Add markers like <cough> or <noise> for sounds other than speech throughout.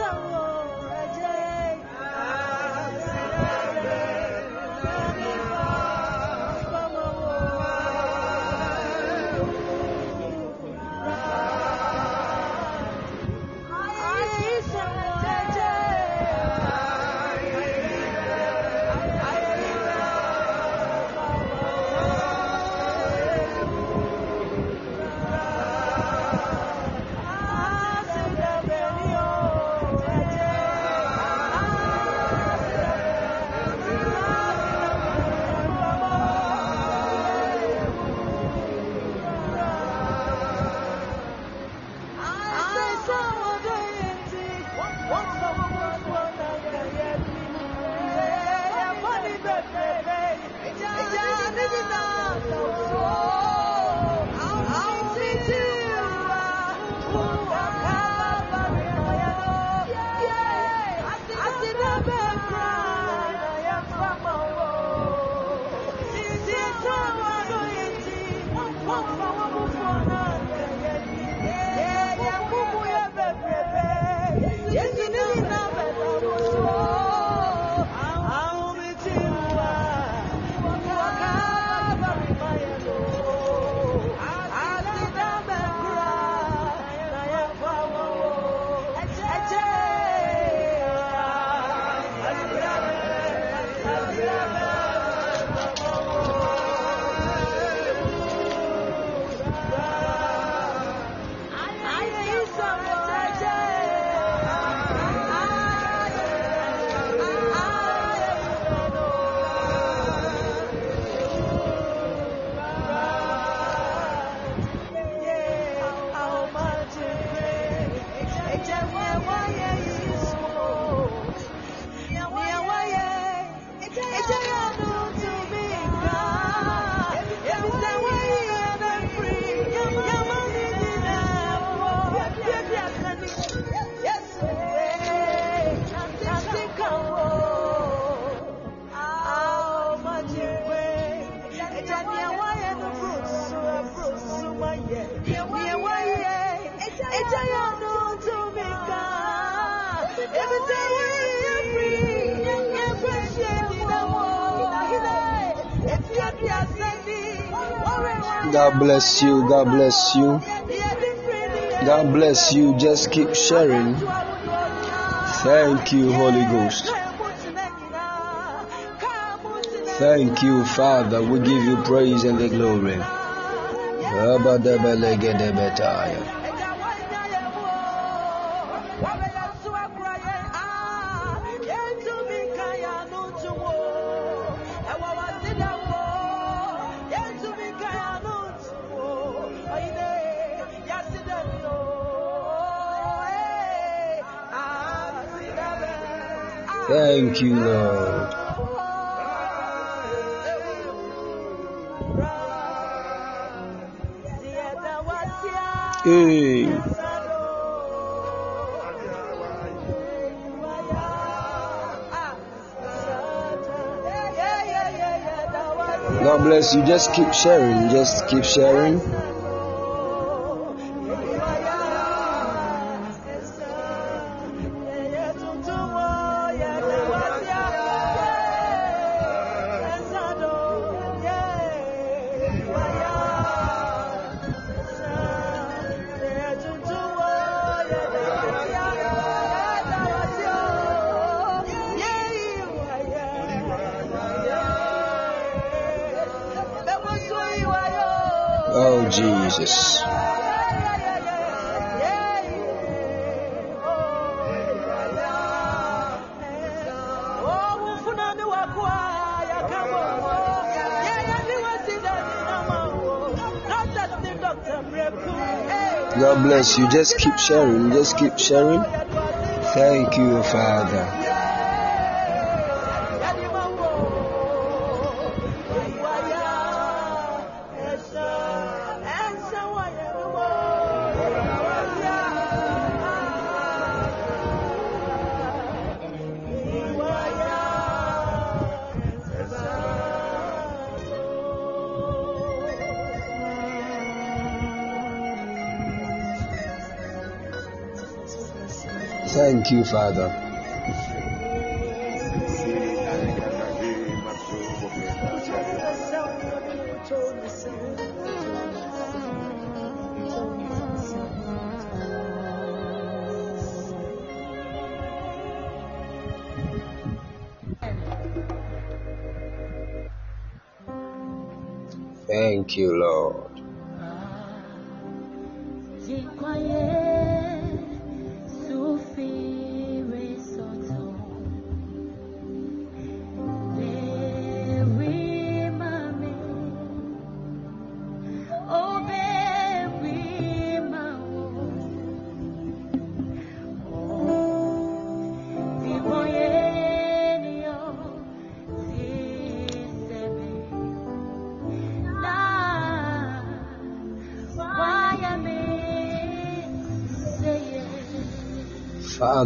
God bless you. God bless you. God bless you. Just keep sharing. Thank you, Holy Ghost. Thank you, Father. We give you praise and the glory. Thank you, Lord. Hey. God bless you. Just keep sharing. Just keep sharing. Oh, Jesus. God bless you. Just keep sharing. Just keep sharing. Thank you, Father. You, Father.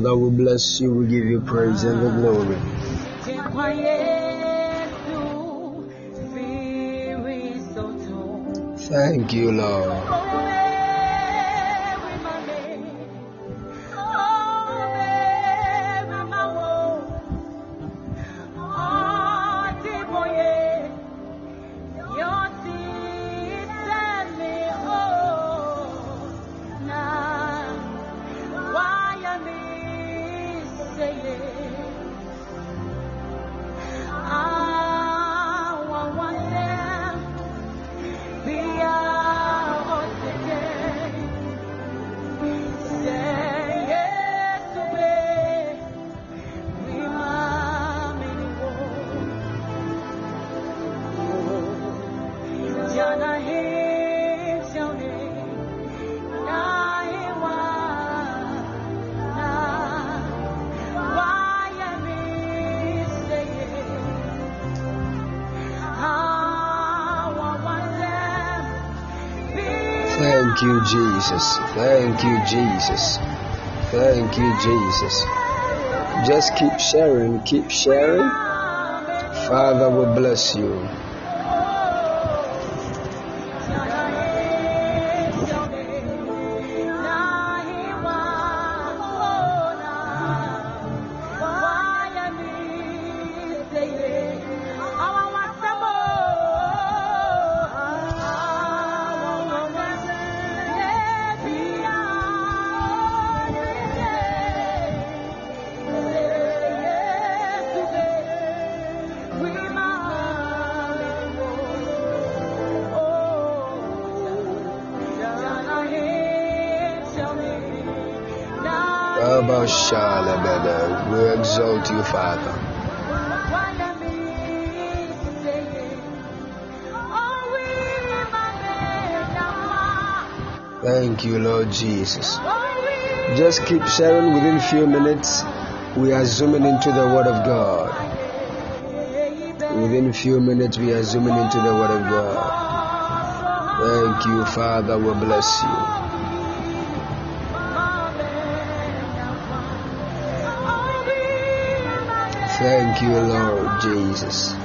Father, we bless you, we give you praise and the glory. Thank you, Lord. Jesus. Thank you, Jesus. Thank you, Jesus. Just keep sharing, keep sharing. Father will bless you. Jesus. Just keep sharing within few minutes. We are zooming into the Word of God. Within few minutes, we are zooming into the Word of God. Thank you, Father. We bless you. Thank you, Lord Jesus.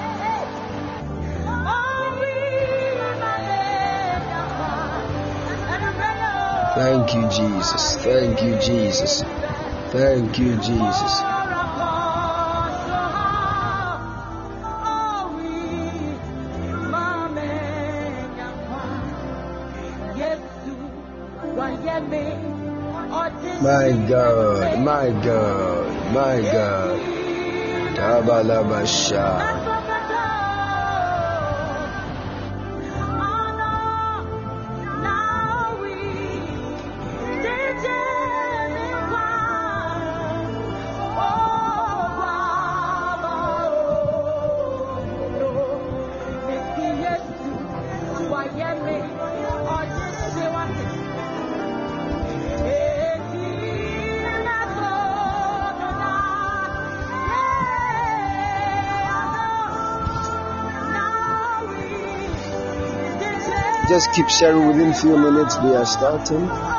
Thank you, Jesus. Thank you, Jesus. Thank you, Jesus. My God, my God, my God. Tabalabasha. Just keep sharing within few minutes. We are starting.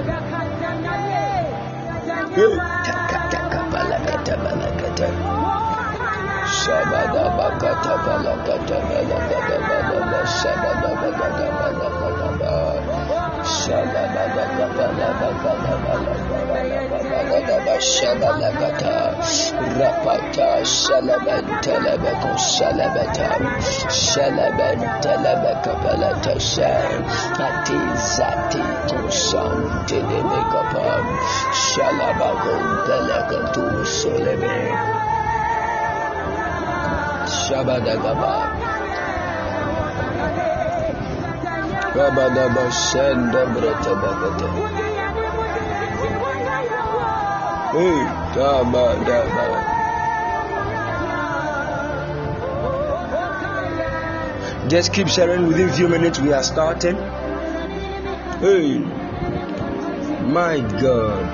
shalabat, Shalabantelebeko Shalabata Shalabantelebekapelata Shem Ati Zati Kusam Tilibekapa Shalabako Pelekatu Solebe Shabadagaba. Rabadaba Shenda Bratabakata Hey, Just keep sharing within few minutes. We are starting. Hey My God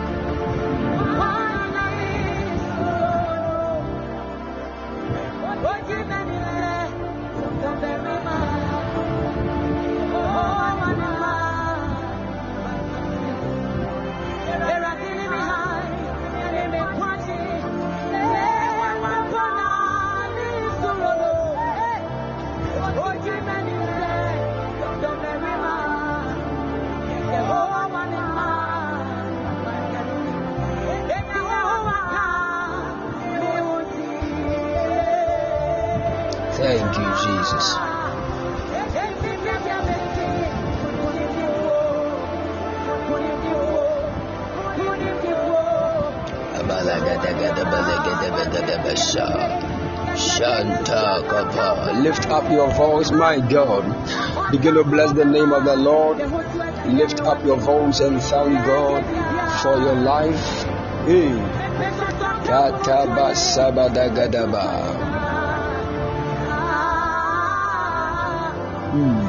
Lift up your voice, my God. Begin to bless the name of the Lord. Lift up your voice and thank God for your life. Hey. Kataba Sabadagadaba. Hmm.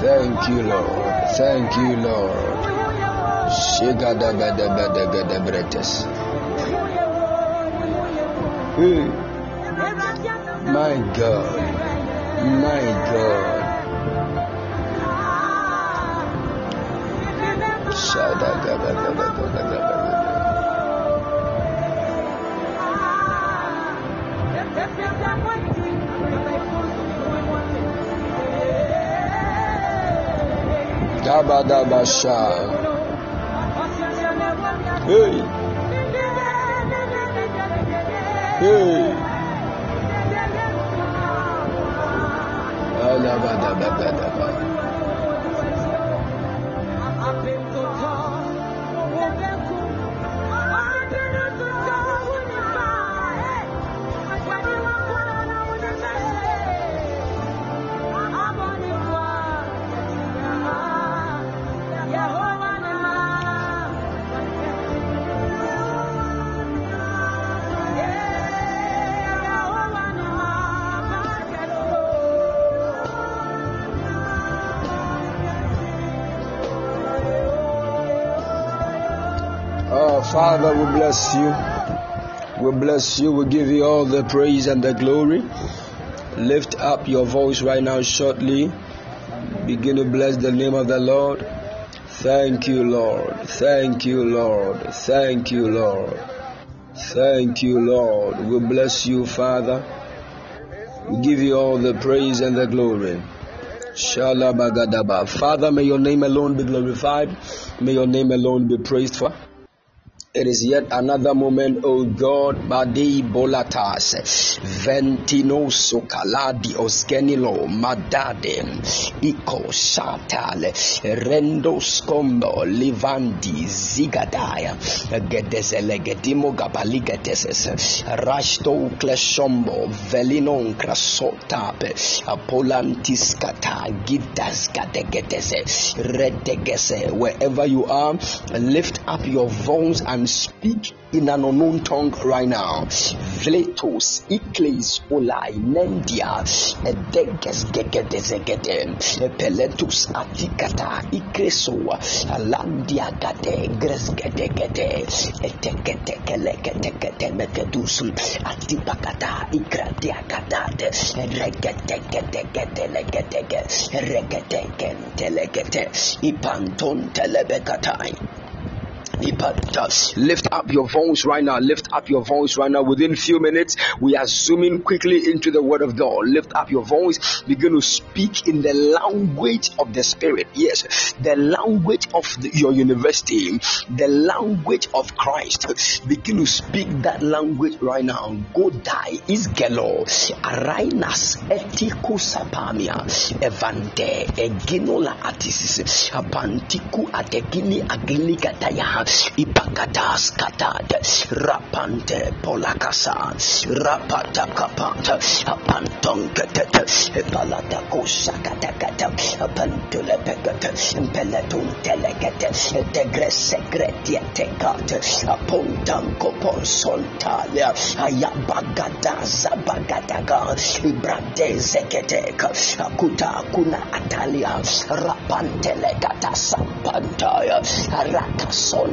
Thank you, Lord. Thank you, Lord. Hey. Hmm. My God, my God. Shada gada gada gada Dabadabasha. Hey. Hey. Bless you. We bless you. We give you all the praise and the glory. Lift up your voice right now, shortly. Begin to bless the name of the Lord. Thank you, Lord. Thank you, Lord. Thank you, Lord. Thank you, Lord. We bless you, Father. We give you all the praise and the glory. Shalabagadaba. Father, may your name alone be glorified. May your name alone be praised for. It is yet another moment, O God, Badi Bolatas, Ventino Sokaladi Oskenilo, Madade, Iko Shatale, Rendo Scombo, Livandi, Zigadaya, Gedesele Gedimo Gabaligateses, Rashto Kleshombo, Velinon Krasotape, Apolantiskata, Gidas Gadegedese, Redegese, wherever you are, lift up your voice and and speak in an unknown tongue right now. Vletos, Ikles, Olai, Nendia, Edeges, Gegedezegede, Peletus, Atikata, Ikreso, Alandia Gade, Gresgedegede, Etekete, Kelekete, Mekedus, Atipakata, Ikratia, Ikradiakadade, Regetegedegede, Legedege, Regetegen, Telegete, Ipanton, Lift up your voice right now. Lift up your voice right now. Within few minutes, we are zooming quickly into the Word of God. Lift up your voice. Begin to speak in the language of the Spirit. Yes, the language of the, your university, the language of Christ. Begin to speak that language right now. Go die is gelo. Arainas etiku sapamia. Evante eginola atisis. Apantiku ategini agili kataya ipakatas katad rapante polakasa rapata kapata apanton ketet palata kosa kata kata apantule pekat peletun teleket tegre sekretia tekat apontan kopon sontalia ayabagada zabagadaga ibrade zeketek akuta kuna atalia rapantele kata sampantaya rakason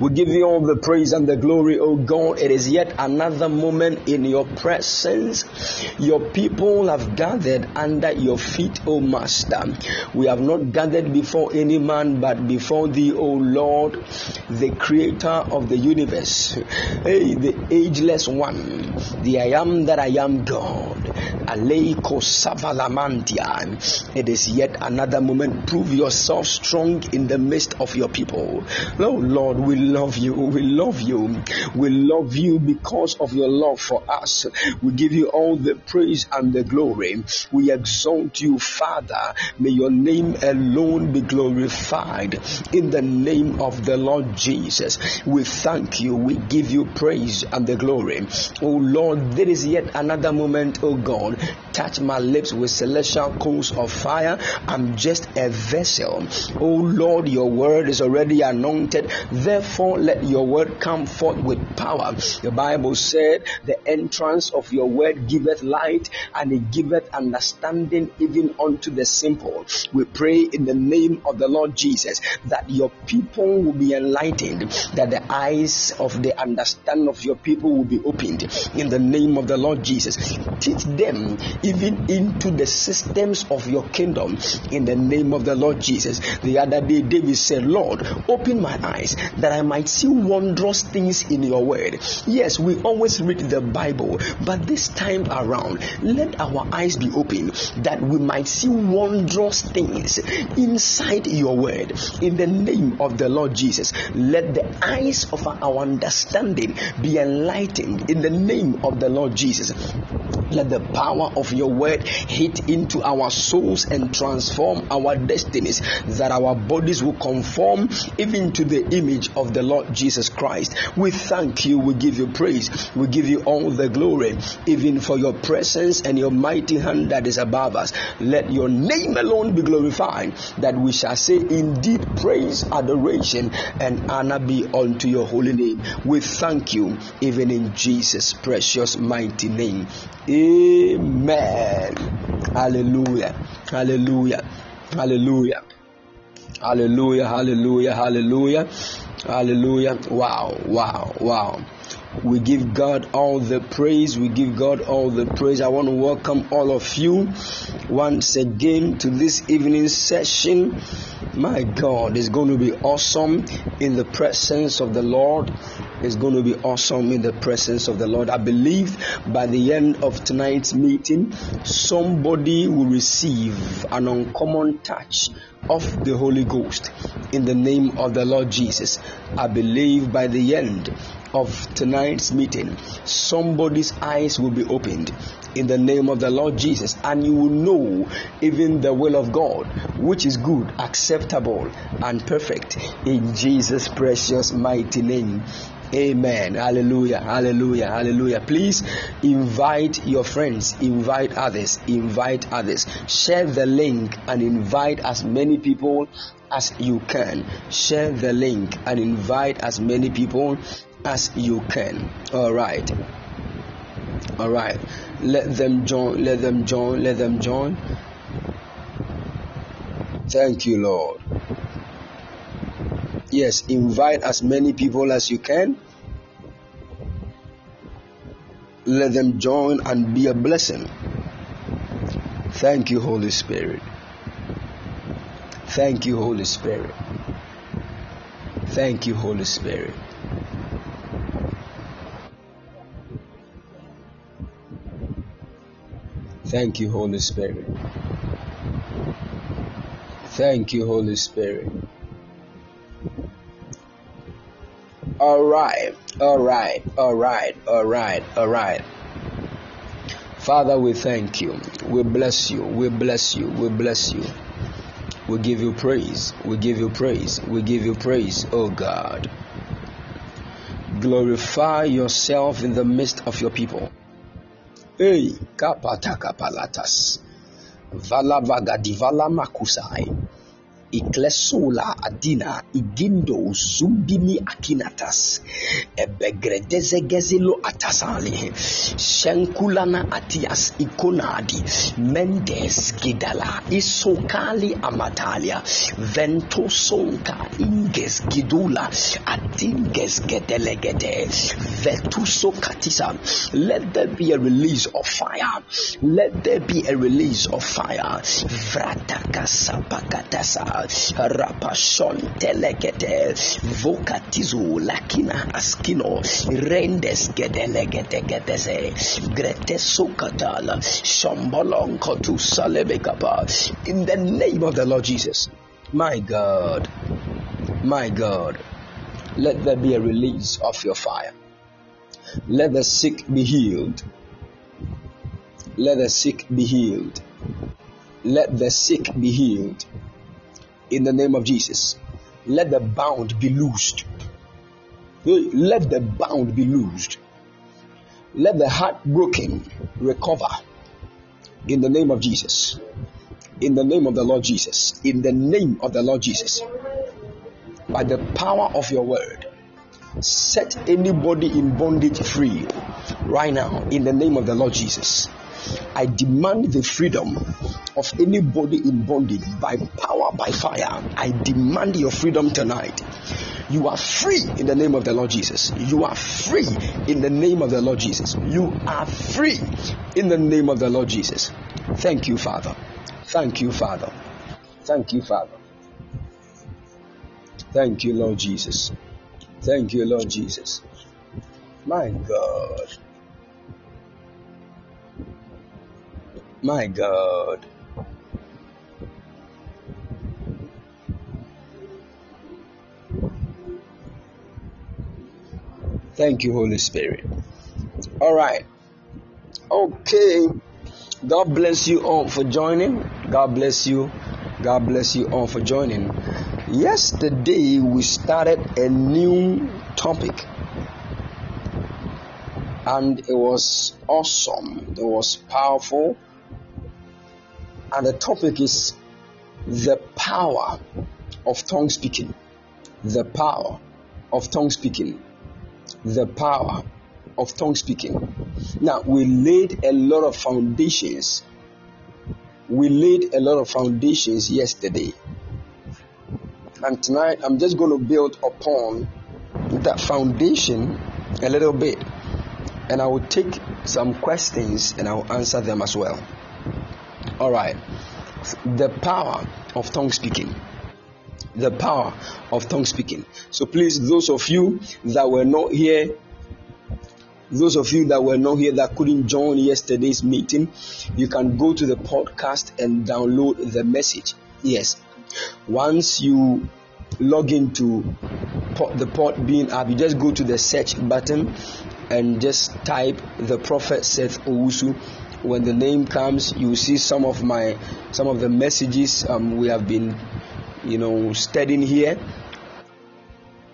we give you all the praise and the glory, O God. It is yet another moment in your presence. Your people have gathered under your feet, O Master. We have not gathered before any man, but before thee, O Lord, the creator of the universe. Hey, the ageless one, the I am that I am God. Aleiko Savalamantia. It is yet another moment. Prove yourself strong in the midst of your people. Oh Lord, we love you. We love you. We love you because of your love for us. We give you all the praise and the glory. We exalt you, Father. May your name alone be glorified in the name of the Lord Jesus. We thank you. We give you praise and the glory. Oh Lord, there is yet another moment, oh God. Touch my lips with celestial coals of fire. I'm just a vessel. Oh Lord, your word is already anointed. Therefore, let your word come forth with power. The Bible said, The entrance of your word giveth light and it giveth understanding even unto the simple. We pray in the name of the Lord Jesus that your people will be enlightened, that the eyes of the understanding of your people will be opened in the name of the Lord Jesus. Teach them even into the systems of your kingdom in the name of the Lord Jesus. The other day, David said, Lord, open my eyes that I might see wondrous things in your word. Yes, we always read the Bible, but this time around, let our eyes be open that we might see wondrous things inside your word. In the name of the Lord Jesus, let the eyes of our understanding be enlightened in the name of the Lord Jesus. Let the power of your word hit into our souls and transform our destinies, that our bodies will conform even to the image of the Lord Jesus Christ. We thank you, we give you praise, we give you all the glory, even for your presence and your mighty hand that is above us. Let your name alone be glorified, that we shall say, Indeed, praise, adoration, and honor be unto your holy name. We thank you, even in Jesus' precious mighty name. Amen. Hallelujah. Hallelujah. Hallelujah. Hallelujah. Hallelujah. Hallelujah. Hallelujah. Wow. Wow. Wow. We give God all the praise. We give God all the praise. I want to welcome all of you once again to this evening session. My God it's going to be awesome in the presence of the Lord It's going to be awesome in the presence of the Lord. I believe by the end of tonight's meeting, somebody will receive an uncommon touch of the Holy Ghost in the name of the Lord Jesus. I believe by the end of tonight's meeting, somebody's eyes will be opened in the name of the Lord Jesus, and you will know even the will of God, which is good, acceptable, and perfect in Jesus' precious mighty name. Amen. Hallelujah. Hallelujah. Hallelujah. Please invite your friends, invite others, invite others. Share the link and invite as many people as you can. Share the link and invite as many people as you can. All right. All right. Let them join. Let them join. Let them join. Thank you, Lord. Yes, invite as many people as you can. Let them join and be a blessing. Thank you, Holy Spirit. Thank you, Holy Spirit. Thank you, Holy Spirit. Thank you, Holy Spirit. Thank you, Holy Spirit. All right, all right, all right, all right, all right. Father, we thank you. We bless you. We bless you. We bless you. We give you praise. We give you praise. We give you praise, oh God. Glorify yourself in the midst of your people. Hey, kapata kapalatas. Vala vagadivala makusai. Iklesula adina igindo zumbini akinatas ebegredezegezelo atasali. Shenkulana atias ikonadi mendes gidala isokali amatalia ventosonka inges gidula adinges gedelegede vetuso katisa let there be a release of fire let there be a release of fire. Vratakasapakatasa rapashon telegete vocatizu lakina askino. Rendes gedelegete gedeze grete sukatala. Shambalon kotu salebekapa. In the name of the Lord Jesus. My God. My God. Let there be a release of your fire. Let the sick be healed. Let the sick be healed. Let the sick be healed in the name of Jesus. Let the bound be loosed. Let the bound be loosed. Let the heartbroken recover in the name of Jesus. In the name of the Lord Jesus. In the name of the Lord Jesus. By the power of your word, set anybody in bondage free right now in the name of the Lord Jesus. I demand the freedom of anybody in bondage by power, by fire. I demand your freedom tonight. You are free in the name of the Lord Jesus. You are free in the name of the Lord Jesus. You are free in the name of the Lord Jesus. Thank you, Father. Thank you, Father. Thank you, Father. Thank you, Lord Jesus. Thank you, Lord Jesus. My God. My God. Thank you, Holy Spirit. All right. Okay. God bless you all for joining. God bless you. God bless you all for joining. Yesterday we started a new topic and it was awesome. It was powerful and the topic is the power of tongue speaking. The power of tongue speaking. The power of tongue speaking. Now, we laid a lot of foundations. We laid a lot of foundations yesterday. And tonight, I'm just going to build upon that foundation a little bit. And I will take some questions and I will answer them as well. All right. The power of tongue speaking. the power of tongue speaking. So please, those of you that were not here, those of you that were not here that couldn't join yesterday's meeting, you can go to the podcast and download the message. Yes. Once you log into the Podbean app, you just go to the search button and just type the prophet Seth Owusu. When the name comes, you will see some of my some of the messages um, we have been you know studying here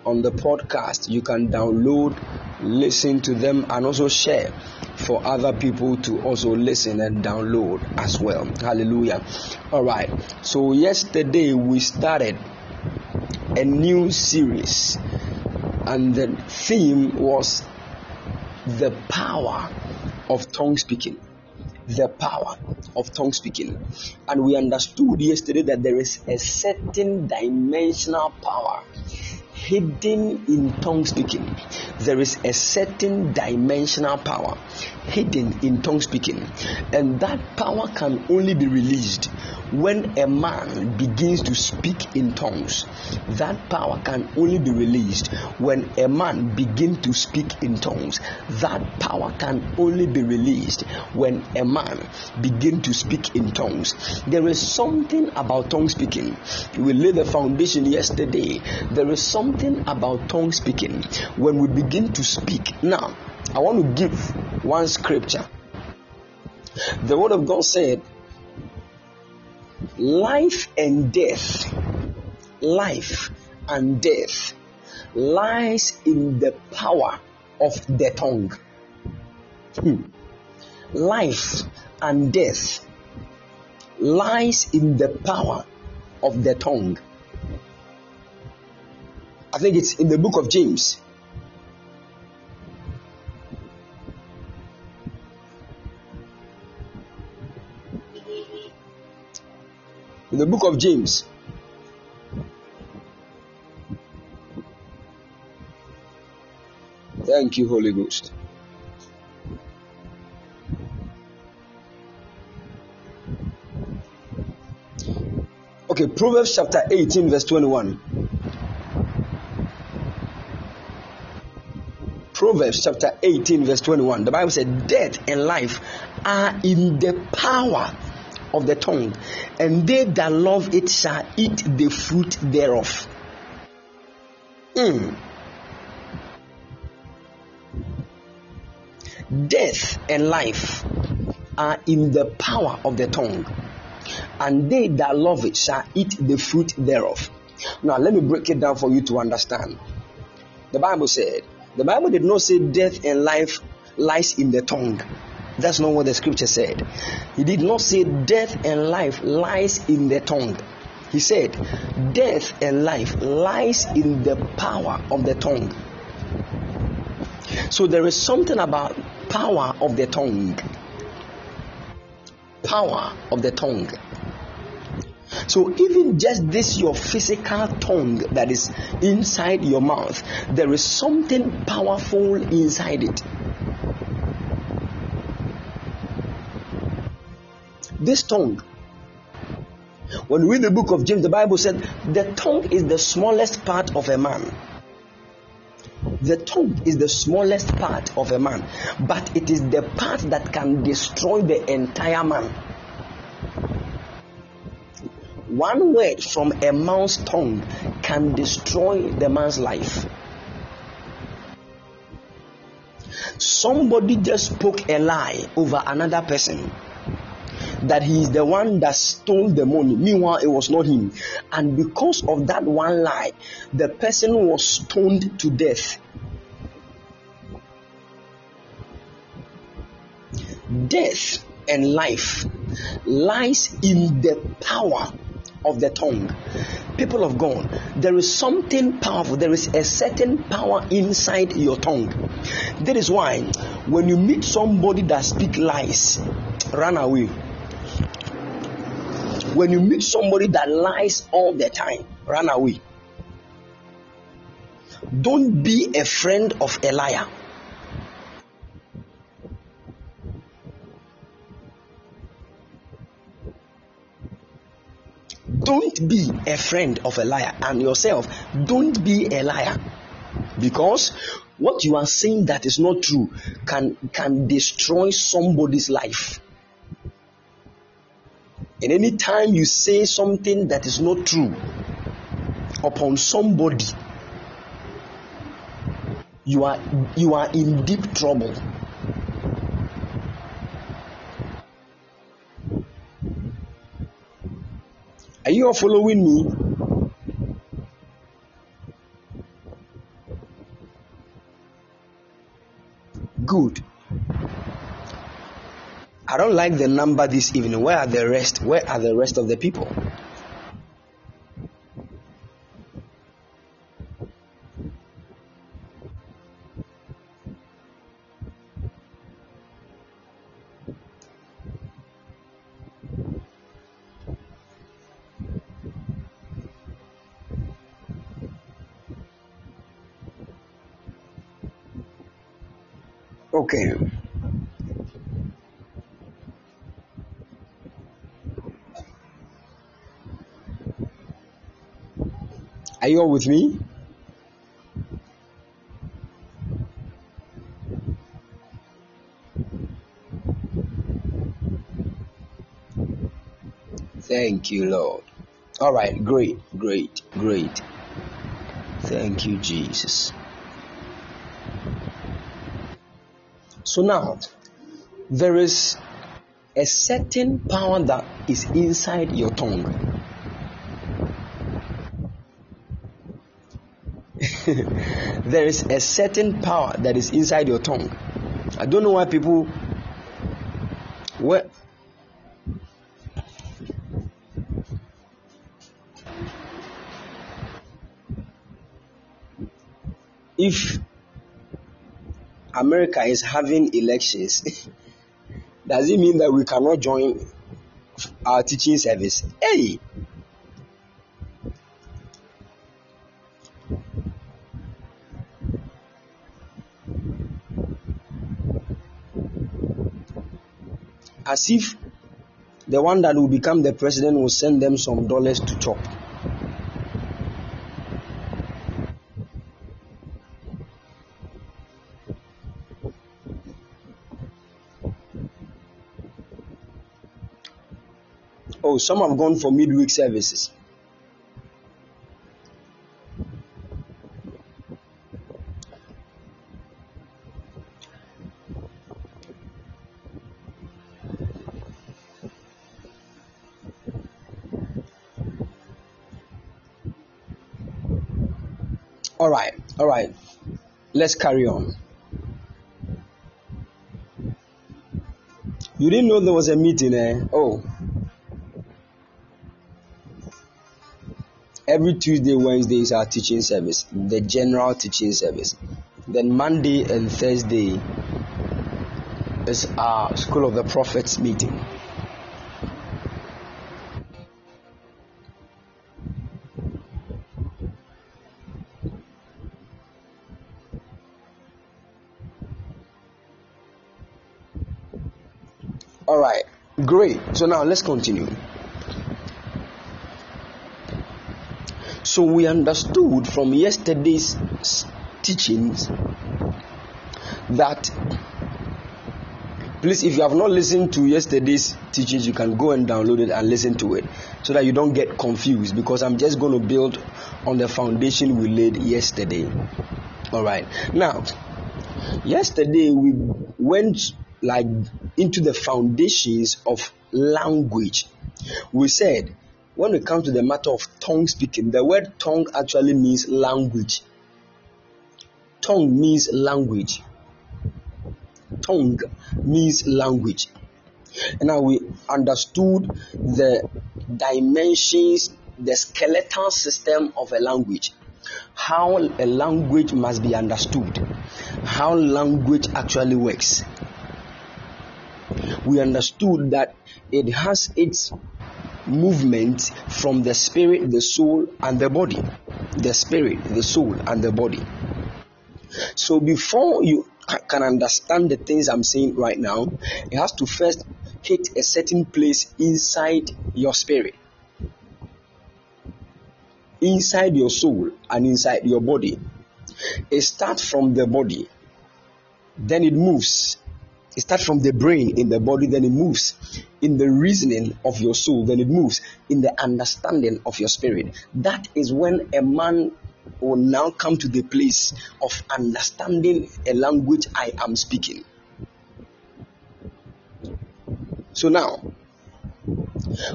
on the podcast. You can download listen to them and also share for other people to also listen and download as well. Hallelujah. All right. So yesterday we started a new series and the theme was the power of tongue speaking the power of tongue speaking. And we understood yesterday that there is a certain dimensional power hidden in tongue speaking. There is a certain dimensional power hidden in tongue speaking, and that power can only be released when a man begins to speak in tongues. That power can only be released when a man begins to speak in tongues. That power can only be released when a man begins to speak in tongues. There is something about tongue speaking. We laid the foundation yesterday. There is something about tongue speaking when we begin to speak. Now, I want to give one scripture. The word of God said, Life and death, life and death lies in the power of the tongue. Hmm. Life and death lies in the power of the tongue. I think it's in the book of James. In the book of James. Thank you, Holy Ghost. Okay, Proverbs chapter 18, verse 21. Proverbs chapter 18, verse 21. The Bible said, Death and life are in the power of the tongue, and they that love it shall eat the fruit thereof. Mm. Death and life are in the power of the tongue, and they that love it shall eat the fruit thereof. Now, let me break it down for you to understand. The Bible said, the Bible did not say death and life lies in the tongue. That's not what the scripture said. He did not say death and life lies in the tongue. He said death and life lies in the power of the tongue. So there is something about power of the tongue. Power of the tongue. So even just this your physical tongue that is inside your mouth, there is something powerful inside it. This tongue. When we read the book of James, the Bible said the tongue is the smallest part of a man. The tongue is the smallest part of a man, but it is the part that can destroy the entire man. One word from a man's tongue can destroy the man's life. Somebody just spoke a lie over another person that he is the one that stole the money. Meanwhile, it was not him. And because of that one lie, the person was stoned to death. Death and life lies in the power of the tongue. People of God, there is something powerful. There is a certain power inside your tongue. That is why when you meet somebody that speak lies, run away. When you meet somebody that lies all the time, run away. Don't be a friend of a liar. don't be a friend of a liar, and yourself, don't be a liar. Because what you are saying that is not true can, can destroy somebody's life. And anytime you say something that is not true upon somebody, you are you are in deep trouble. Are you all following me? Good. I don't like the number this evening. Where are the rest? Where are the rest of the people? Okay. Are you all with me? Thank you, Lord. All right, great, great, great. Thank you, Jesus. So now, there is a certain power that is inside your tongue. <laughs> there is a certain power that is inside your tongue. I don't know why people what if America is having elections, <laughs> does it mean that we cannot join our teaching service? Hey, as if the one that will become the president will send them some dollars to chop. Oh, some have gone for midweek services. All right. Let's carry on. You didn't know there was a meeting, eh? Oh. Every Tuesday, Wednesday is our teaching service, the general teaching service. Then Monday and Thursday is our School of the Prophets meeting. So now let's continue. So we understood from yesterday's teachings that please if you have not listened to yesterday's teachings you can go and download it and listen to it so that you don't get confused because i'm just going to build on the foundation we laid yesterday all right now yesterday we went like into the foundations of language. We said when it comes to the matter of tongue speaking, the word tongue actually means language. Tongue means language. Tongue means language. And now we understood the dimensions, the skeletal system of a language. How a language must be understood. How language actually works we understood that it has its movement from the spirit, the soul, and the body. The spirit, the soul, and the body. So before you can understand the things I'm saying right now, it has to first hit a certain place inside your spirit. inside your soul and inside your body. It starts from the body, then it moves. It starts from the brain in the body, then it moves in the reasoning of your soul, then it moves in the understanding of your spirit. That is when a man will now come to the place of understanding a language I am speaking. So now,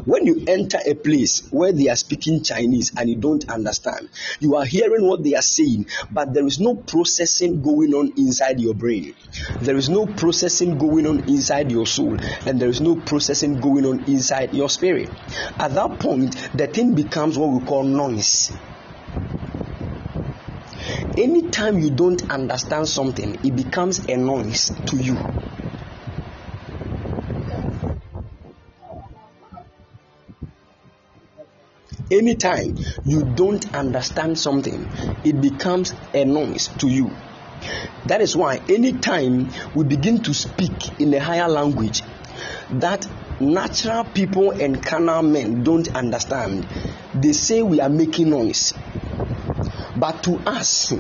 when you enter a place where they are speaking Chinese and you don't understand, you are hearing what they are saying, but there is no processing going on inside your brain. There is no processing going on inside your soul, and there is no processing going on inside your spirit. At that point, the thing becomes what we call noise. Anytime you don't understand something, it becomes a noise to you. Anytime you don't understand something, it becomes a noise to you. That is why anytime we begin to speak in a higher language that natural people and carnal men don't understand, they say we are making noise. But to us,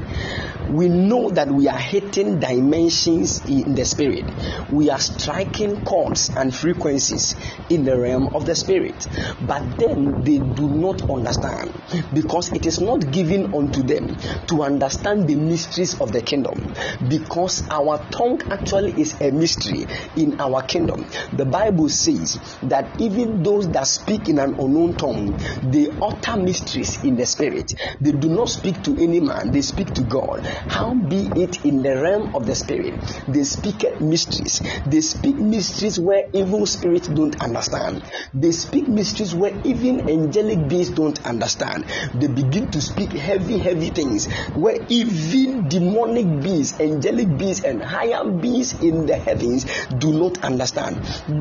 we know that we are hitting dimensions in the spirit. We are striking chords and frequencies in the realm of the spirit. But then they do not understand because it is not given unto them to understand the mysteries of the kingdom. Because our tongue actually is a mystery in our kingdom. The Bible says that even those that speak in an unknown tongue, they utter mysteries in the spirit. They do not speak to any man, they speak to God. How be it in the realm of the spirit? They speak mysteries. They speak mysteries where evil spirits don't understand. They speak mysteries where even angelic beings don't understand. They begin to speak heavy, heavy things where even demonic beings, angelic beings, and higher beings in the heavens do not understand.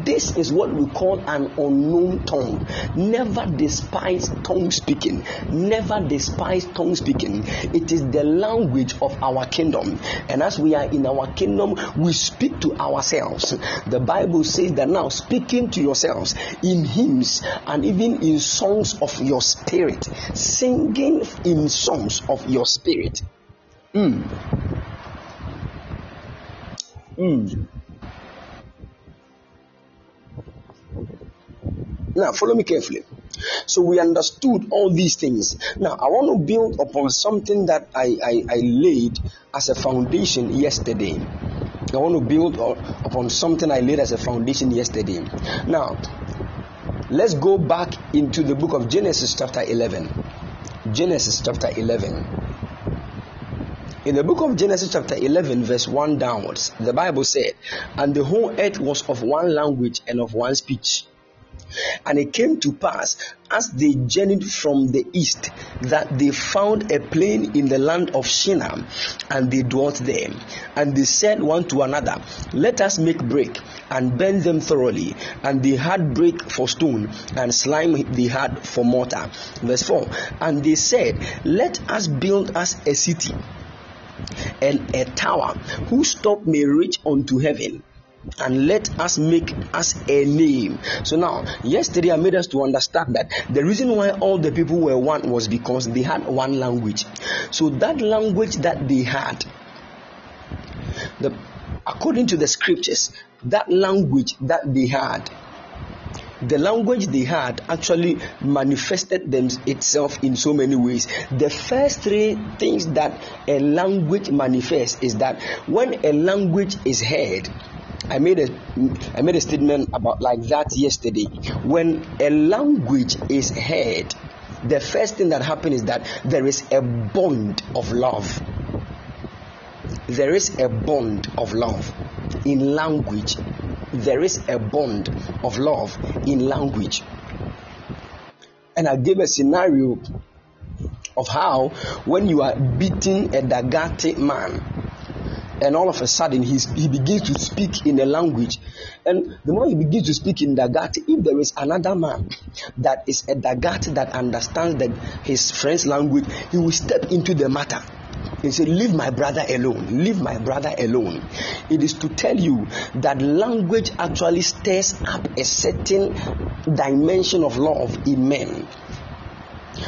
This is what we call an unknown tongue. Never despise tongue speaking. Never despise tongue speaking. It is the language of our kingdom. And as we are in our kingdom, we speak to ourselves. The Bible says that now speaking to yourselves in hymns and even in songs of your spirit, singing in songs of your spirit. Mm. Mm. Now, follow me carefully. So we understood all these things. Now, I want to build upon something that I, I, I laid as a foundation yesterday. I want to build upon something I laid as a foundation yesterday. Now, let's go back into the book of Genesis, chapter 11. Genesis, chapter 11. In the book of Genesis, chapter 11, verse 1 downwards, the Bible said, And the whole earth was of one language and of one speech. And it came to pass as they journeyed from the east that they found a plain in the land of Shinar and they dwelt there. And they said one to another, Let us make brick and burn them thoroughly. And they had brick for stone and slime they had for mortar. Verse 4 And they said, Let us build us a city and a tower whose top may reach unto heaven and let us make us a name. So now, yesterday I made us to understand that the reason why all the people were one was because they had one language. So that language that they had, the according to the scriptures, that language that they had, the language they had actually manifested them itself in so many ways. The first three things that a language manifests is that when a language is heard, I made a I made a statement about like that yesterday. When a language is heard, the first thing that happens is that there is a bond of love. There is a bond of love in language. There is a bond of love in language. And I gave a scenario of how when you are beating a Dagati man, and all of a sudden he's, he begins to speak in a language. And the more he begins to speak in Dagati, if there is another man that is a Dagati that understands the, his friend's language, he will step into the matter. He said, Leave my brother alone. Leave my brother alone. It is to tell you that language actually stirs up a certain dimension of love in men.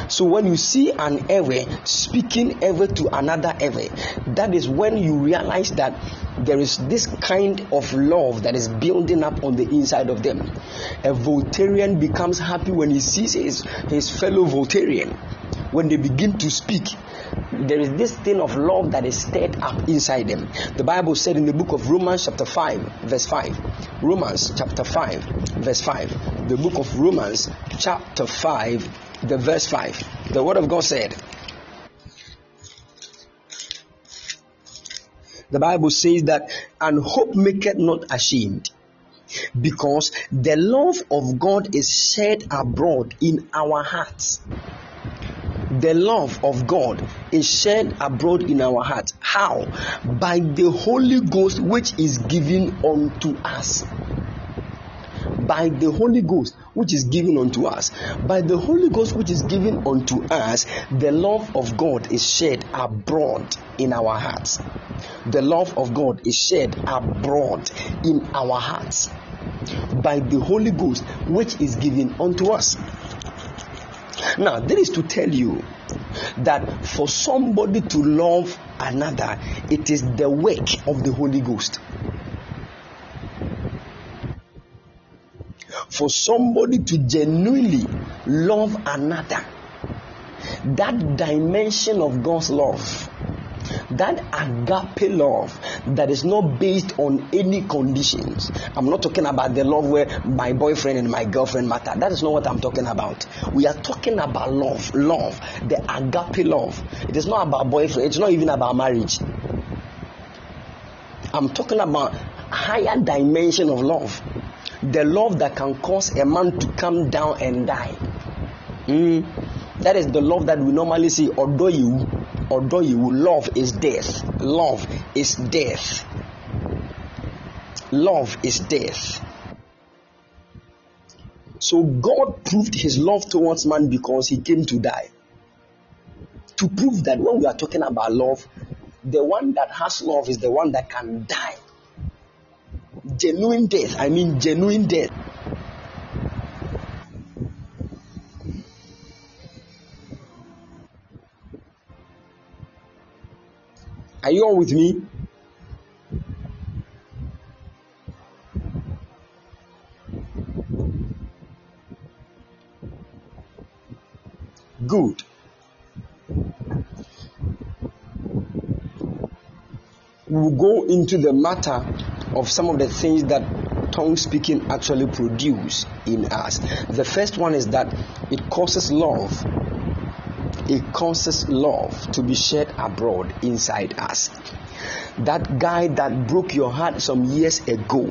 So when you see an Ewe speaking Ewe to another Ewe, that is when you realize that there is this kind of love that is building up on the inside of them. A Voltarian becomes happy when he sees his, his fellow Voltarian. When they begin to speak, there is this thing of love that is stirred up inside them. The Bible said in the book of Romans, chapter 5, verse 5. Romans, chapter 5, verse 5. The book of Romans, chapter 5, the verse 5. The word of God said, The Bible says that, and hope maketh not ashamed, because the love of God is shed abroad in our hearts the love of God is shed abroad in our hearts. How? By the Holy Ghost which is given unto us. By the Holy Ghost which is given unto us. By the Holy Ghost which is given unto us, the love of God is shed abroad in our hearts. The love of God is shed abroad in our hearts by the Holy Ghost which is given unto us. Now, this is to tell you that for somebody to love another, it is the work of the Holy Ghost. For somebody to genuinely love another, that dimension of God's love that agape love that is not based on any conditions. I'm not talking about the love where my boyfriend and my girlfriend matter. That is not what I'm talking about. We are talking about love, love, the agape love. It is not about boyfriend, it's not even about marriage. I'm talking about higher dimension of love. The love that can cause a man to come down and die. Mm. That is the love that we normally see, although you although you love is death. Love is death. Love is death. So god proved his love towards man because he came to die. To prove that when we are talking about love the one that has love is the one that can die genuine death i mean genuine death Are you all with me? Good. We'll go into the matter of some of the things that tongue speaking actually produce in us. The first one is that it causes love it causes love to be shed abroad inside us that guy that broke your heart some years ago,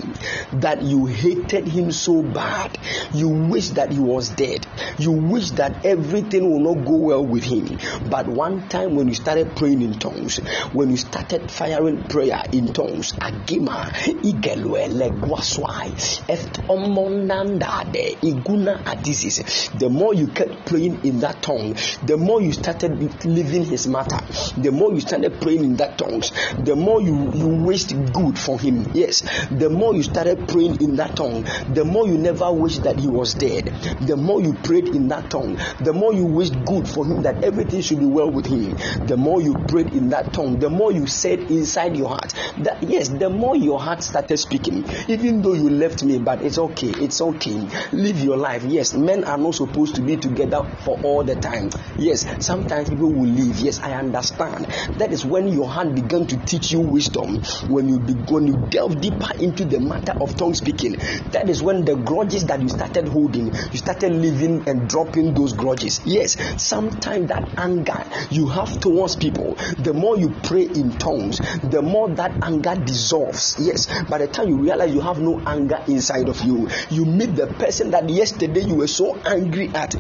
that you hated him so bad, you wish that he was dead, you wish that everything will not go well with him. But one time when you started praying in tongues, when you started firing prayer in tongues, Agima, Igelwe, Legwaswai, Eftomonandade, Iguna Adisis, the more you kept praying in that tongue, the more you started living his matter, the more you started praying in that tongues, the more you, you wished good for him, yes, the more you started praying in that tongue, the more you never wished that he was dead, the more you prayed in that tongue, the more you wished good for him that everything should be well with him, the more you prayed in that tongue, the more you said inside your heart that yes, the more your heart started speaking, even though you left me, but it's okay, it's okay, live your life. Yes, men are not supposed to be together for all the time. Yes, sometimes people will leave. Yes, I understand. That is when your heart began to teach you wisdom, when you be, when you delve deeper into the matter of tongue speaking, that is when the grudges that you started holding, you started living and dropping those grudges. Yes, sometimes that anger you have towards people, the more you pray in tongues, the more that anger dissolves. Yes, by the time you realize you have no anger inside of you, you meet the person that yesterday you were so angry at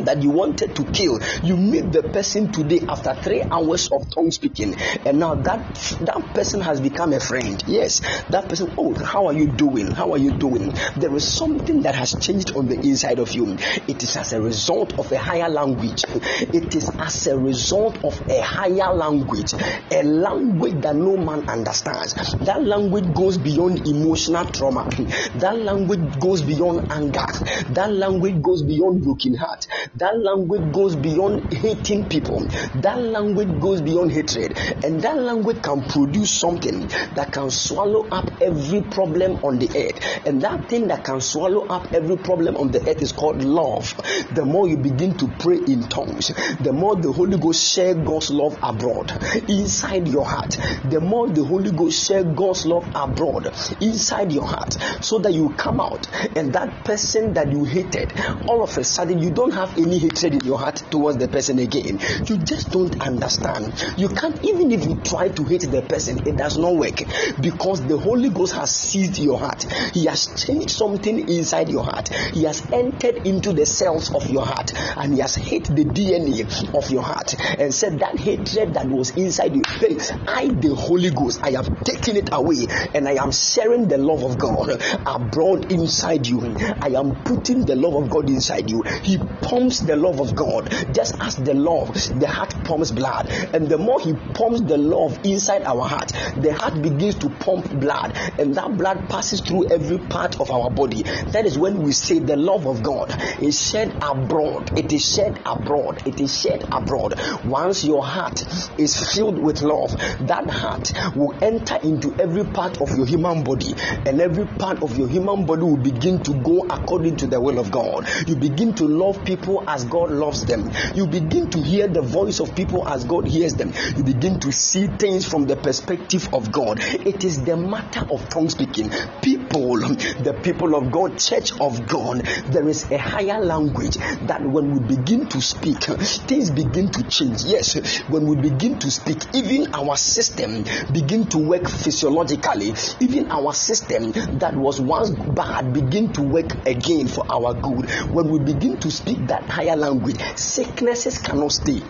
that you wanted to kill you meet the person today after three hours of tongue speaking and now that that person has become a friend. Yes that person oh how are you doing? How are you doing? There is something that has changed on the inside of you. It is as a result of a higher language. It is as a result of a higher language a language that no man understands. That language goes beyond emotional trauma. That language goes beyond anger. That language goes beyond broken heart. That language goes beyond hating people. That language goes beyond hatred. And that language can produce something that can swallow up every problem on the earth. And that thing that can swallow up every problem on the earth is called love. The more you begin to pray in tongues, the more the Holy Ghost share God's love abroad inside your heart. The more the Holy Ghost share God's love abroad inside your heart, so that you come out and that person that you hated, all of a sudden you don't have any hatred in your heart towards the person again. You just don't understand. You can't even if you try to hate the person, it does not work because the Holy Ghost has seized your heart. He has changed something inside your heart. He has entered into the cells of your heart and he has hit the DNA of your heart and said that hatred that was inside you, hey, I, the Holy Ghost, I have taken it away and I am sharing the love of God abroad inside you. I am putting the love of God inside you. He pumps the love of God just as the love, the heart pumps blood. And the more He pumps the love inside our heart, the heart begins to pump blood and that blood passes through every part of our body. That is when we say the love of God is shed abroad. It is shed abroad. It is shed abroad. Once your heart is filled with love, that heart will enter into every part of your human body, and every part of your human body will begin to go according to the will of God. You begin to love people as God loves them. You begin to hear the voice of people as God hears them. You begin to see things from the perspective of God. It is the matter of tongue speaking. People, the people of God, church of God, there is a higher language that when we begin to speak, things begin to change. Yes, when we begin to speak, even our system begin to work physiologically. Even our system that was once bad begin to work again for our good. When we begin to speak that higher language, sicknesses cannot stay.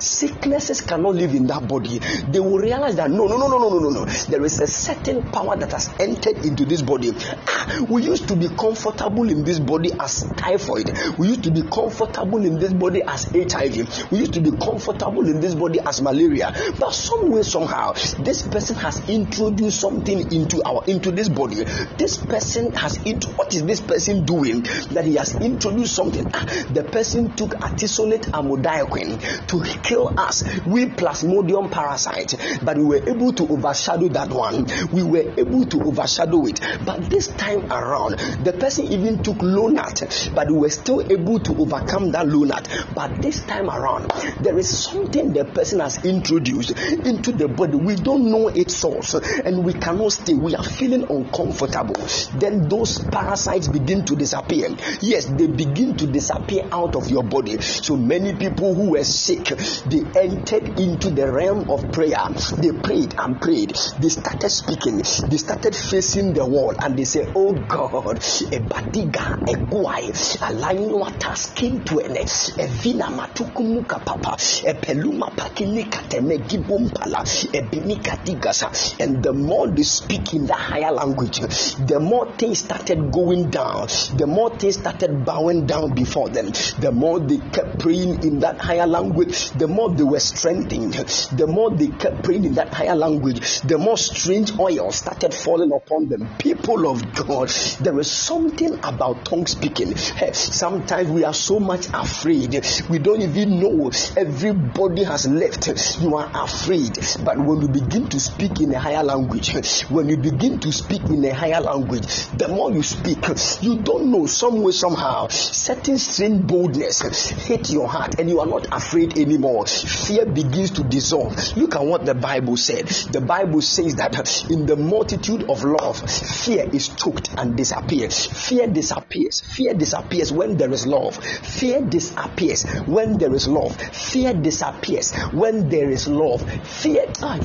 sicknesses cannot live in that body. They will realize that no, no, no, no, no, no, no. There is a certain power that has entered into this body. Ah, we used to be comfortable in this body as typhoid. We used to be comfortable in this body as HIV. We used to be comfortable in this body as malaria. But some way, somehow, this person has introduced something into our into this body. This person has it. What is this person doing that he has introduced something? Ah, the person took artesunate amodiaquine to kill us. We plasmodium parasite, but we were able to overshadow that one. We were able to overshadow it. But this time around, the person even took Lonart, but we were still able to overcome that Lonart. But this time around, there is something the person has introduced into the body. We don't know its source, and we cannot stay. We are feeling uncomfortable. Then those parasites begin to disappear. Yes, they begin to disappear out of your body. So many people who were sick, they entered into the realm of prayer. They prayed and prayed. They started speaking. They started facing the wall and they said, Oh God, a badiga, a guai, a lainwata skin to an a vina matukumuka papa, a peluma pakini kateme gibumpala, a binika digasa. And the more they speak in the higher language, the more things started going down, the more things started bowing down before them, the more they kept praying in that higher language, the more they were strengthened, the more they kept praying in that higher language, the more strange oil started falling upon them. People of God, there is something about tongue speaking. Sometimes we are so much afraid, we don't even know. Everybody has left. You are afraid. But when you begin to speak in a higher language, when you begin to speak in a higher language, the more you speak, you don't know some way, somehow, certain strange boldness hit your heart and you are not afraid anymore. Fear begins to dissolve. Look at what the Bible said. The Bible says that in the multitude of love, fear is choked and disappears. Fear disappears. Fear disappears when there is love. Fear disappears when there is love. Fear disappears when there is love. Fear. Ah.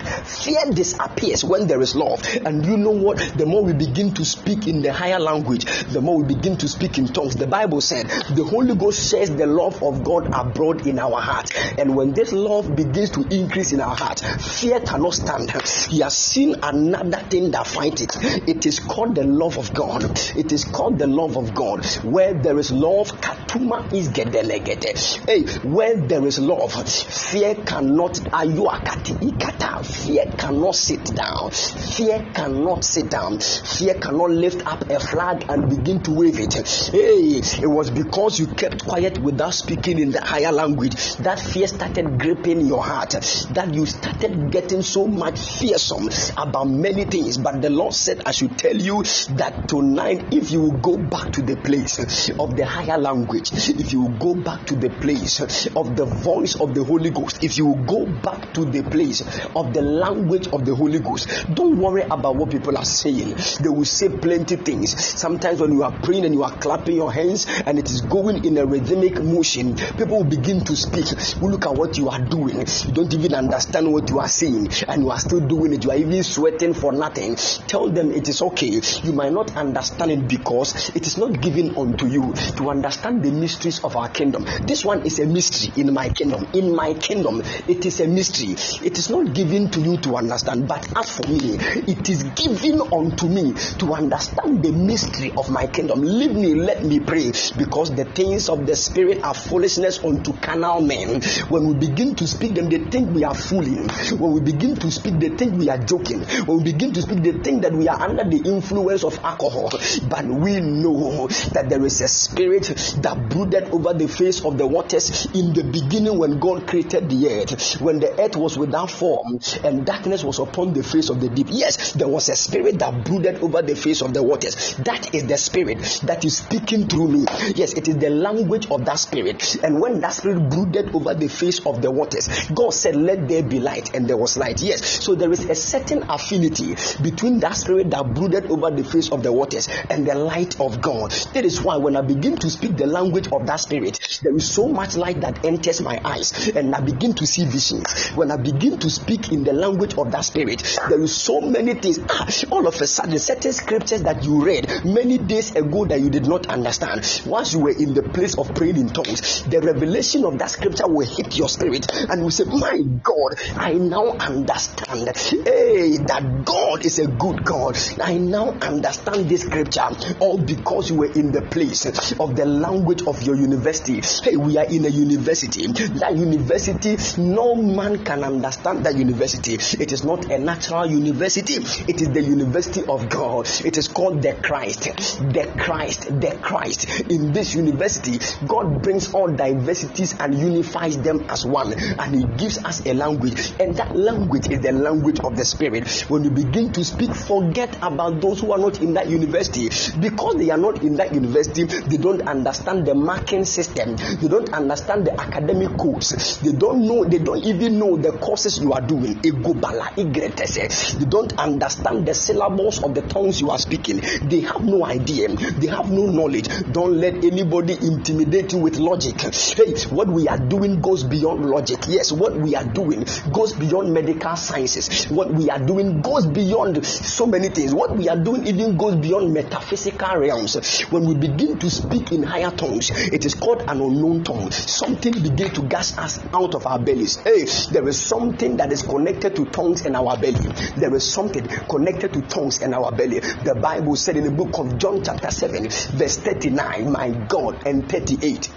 Fear disappears when there is love. And you know what? The more we begin to speak in the higher language, the more we begin to speak in tongues. The Bible said the Holy Ghost shares the love of God abroad in our heart. And when this love begins to increase in our heart, fear cannot stand. He has seen another thing that fights it. It is called the love of God. It is called the love of God. Where there is love, Katuma is gedelegete. Hey, where there is love, fear cannot ayuakati ikata. Fear cannot sit down. Fear cannot sit down. Fear cannot lift up a flag and begin to wave it. Hey, it was because you kept quiet without speaking in the higher language that fear started gripping your heart. That you started getting so much fearsome about many things. But the Lord said, I should tell you that tonight, if you will go back to the place of the higher language, if you will go back to the place of the voice of the Holy Ghost, if you will go back to the place of the language of the Holy Ghost, don't worry about what people are saying. They will say plenty things. Sometimes when you are praying and you are clapping your hands and it is going in a rhythmic motion, people will begin to speak. We look at what you are doing. You don't even understand what you are saying, and you are still doing it. You are even sweating for nothing. Tell them it is okay. You might not understand it because it is not given unto you to understand the mysteries of our kingdom. This one is a mystery in my kingdom. In my kingdom, it is a mystery. It is not given to you to understand, but as for me, it is given unto me to understand the mystery of my kingdom. Leave me, let me pray, because the things of the spirit are foolishness unto carnal men. When we begin to speak them, they think we are fooling. When we begin to speak, they think we are joking. When we begin to speak, they think that we are under the influence of alcohol. But we know that there is a spirit that brooded over the face of the waters in the beginning when God created the earth, when the earth was without form and darkness was upon the face of the deep. Yes, there was a spirit that brooded over the face of the waters. That is the spirit that is speaking through me. Yes, it is the language of that spirit. And when that spirit brooded over the face of the waters, God said, Let there be light, and there was light. Yes, so there is a certain affinity between that spirit that brooded over the face of the waters and the light of God. That is why when I begin to speak the language of that spirit, there is so much light that enters my eyes, and I begin to see visions. When I begin to speak in the language of that spirit, there is so many things. Ah, all of a sudden, certain scriptures that you read many days ago that you did not understand, once you were in the place of praying in tongues, the revelation of that scripture will hit your spirit, and you say, My God, I now understand. Hey, that God is a good God. I now understand this scripture all because you were in the place of the language of your university. Hey, we are in a university. That university, no man can understand that university. It is not a natural university, it is the university of God. It is called the Christ. The Christ, the Christ. In this university, God brings all diversities and unifies them as one, and He gives us a language, and that language is the language of the Spirit. When you begin to speak, forget about those who are not in that university because they are not in that university. They don't understand the marking system. They don't understand the academic codes. They don't know. They don't even know the courses you are doing. They don't understand the syllables of the tongues you are speaking. They have no idea. They have no knowledge. Don't let anybody intimidate you with logic. Hey, what we are doing goes beyond logic. Yes, what we are doing goes beyond medical sciences. What we are doing goes beyond so many things. What we are doing even goes beyond metaphysical realms. When we begin to speak in higher tongues, it is called an unknown tongue. Something begins to gas us out of our bellies. Hey, there is something that is connected to tongues in our belly. There is something connected to tongues in our belly. The Bible said in the book of John, chapter 7, verse 39, my God, and 38.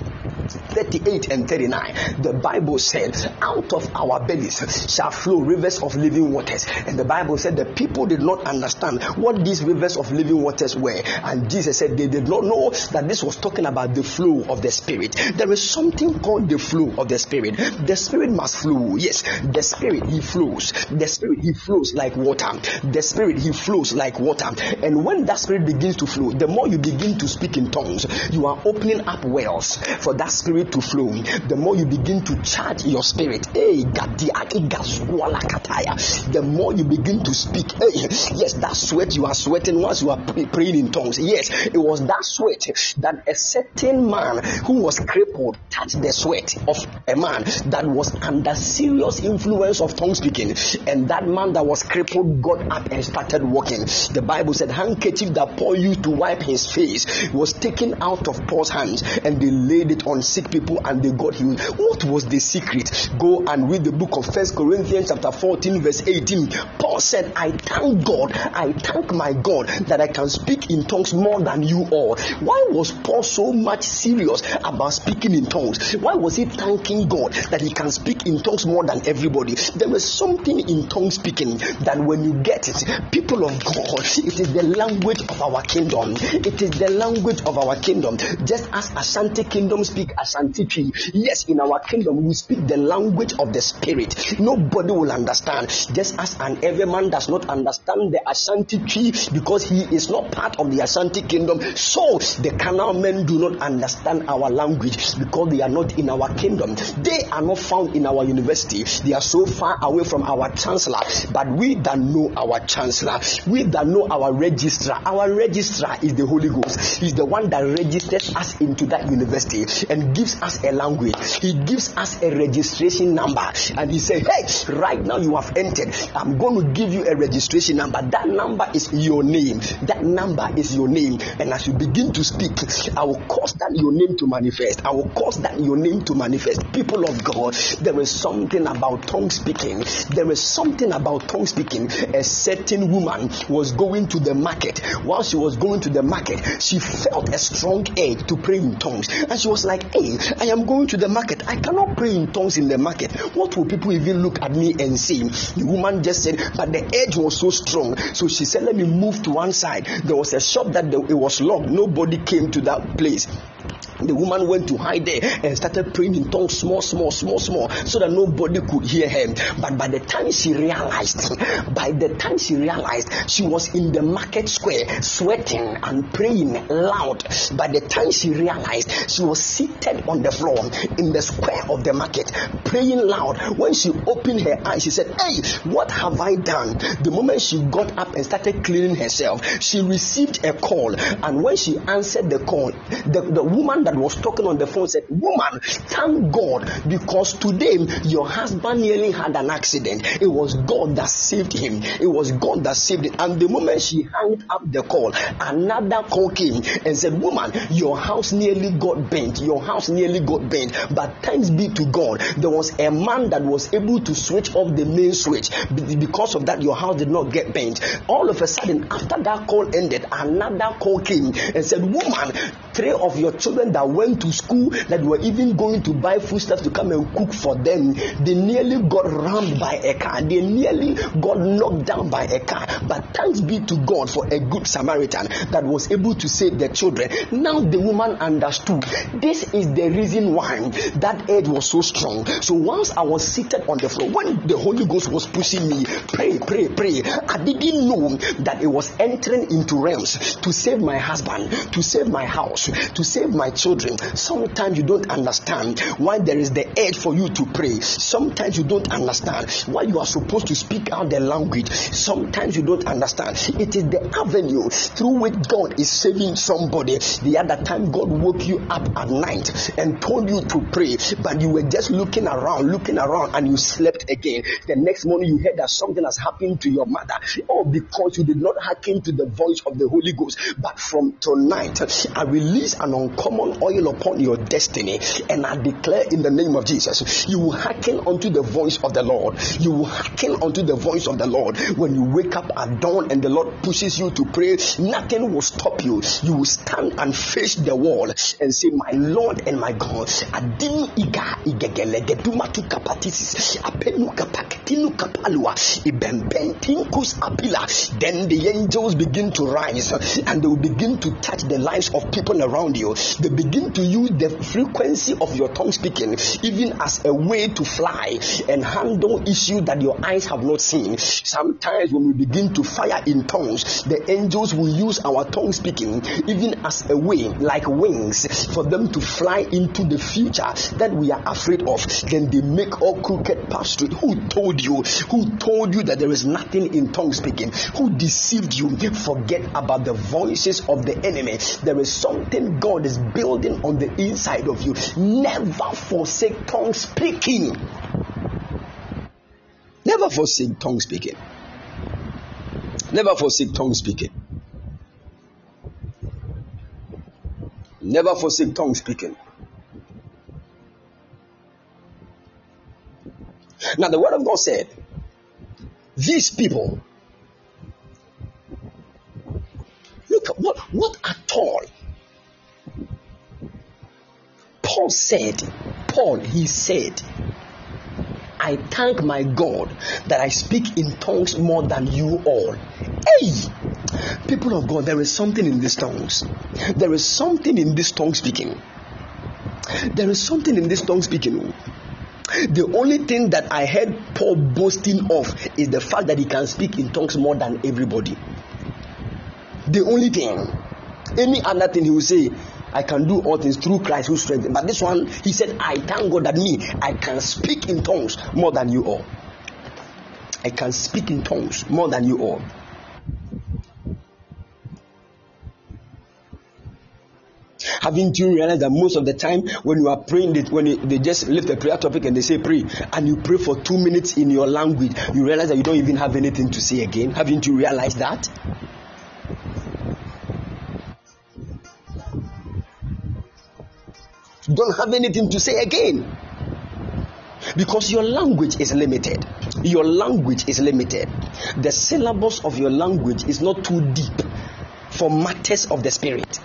38 and 39 the bible said out of our bellies shall flow rivers of living waters. And the bible said the people did not understand what these rivers of living waters were. And jesus said they did not know that this was talking about the flow of the spirit. There is something called the flow of the spirit. The spirit must flow. Yes the spirit he flows the spirit he flows like water. The spirit he flows like water. And when that spirit begins to flow the more you begin to speak in tongues you are opening up wells for that spirit to flow. The more you begin to charge your spirit. The more you begin to speak. Yes that sweat you are sweating once you are praying in tongues. Yes it was that sweat that a certain man who was crippled touched the sweat of a man that was under serious influence of tongue speaking and that man that was crippled got up and started walking the bible said handkerchief that paul used to wipe his face was taken out of paul's hands and they laid it on sick people and they got healed. What was the secret? Go and read the book of First Corinthians chapter 14 verse 18. Paul said, I thank God, I thank my God that I can speak in tongues more than you all. Why was Paul so much serious about speaking in tongues? Why was he thanking God that he can speak in tongues more than everybody? There was something in tongue speaking that when you get it, people of God, it is the language of our kingdom. It is the language of our kingdom. Just as Ashanti kingdom speak Ashanti Twi. Yes, in our kingdom we speak the language of the spirit. Nobody will understand. Just as an Ewe man does not understand the Ashanti Twi because he is not part of the Ashanti kingdom, so the canal men do not understand our language because they are not in our kingdom. They are not found in our university. They are so far away from our chancellor. But we that know our chancellor, we that know our registrar, our registrar is the Holy Ghost. He's the one that registers us into that university and gives us a language. He gives us a registration number. And he said, Hey, right now you have entered. I'm going to give you a registration number. That number is your name. That number is your name. And as you begin to speak, I will cause that your name to manifest. I will cause that your name to manifest. People of God, there is something about tongue speaking. There is something about tongue speaking. A certain woman was going to the market. While she was going to the market, she felt a strong urge to pray in tongues. And she was like, Hey, I am going to the market. I cannot pray in tongues in the market. What will people even look at me and say? The woman just said, But the urge was so strong. So she said, Let me move to one side. There was a shop that it was locked. Nobody came to that place. The woman went to hide there and started praying in tongues, small, small, small, small, so that nobody could hear her. But by the time she realized, by the time she realized, she was in the market square sweating and praying loud. By the time she realized, she was seated on the floor in the square of the market praying loud. When she opened her eyes, she said, Hey, what have I done? The moment she got up and started cleaning herself, she received a call. And when she answered the call, the, the woman that was talking on the phone said, Woman, thank God because today your husband nearly had an accident. It was God that saved him. It was God that saved him. And the moment she hung up the call, another call came and said, Woman, your house nearly got bent. Your house nearly got bent. But thanks be to God, there was a man that was able to switch off the main switch. Because of that, your house did not get bent. All of a sudden, after that call ended, another call came and said, Woman, three of your children that went to school that were even going to buy foodstuffs to come and cook for them, they nearly got rammed by a car. They nearly got knocked down by a car. But thanks be to God for a good Samaritan that was able to save the children. Now the woman understood this is the reason why that edge was so strong. So once I was seated on the floor, when the Holy Ghost was pushing me, pray, pray, pray, I didn't know that it was entering into realms to save my husband, to save my house, to save my children. Sometimes you don't understand why there is the edge for you to pray. Sometimes you don't understand why you are supposed to speak out the language. Sometimes you don't understand. It is the avenue through which God is saving somebody. The other time God woke you up at night and told you to pray, but you were just looking around, looking around, and you slept again. The next morning you heard that something has happened to your mother. All because you did not hearken to the voice of the Holy Ghost. But from tonight, I release an uncommon oil upon your destiny, and I declare in the name of Jesus, you will hearken unto the voice of the Lord. You will hearken unto the voice of the Lord when you wake up at dawn and the Lord pushes you to pray. Nothing will stop you. You will stand and face the wall and say, My Lord and my God, iga. Then the angels begin to rise and they will begin to touch the lives of people around you. They begin to use the frequency of your tongue speaking even as a way to fly and handle issues that your eyes have not seen. Sometimes when we begin to fire in tongues, the angels will use our tongue speaking even as a way, like wings, for them to fly into the future that we are afraid of. Then they make all crooked paths straight. Who told you? Who told you that there is nothing in tongue speaking? Who deceived you? Forget about the voices of the enemy. There is something something God is building on the inside of you. Never forsake tongue speaking. Never forsake tongue speaking. Never forsake tongue speaking. Never forsake tongue speaking. Now, the word of God said, These people, look, what, what at all Paul said, Paul, he said, I thank my God that I speak in tongues more than you all. Hey, people of God, there is something in these tongues. There is something in this tongue speaking. There is something in this tongue speaking. The only thing that I heard Paul boasting of is the fact that he can speak in tongues more than everybody. The only thing. Any other thing he will say, I can do all things through Christ who strengthens. But this one, he said, I thank God that me, I can speak in tongues more than you all. I can speak in tongues more than you all. Haven't you realized that most of the time when you are praying, when you, they just lift a prayer topic and they say pray, and you pray for two minutes in your language, you realize that you don't even have anything to say again? Haven't you realized that? Don't have anything to say again. Because your language is limited. Your language is limited. The syllabus of your language is not too deep for matters of the spirit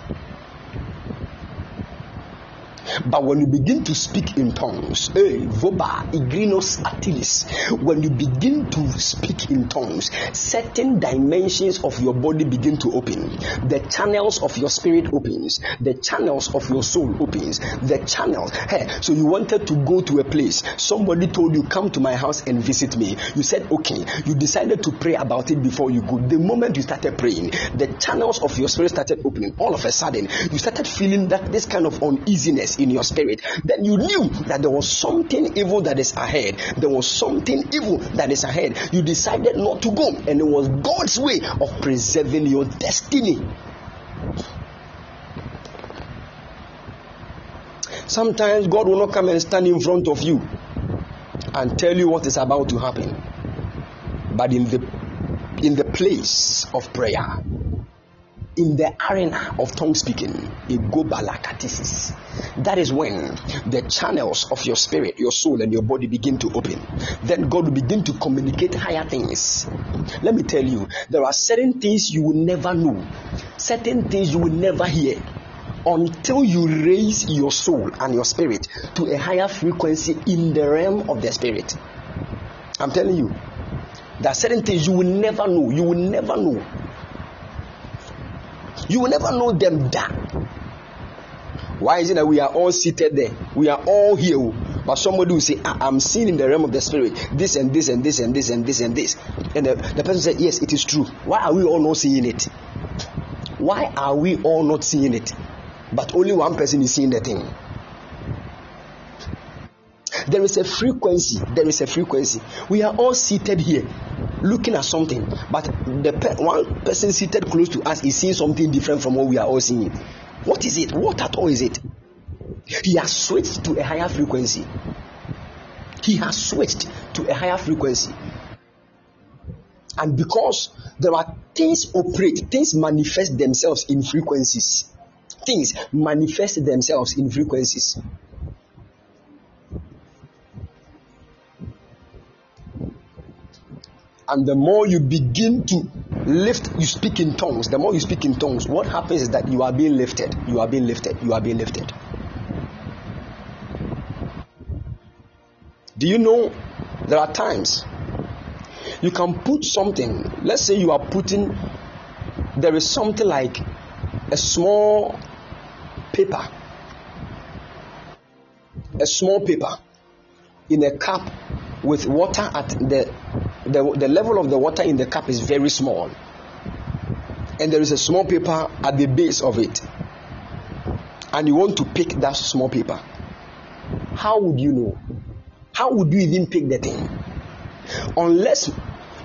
but when you begin to speak in tongues, hey, voba, igrinos atilis, when you begin to speak in tongues, certain dimensions of your body begin to open. The channels of your spirit opens. The channels of your soul opens. The channels. Hey, so you wanted to go to a place. Somebody told you, come to my house and visit me. You said, okay. You decided to pray about it before you go. The moment you started praying, the channels of your spirit started opening. All of a sudden, you started feeling that this kind of uneasiness in your spirit, then you knew that there was something evil that is ahead. There was something evil that is ahead. You decided not to go, and it was God's way of preserving your destiny. Sometimes God will not come and stand in front of you and tell you what is about to happen. But in the in the place of prayer, in the arena of tongue speaking, a gobalakatesis. that is when the channels of your spirit, your soul, and your body begin to open. Then God will begin to communicate higher things. Let me tell you, there are certain things you will never know, certain things you will never hear until you raise your soul and your spirit to a higher frequency in the realm of the spirit. I'm telling you, there are certain things you will never know. You will never know you will never know them that. Why is it that we are all seated there? We are all here. Oh. But somebody will say, ah, I'm seeing in the realm of the spirit this and this and this and this and this and this. And the, the person said, Yes, it is true. Why are we all not seeing it? Why are we all not seeing it? But only one person is seeing the thing. There is a frequency. There is a frequency. We are all seated here looking at something, but the pe- one person seated close to us is seeing something different from what we are all seeing. What is it? What at all is it? He has switched to a higher frequency. He has switched to a higher frequency. And because there are things operate, things manifest themselves in frequencies. Things manifest themselves in frequencies. And the more you begin to lift you speak in tongues. The more you speak in tongues what happens is that you are being lifted. You are being lifted. You are being lifted. Do you know there are times you can put something let's say you are putting there is something like a small paper. A small paper in a cup with water at the the, the level of the water in the cup is very small. And there is a small paper at the base of it. And you want to pick that small paper. How would you know? How would you even pick the thing? Unless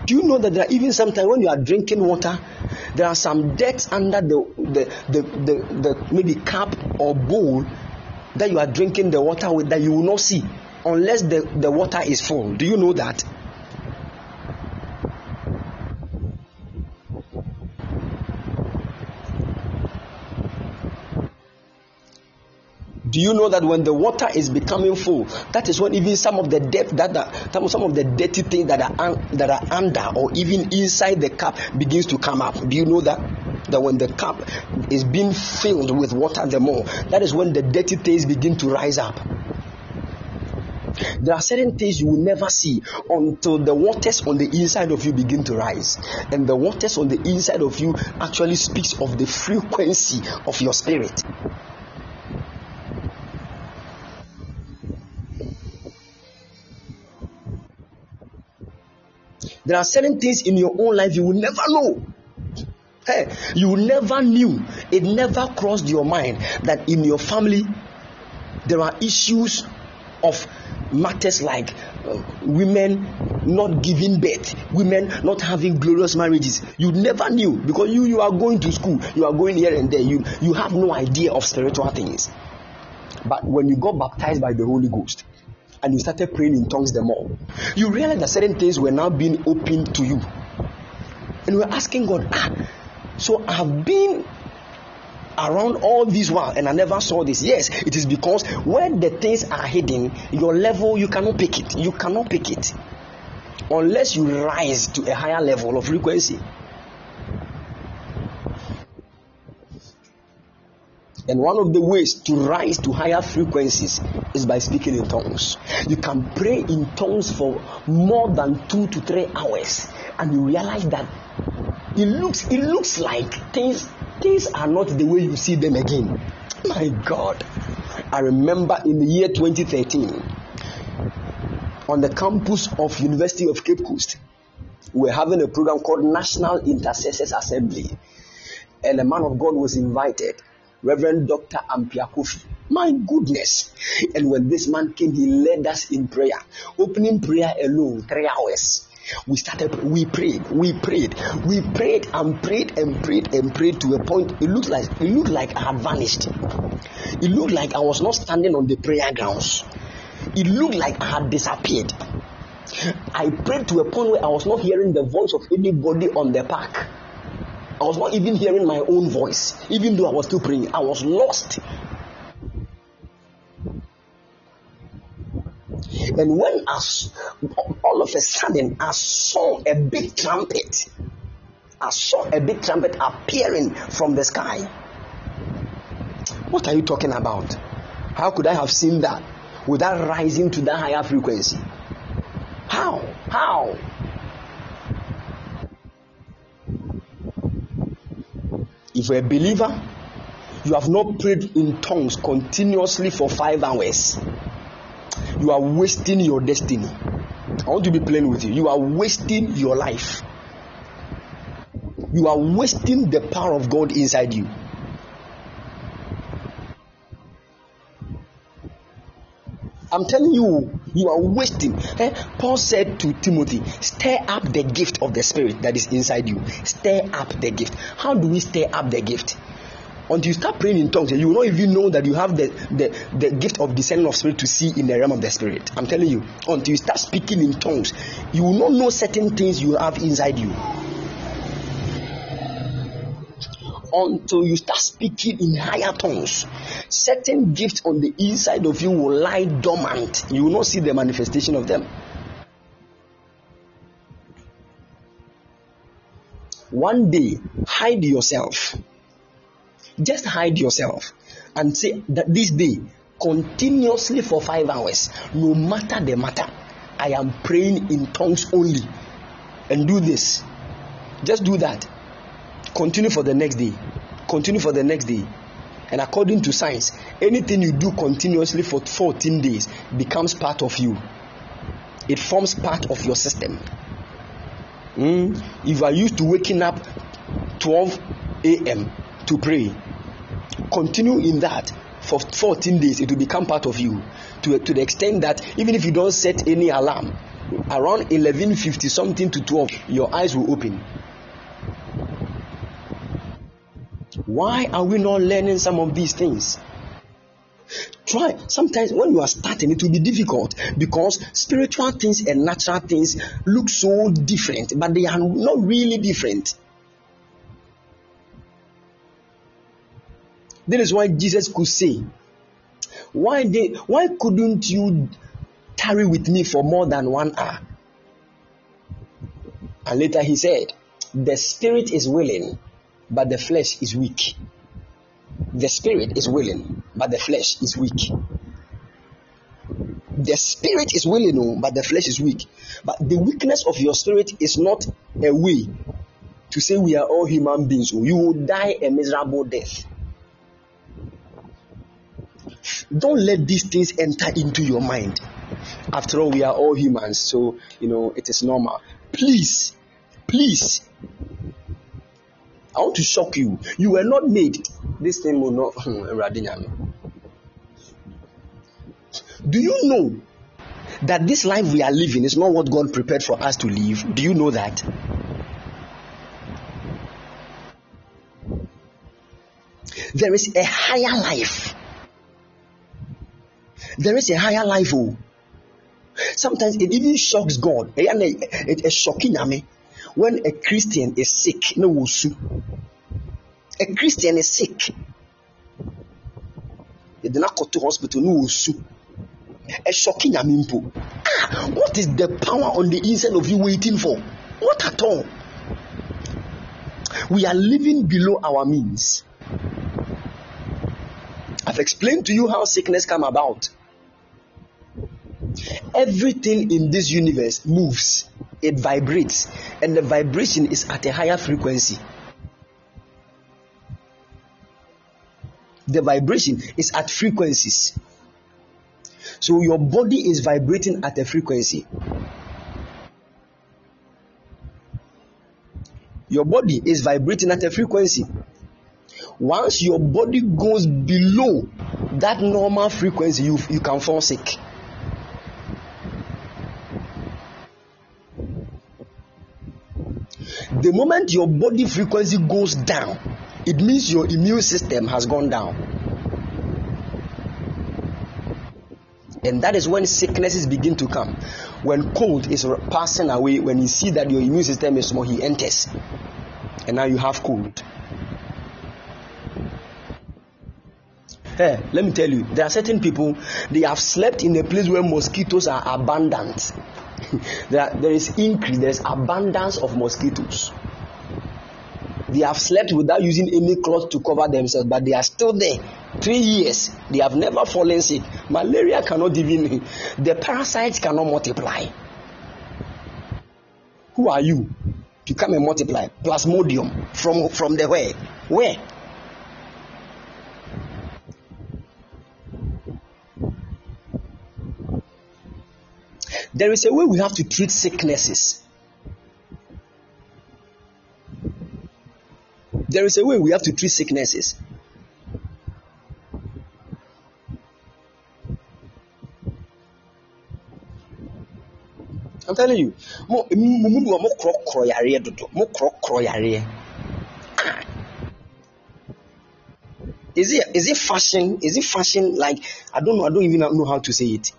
do you know that there are even sometimes when you are drinking water there are some debts under the the, the, the, the maybe cup or bowl that you are drinking the water with that you will not see unless the, the water is full do you know that Do you know that when the water is becoming full, that is when even some of the depth that are, some of the dirty things that are that are under or even inside the cup begins to come up. Do you know that? That when the cup is being filled with water, the more that is when the dirty things begin to rise up. There are certain things you will never see until the waters on the inside of you begin to rise. And the waters on the inside of you actually speaks of the frequency of your spirit. There are certain things in your own life you will never know. Hey, you never knew, it never crossed your mind that in your family there are issues of matters like uh, women not giving birth, women not having glorious marriages. You never knew because you you are going to school, you are going here and there. You you have no idea of spiritual things. But when you got baptized by the Holy Ghost and you started praying in tongues the more, you realize that certain things were now being opened to you. And we're asking God, ah, so I've been around all this while and I never saw this. Yes, it is because when the things are hidden, your level you cannot pick it. You cannot pick it unless you rise to a higher level of frequency. And one of the ways to rise to higher frequencies is by speaking in tongues. You can pray in tongues for more than two to three hours, and you realize that it looks it looks like things things are not the way you see them again. My God. I remember in the year 2013 on the campus of University of Cape Coast, we were having a program called National Intercessors Assembly. And a man of God was invited, Reverend Dr. Ampia Kofi. My goodness. And when this man came, he led us in prayer. Opening prayer alone, three hours we started we prayed we prayed. We prayed and prayed and prayed and prayed to a point it looked like it looked like i had vanished. It looked like i was not standing on the prayer grounds. It looked like i had disappeared. I prayed to a point where i was not hearing the voice of anybody on the park. I was not even hearing my own voice. Even though i was still praying i was lost And when I, all of a sudden I saw a big trumpet, I saw a big trumpet appearing from the sky. What are you talking about? How could I have seen that without rising to that higher frequency? How? How? If you're a believer, you have not prayed in tongues continuously for five hours you are wasting your destiny. I want to be plain with you. You are wasting your life. You are wasting the power of God inside you. I'm telling you, you are wasting. Eh? Paul said to Timothy, stir up the gift of the Spirit that is inside you. Stir up the gift. How do we stir up the gift? Until you start praying in tongues, you will not even know that you have the, the, the gift of discerning of spirit to see in the realm of the spirit. I'm telling you, until you start speaking in tongues, you will not know certain things you have inside you. Until you start speaking in higher tongues, certain gifts on the inside of you will lie dormant. You will not see the manifestation of them. One day, hide yourself just hide yourself and say that this day, continuously for five hours, no matter the matter, I am praying in tongues only. And do this. Just do that. Continue for the next day. Continue for the next day. And according to science, anything you do continuously for 14 days becomes part of you. It forms part of your system. Mm? If you are used to waking up 12 a.m. to pray, continue in that for 14 days it will become part of you to, to the extent that even if you don't set any alarm around 11:50 something to 12 your eyes will open. Why are we not learning some of these things? Try sometimes when you are starting it will be difficult because spiritual things and natural things look so different but they are not really different That is why Jesus could say, Why they why couldn't you tarry with me for more than one hour? And later he said, The spirit is willing, but the flesh is weak. The spirit is willing, but the flesh is weak. The spirit is willing, oh, but the flesh is weak. But the weakness of your spirit is not a way to say we are all human beings. Oh. You will die a miserable death. Don't let these things enter into your mind. After all, we are all humans, so you know it is normal. Please, please, I want to shock you. You were not made. This thing will not. Hmm, Do you know that this life we are living is not what God prepared for us to live? Do you know that? There is a higher life. There is a higher life. Oh. Sometimes it even shocks God. It is shocking me when a Christian is sick. No, a Christian is sick. They did not go to hospital. No, a shocking amimpo. Ah, what is the power on the inside of you waiting for? What at all? We are living below our means. I've explained to you how sickness come about. Everything in this universe moves, it vibrates, and the vibration is at a higher frequency. The vibration is at frequencies. So your body is vibrating at a frequency. Your body is vibrating at a frequency. Once your body goes below that normal frequency, you, you can fall sick. The moment your body frequency goes down, it means your immune system has gone down. And that is when sicknesses begin to come. When cold is passing away, when you see that your immune system is small, he enters. And now you have cold. Hey, let me tell you, there are certain people, they have slept in a place where mosquitoes are abundant. <laughs> there, there is increase, there is abundance of mosquitoes. They have slept without using any cloth to cover themselves, but they are still there. Three years, they have never fallen sick. Malaria cannot even, <laughs> the parasites cannot multiply. Who are you to come and multiply? Plasmodium from from the where? Where? There is a way we have to treat sicknesses. There is a way we have to treat sicknesses. I'm telling you, mo mu mo dodo, mo. Is it is it fashion? Is it fashion? Like I don't know. I don't even know how to say it.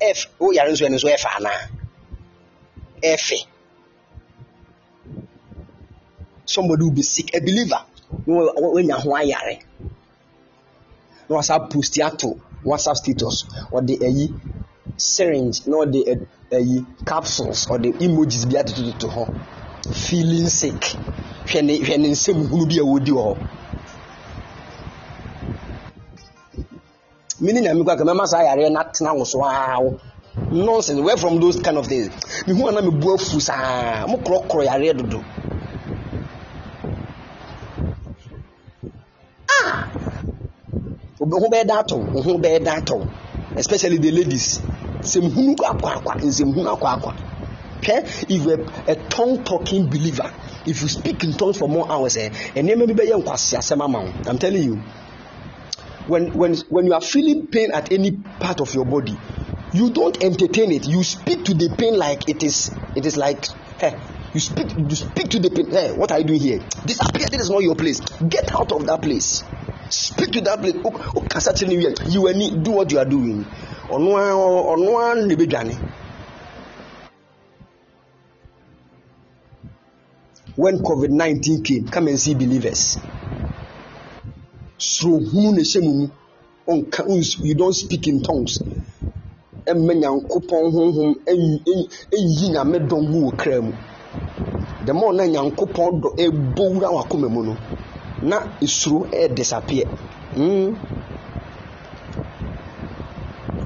F o yare nso ɛno nso ɛfa anaa? Ɛfɛ. Somebody will be sick, a believer. When you ayare. Na wasa post ato WhatsApp status ɔde ɛyi syringe na ɔde ɛyi capsules ɔde emojis bi atototo hɔ feeling sick hwɛ ne hwɛ ne nsɛm hunu bi a wɔdi wɔ hɔ. Mini na mi kɔ akama saa yare na tena wo so nonsense where from those kind of things mi hu ana mi bu afu saa. Mo korɔkorɔ yare dodo. Ah! Ho bɛyɛ da atɔ ho da atɔ especially the ladies. Nsɛmhunu akɔ akwa nsɛmhunu akɔ akwa hwɛ? If you are a tongue talking believer if you speak in tongues for more hours eh nneɛma bi bɛyɛ nkwasi asɛm ama wo. I'm telling you when when when you are feeling pain at any part of your body you don't entertain it. You speak to the pain like it is it is like hey you speak you speak to the pain hey what are you doing here? Disappear this is not your place. Get out of that place. Speak to that place. O kasa kyerɛ ne wia. You ani do what you are doing. Ɔno ɔno ara na ebe dwane when covid nineteen came come and see believers soro hunu na ɛhyɛ mu mu. You don't speak in tongues. Ɛmma nyankopɔn honhom ɛnyi nyame dɔm mu wɔ kra mu. The more na nyankopɔn dɔ ɛbɔ wura mu no na esuro ɛyɛ disappear mm.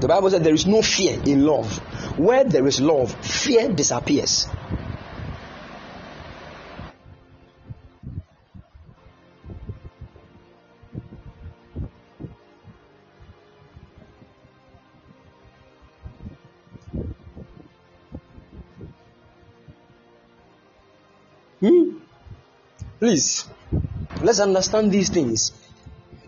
the bible said there is no fear in love. Where there is love fear disappears Hmm? Please, let's understand these things.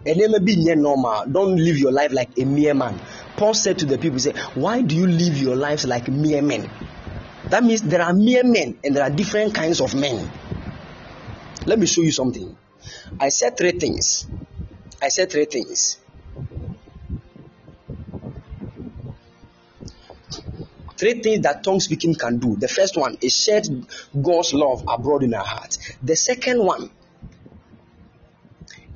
And then be normal. Don't live your life like a mere man. Paul said to the people, say, Why do you live your lives like mere men? That means there are mere men and there are different kinds of men. Let me show you something. I said three things. I said three things. Three things that tongue speaking can do. The first one is shed God's love abroad in our hearts. The second one,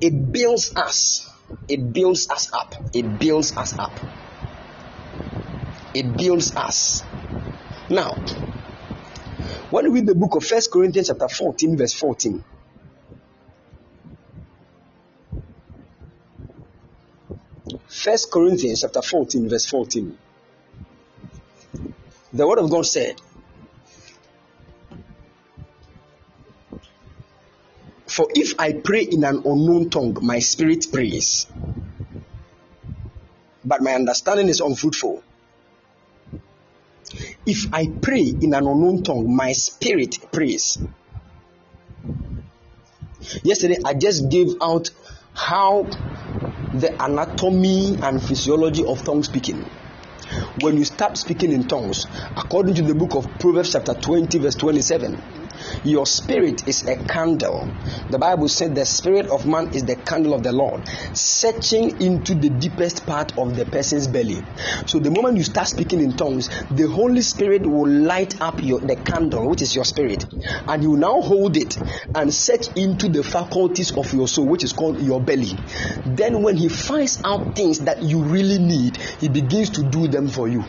it builds us. It builds us up. It builds us up. It builds us. Now, when we read the book of First Corinthians chapter 14, verse 14. First Corinthians chapter 14, verse 14. The word of God said, For if I pray in an unknown tongue, my spirit prays, but my understanding is unfruitful. If I pray in an unknown tongue, my spirit prays. Yesterday, I just gave out how the anatomy and physiology of tongue speaking when you start speaking in tongues, according to the book of Proverbs, chapter 20, verse 27, your spirit is a candle. The Bible said the spirit of man is the candle of the Lord, searching into the deepest part of the person's belly. So the moment you start speaking in tongues, the Holy Spirit will light up your the candle, which is your spirit, and you now hold it and search into the faculties of your soul, which is called your belly. Then when he finds out things that you really need, he begins to do them for you.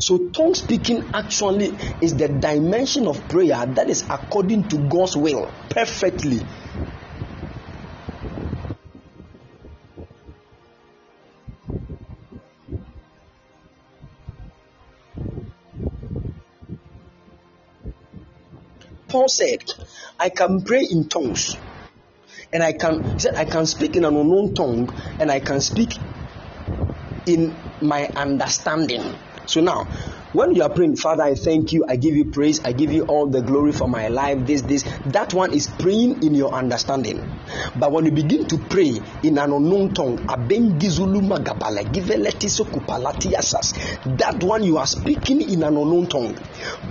So, tongue speaking actually is the dimension of prayer that is according to God's will perfectly. Paul said, I can pray in tongues and I can he said I can speak in an unknown tongue and I can speak in my understanding. So now, when you are praying, Father, I thank you, I give you praise, I give you all the glory for my life, this, this, that one is praying in your understanding. But when you begin to pray in an unknown tongue, that one you are speaking in an unknown tongue.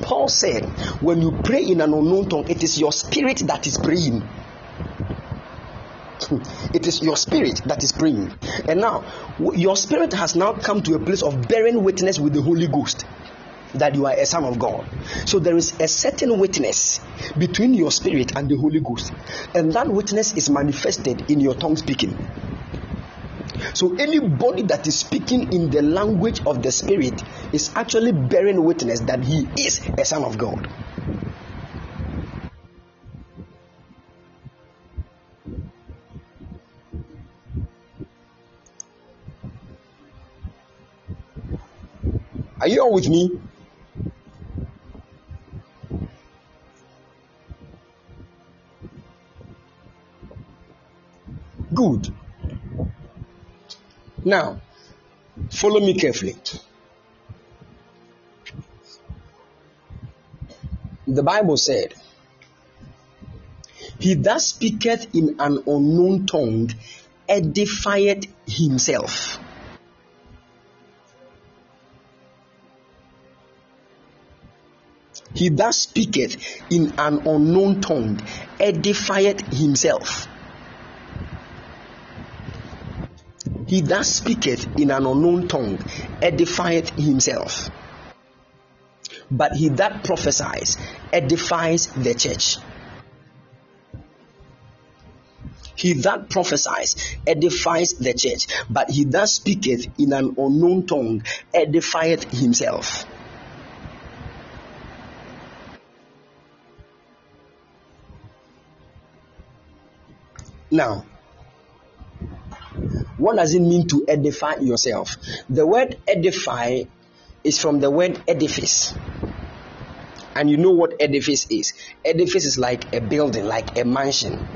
Paul said, when you pray in an unknown tongue, it is your spirit that is praying. It is your spirit that is praying. And now, your spirit has now come to a place of bearing witness with the Holy Ghost that you are a son of God. So there is a certain witness between your spirit and the Holy Ghost. And that witness is manifested in your tongue speaking. So anybody that is speaking in the language of the spirit is actually bearing witness that he is a son of God. Are you all with me? Good. Now, follow me carefully. The Bible said, He that speaketh in an unknown tongue edifieth himself. He that speaketh in an unknown tongue edifieth himself. He that speaketh in an unknown tongue edifieth himself. But he that prophesies edifies the church. He that prophesies edifies the church, but he that speaketh in an unknown tongue edifieth himself. Now, what does it mean to edify yourself? The word edify is from the word edifice. And you know what edifice is? Edifice is like a building, like a mansion.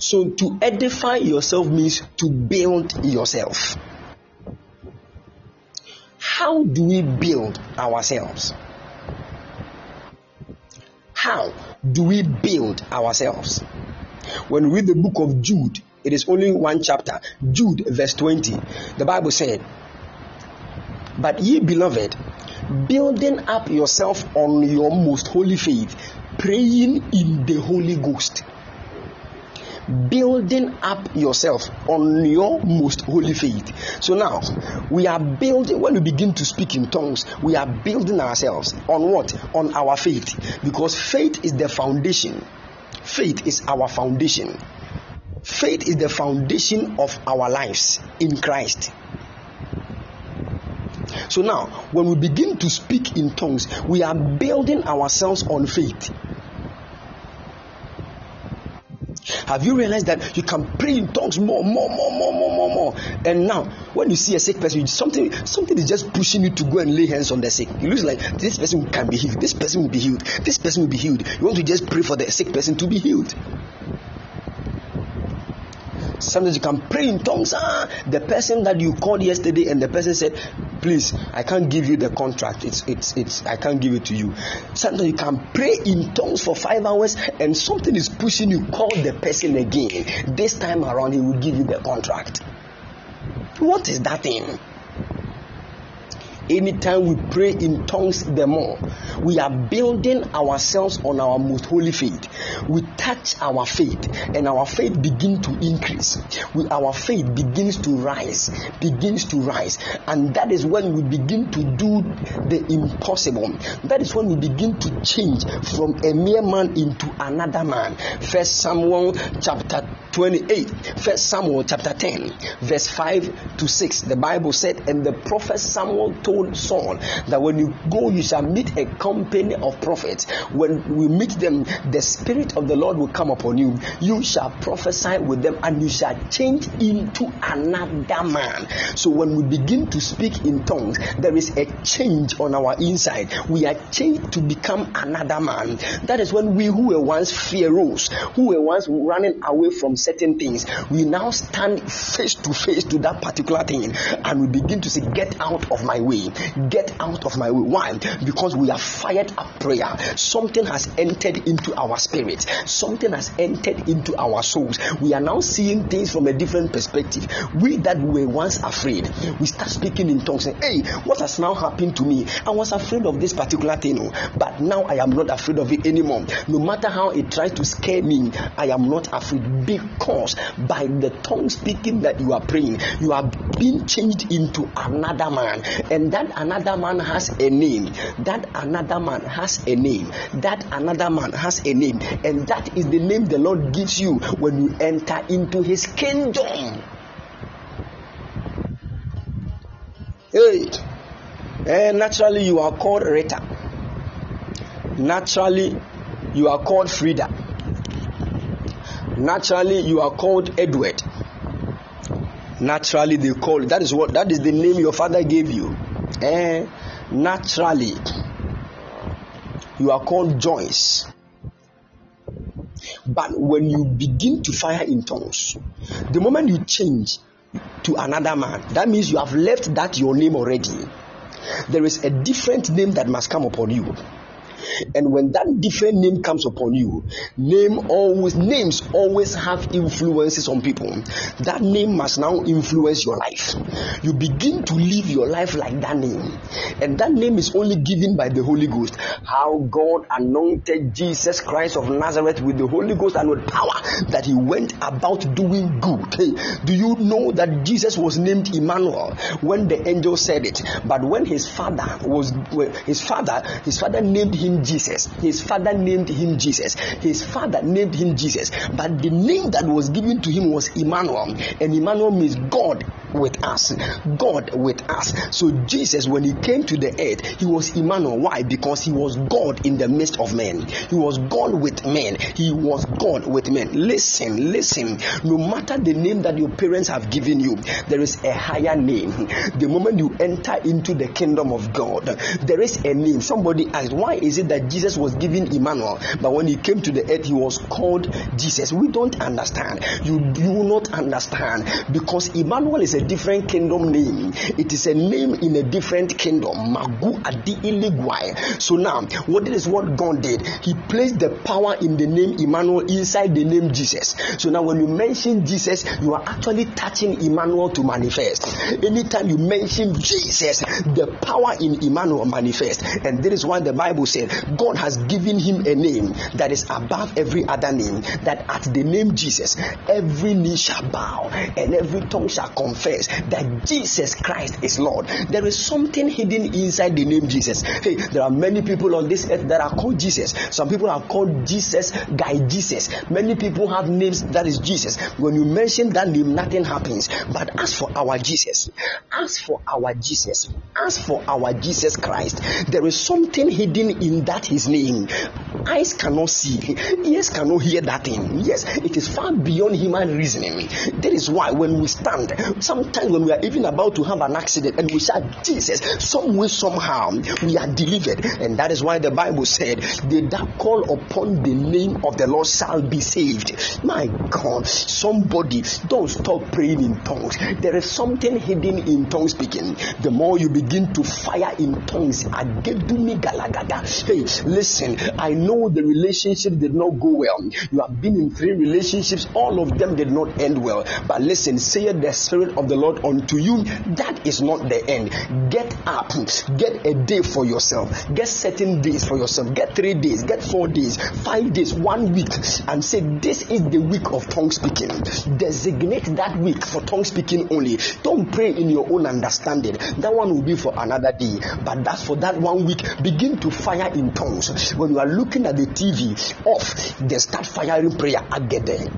So to edify yourself means to build yourself. How do we build ourselves? How do we build ourselves? When we read the book of Jude, it is only one chapter. Jude, verse 20. The Bible said, But ye beloved, building up yourself on your most holy faith, praying in the Holy Ghost building up yourself on your most holy faith. So now we are building, when we begin to speak in tongues, we are building ourselves on what? On our faith. Because faith is the foundation. Faith is our foundation. Faith is the foundation of our lives in Christ. So now, when we begin to speak in tongues, we are building ourselves on faith. Have you realized that you can pray in tongues more, more, more, more, more, more, more? And now, when you see a sick person, something something is just pushing you to go and lay hands on the sick. It looks like this person can be healed. This person will be healed. This person will be healed. You want to just pray for the sick person to be healed. Sometimes you can pray in tongues. Ah, the person that you called yesterday, and the person said, "Please, I can't give you the contract. It's, it's, it's. I can't give it to you." Sometimes you can pray in tongues for five hours, and something is pushing you. Call the person again. This time around, he will give you the contract. What is that thing? Anytime we pray in tongues, the more we are building ourselves on our most holy faith. We touch our faith, and our faith begins to increase. We, our faith begins to rise, begins to rise, and that is when we begin to do the impossible. That is when we begin to change from a mere man into another man. First Samuel chapter 28, First Samuel chapter 10, verse 5 to 6. The Bible said, and the prophet Samuel told told Saul that when you go, you shall meet a company of prophets. When we meet them, the Spirit of the Lord will come upon you. You shall prophesy with them and you shall change into another man. So when we begin to speak in tongues, there is a change on our inside. We are changed to become another man. That is when we who were once pharaohs, who were once running away from certain things, we now stand face to face to that particular thing and we begin to say, Get out of my way. Get out of my way. Why? Because we have fired up prayer. Something has entered into our spirit, something has entered into our souls. We are now seeing things from a different perspective. We that were once afraid, we start speaking in tongues saying, Hey, what has now happened to me? I was afraid of this particular thing, oh, but now I am not afraid of it anymore. No matter how it tries to scare me, I am not afraid because by the tongue speaking that you are praying, you are being changed into another man, and that another man has a name. That another man has a name. That another man has a name. And that is the name the lord gives you when you enter into his kingdom. Hey. And eh, naturally you are called rita. Naturally you are called frida. Naturally you are called edward. Naturally they call that is what that is the name your father gave you eh, naturally you are called Joyce. But when you begin to fire in tongues, the moment you change to another man, that means you have left that your name already. There is a different name that must come upon you. And when that different name comes upon you, name always names always have influences on people. That name must now influence your life. You begin to live your life like that name. And that name is only given by the Holy Ghost. How God anointed Jesus Christ of Nazareth with the Holy Ghost and with power that he went about doing good. Hey, do you know that Jesus was named Emmanuel when the angel said it? But when his father was his father, his father named him him Jesus. His father named him Jesus. His father named him Jesus. But the name that was given to him was Emmanuel. And Emmanuel means God with us. God with us. So Jesus, when he came to the earth, he was Emmanuel. Why? Because he was God in the midst of men. He was God with men. He was God with men. Listen, listen. No matter the name that your parents have given you, there is a higher name. The moment you enter into the kingdom of God, there is a name. Somebody asked, why is it that Jesus was given Emmanuel, but when he came to the earth, he was called Jesus? We don't understand. You do not understand because Emmanuel is a different kingdom name. It is a name in a different kingdom. Magu Adi Iligwai. So now, what is what God did? He placed the power in the name Emmanuel inside the name Jesus. So now, when you mention Jesus, you are actually touching Emmanuel to manifest. Anytime you mention Jesus, the power in Emmanuel manifests. And that is why the Bible said God has given him a name that is above every other name, that at the name Jesus, every knee shall bow and every tongue shall confess that Jesus Christ is Lord. There is something hidden inside the name Jesus. Hey, there are many people on this earth that are called Jesus. Some people are called Jesus, Guy Jesus. Many people have names that is Jesus. When you mention that name, nothing happens. But as for our Jesus, as for our Jesus, as for our Jesus Christ, there is something hidden in that his name. Eyes cannot see, ears cannot hear that thing. Yes, it is far beyond human reasoning. That is why when we stand, sometimes when we are even about to have an accident and we shout Jesus, some way, somehow, we are delivered. And that is why the Bible said, They that call upon the name of the Lord shall be saved. My God, somebody don't stop praying in tongues. There is something hidden in tongue speaking. The more you begin to fire in tongues, listen, I know the relationship did not go well. You have been in three relationships, all of them did not end well. But listen, say the Spirit of the Lord unto you, that is not the end. Get up, get a day for yourself, get certain days for yourself, get three days, get four days, five days, one week, and say, This is the week of tongue speaking. Designate that week for tongue speaking only. Don't pray in your own understanding. That one will be for another day. But that's for that one week. Begin to fire in tongues. When you are looking at the TV off, they start firing prayer. I get there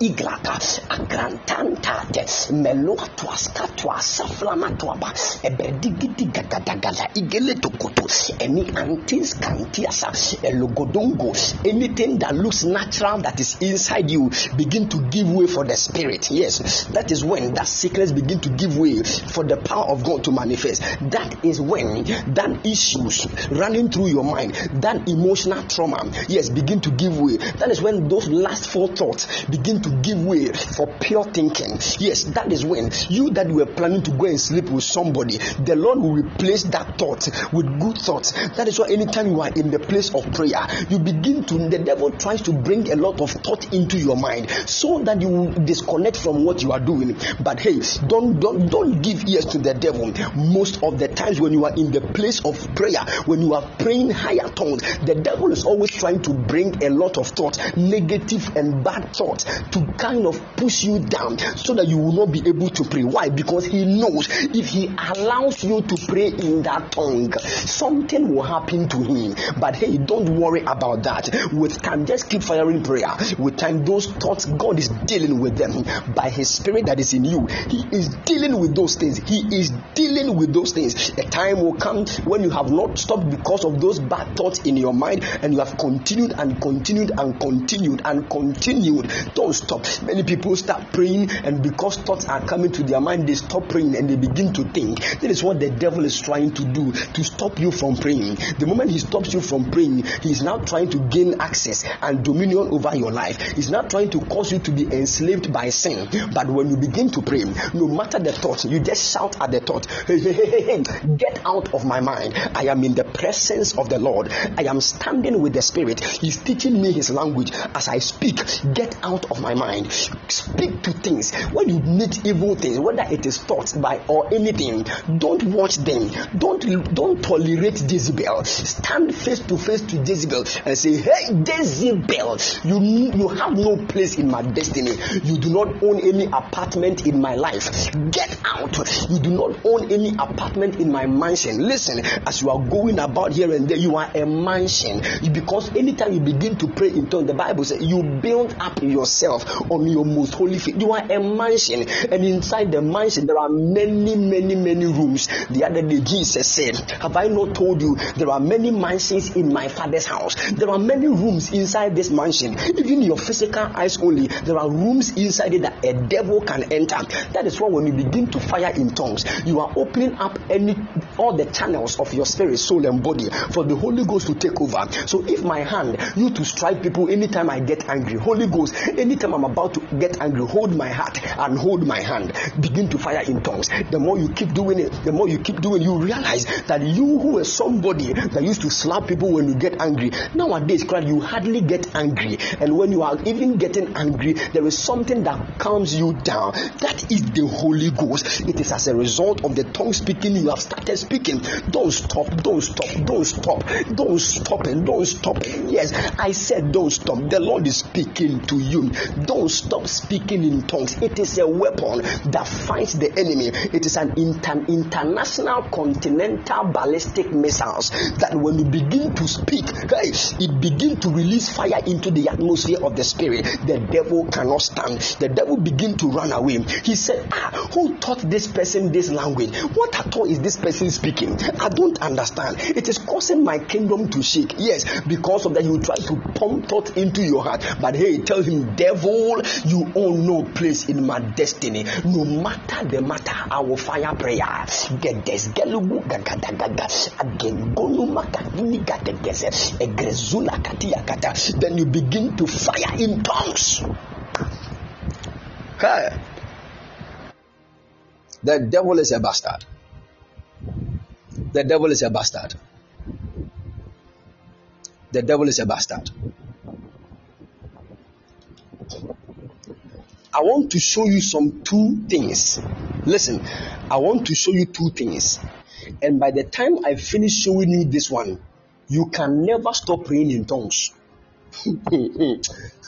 iglata agrantantate meloatwa skatwa saflamatwaba ebedigidigadagala igeletokoto any antis cantiasa elogodongo anything that looks natural that is inside you begin to give way for the spirit. Yes that is when that sickness begin to give way for the power of god to manifest. That is when that issues running through your mind that emotional trauma yes begin to give way. That is when those last four thoughts begin to give way for pure thinking. Yes, that is when you that were planning to go and sleep with somebody, the Lord will replace that thought with good thoughts. That is why anytime you are in the place of prayer, you begin to the devil tries to bring a lot of thought into your mind so that you will disconnect from what you are doing. But hey, don't don't don't give ears to the devil. Most of the times when you are in the place of prayer, when you are praying higher tongues, the devil is always trying to bring a lot of thoughts, negative and bad thoughts, to kind of push you down so that you will not be able to pray. Why? Because he knows if he allows you to pray in that tongue, something will happen to him. But hey, don't worry about that. With time, just keep firing prayer. With time, those thoughts, God is dealing with them by his spirit that is in you. He is dealing with those things. He is dealing with those things. A time will come when you have not stopped because of those bad thoughts in your mind and you have continued and continued and continued and continued. Don't stop. Many people start praying, and because thoughts are coming to their mind, they stop praying and they begin to think. That is what the devil is trying to do to stop you from praying. The moment he stops you from praying, he is now trying to gain access and dominion over your life. He's not trying to cause you to be enslaved by sin. But when you begin to pray, no matter the thought, you just shout at the thought, get out of my mind. I am in the presence of the Lord. I am standing with the Spirit. He's teaching me his language as I speak. Get out of my mind. Speak to things. When you meet evil things, whether it is thoughts by or anything, don't watch them. Don't don't tolerate Jezebel. Stand face to face to Jezebel and say, Hey, Jezebel, you you have no place in my destiny. You do not own any apartment in my life. Get out. You do not own any apartment in my mansion. Listen, as you are going about here and there, you are a mansion. Because anytime you begin to pray in tongues, the Bible says you build up yourself on your most holy faith. You are a mansion, and inside the mansion there are many, many, many rooms. The other day Jesus said, Have I not told you there are many mansions in my father's house? There are many rooms inside this mansion. Even your physical eyes only, there are rooms inside it that a devil can enter. That is why when you begin to fire in tongues, you are opening up any all the channels of your spirit, soul, and body for the Holy Ghost to take over. So if my hand, you to strike people anytime I get angry, Holy Ghost, anytime I'm about to get angry, hold my heart and hold my hand. Begin to fire in tongues. The more you keep doing it, the more you keep doing, you realize that you who were somebody that used to slap people when you get angry, nowadays, Christ, you hardly get angry. And when you are even getting angry, there is something that calms you down. That is the Holy Ghost. It is as a result of the tongue speaking you have started speaking. Don't stop, don't stop, don't stop, don't stop, and don't stop. Yes, I said don't stop. The Lord is speaking to you. Don't stop speaking in tongues. It is a weapon that fights the enemy. It is an inter- international continental ballistic missiles that when you begin to speak, hey, it begin to release fire into the atmosphere of the spirit. The devil cannot stand. The devil begin to run away. He said, ah, who taught this person this language? What at all is this person speaking? I don't understand. It is causing my kingdom to shake. Yes, because of that, you try to pump thought into your heart. But hey, tell him, devil, you own no place in my destiny. No matter the matter, I will fire prayer. Get this again. Then you begin to fire in tongues. Hey. The devil is a bastard. The devil is a bastard. The devil is a bastard. I want to show you some two things. Listen, I want to show you two things. And by the time I finish showing you this one, you can never stop praying in tongues. <laughs>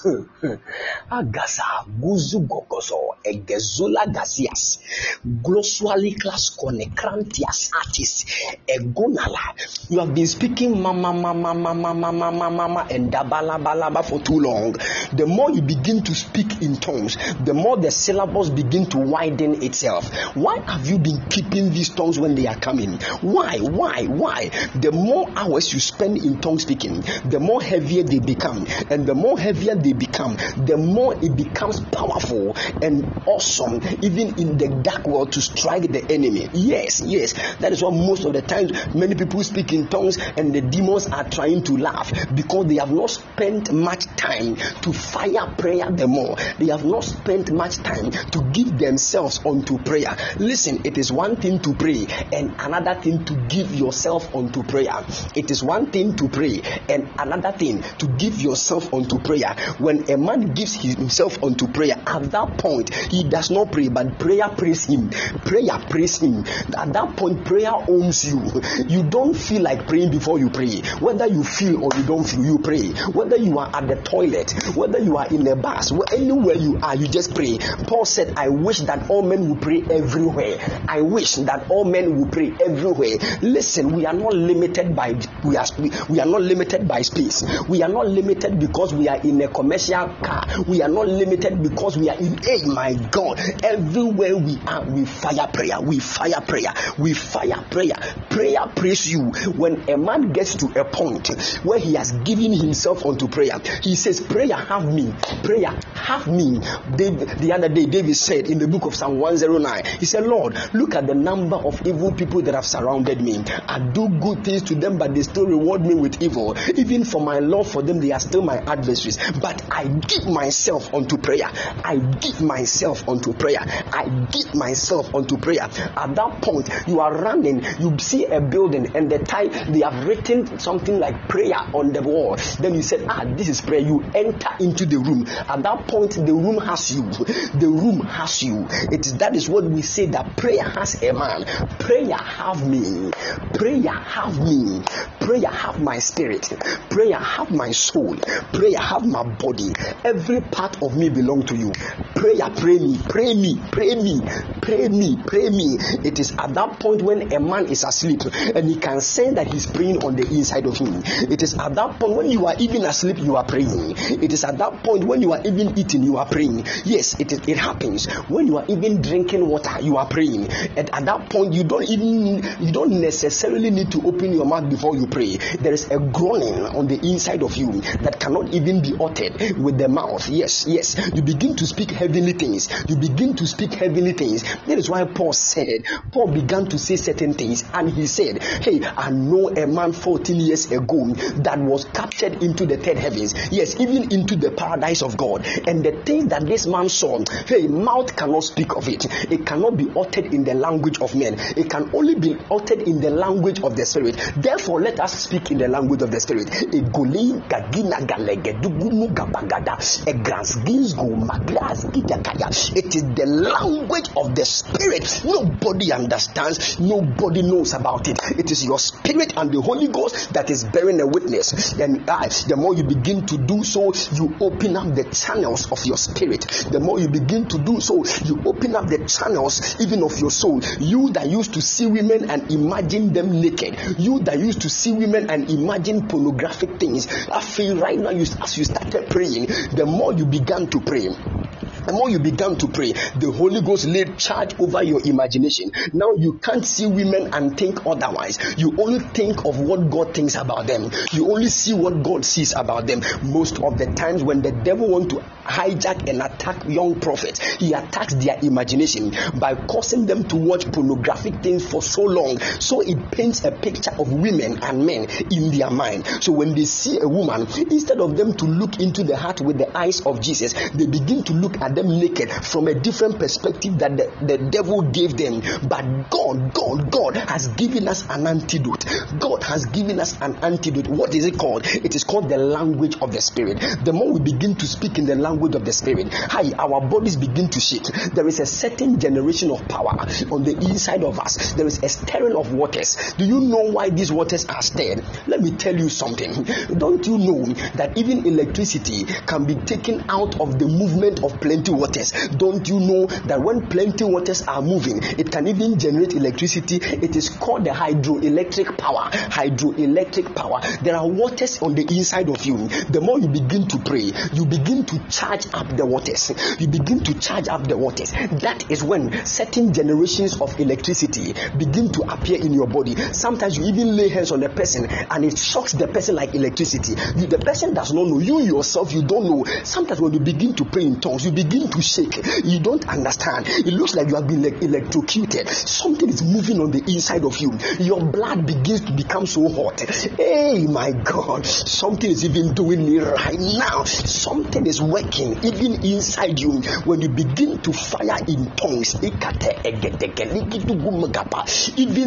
Agasa guzu gokoso egezula gazias glosuali class conecrantias artis egonala. You have been speaking mama mama mama mama mama mama and dabala for too long. The more you begin to speak in tongues, the more the syllables begin to widen itself. Why have you been keeping these tongues when they are coming? Why? Why? Why? The more hours you spend in tongue speaking, the more heavier they become, and the more heavier they become, the more it becomes powerful and awesome, even in the dark world to strike the enemy. Yes, yes, that is why most of the times many people speak in tongues and the demons are trying to laugh because they have not spent much time to fire prayer the more. They have not spent much time to give themselves unto prayer. Listen, it is one thing to pray and another thing to give yourself unto prayer. It is one thing to pray and another thing to give yourself unto prayer. When a man gives himself unto prayer, at that point he does not pray, but prayer prays him. Prayer prays him. At that point, prayer owns you. You don't feel like praying before you pray. Whether you feel or you don't feel, you pray. Whether you are at the toilet, whether you are in a bus, anywhere you are, you just pray. Paul said, I wish that all men will pray everywhere. I wish that all men will pray everywhere. Listen, we are not limited by we are we, are not limited by space. We are not limited because we are in a commercial car. We are not limited because we are in a my God. Everywhere we are, we fire prayer. We fire prayer. We fire prayer. Prayer prays you. When a man gets to a point where he has given himself unto prayer, he says, Prayer have me. Prayer have me. David, the other day, David said in the book of Psalm 109, he said, Lord, look at the number of evil people that have surrounded me. I do good things to them, but they still reward me with evil. Even for my love for them, they are still my adversaries. But I give myself unto prayer. I give myself myself unto prayer. I give myself unto prayer. At that point, you are running, you see a building, and the time they have written something like prayer on the wall. Then you said, Ah, this is prayer. You enter into the room. At that point, the room has you. The room has you. It is that is what we say that prayer has a man. Prayer have me. Prayer have me. Prayer have my spirit. Prayer have my soul. Prayer have my body. Every part of me belong to you. Prayer, pray me, pray me, pray me, pray me, pray me. It is at that point when a man is asleep and he can say that he's praying on the inside of him. It is at that point when you are even asleep, you are praying. It is at that point when you are even eating, you are praying. Yes, it, is, it happens. When you are even drinking water, you are praying. And at that point, you don't even you don't necessarily need to open your mouth before you pray. There is a groaning on the inside of you that cannot even be uttered with the mouth. Yes, yes. You begin to speak heavenly things. You begin to speak heavenly things. That is why Paul said, Paul began to say certain things, and he said, Hey, I know a man 14 years ago that was captured into the third heavens. Yes, even into the paradise of God. And the thing that this man saw, hey, mouth cannot speak of it. It cannot be uttered in the language of men. It can only be uttered in the language of the spirit. Therefore, let us speak in the language of the spirit. It is the language of the spirit. Nobody understands, nobody knows about it. It is your spirit and the Holy Ghost that is bearing a witness. And uh, the more you begin to do so, you open up the channels of your spirit. The more you begin to do so, you open up the channels even of your soul. You that used to see women and imagine them naked, you that used to see women and imagine pornographic things. I feel right now, you, as you started praying, the more you began to pray the more you began to pray, the Holy Ghost laid charge over your imagination. Now you can't see women and think otherwise. You only think of what God thinks about them. You only see what God sees about them. Most of the times when the devil want to hijack and attack young prophets, he attacks their imagination by causing them to watch pornographic things for so long. So it paints a picture of women and men in their mind. So when they see a woman, instead of them to look into the heart with the eyes of Jesus, they begin to look at them naked from a different perspective that the, the devil gave them. But God, God, God has given us an antidote. God has given us an antidote. What is it called? It is called the language of the spirit. The more we begin to speak in the language of the spirit, hi, our bodies begin to shake. There is a certain generation of power on the inside of us. There is a stirring of waters. Do you know why these waters are stirred? Let me tell you something. Don't you know that even electricity can be taken out of the movement of plenty plenty waters. Don't you know that when plenty waters are moving, it can even generate electricity? It is called the hydroelectric power. Hydroelectric power. There are waters on the inside of you. The more you begin to pray, you begin to charge up the waters. You begin to charge up the waters. That is when certain generations of electricity begin to appear in your body. Sometimes you even lay hands on a person and it shocks the person like electricity. You, the person does not know. You yourself, you don't know. Sometimes when you begin to pray in tongues, you begin to shake. You don't understand. It looks like you have been like electrocuted. Something is moving on the inside of you. Your blood begins to become so hot. Hey, my God, something is even doing me right now. Something is working even inside you when you begin to fire in tongues. Even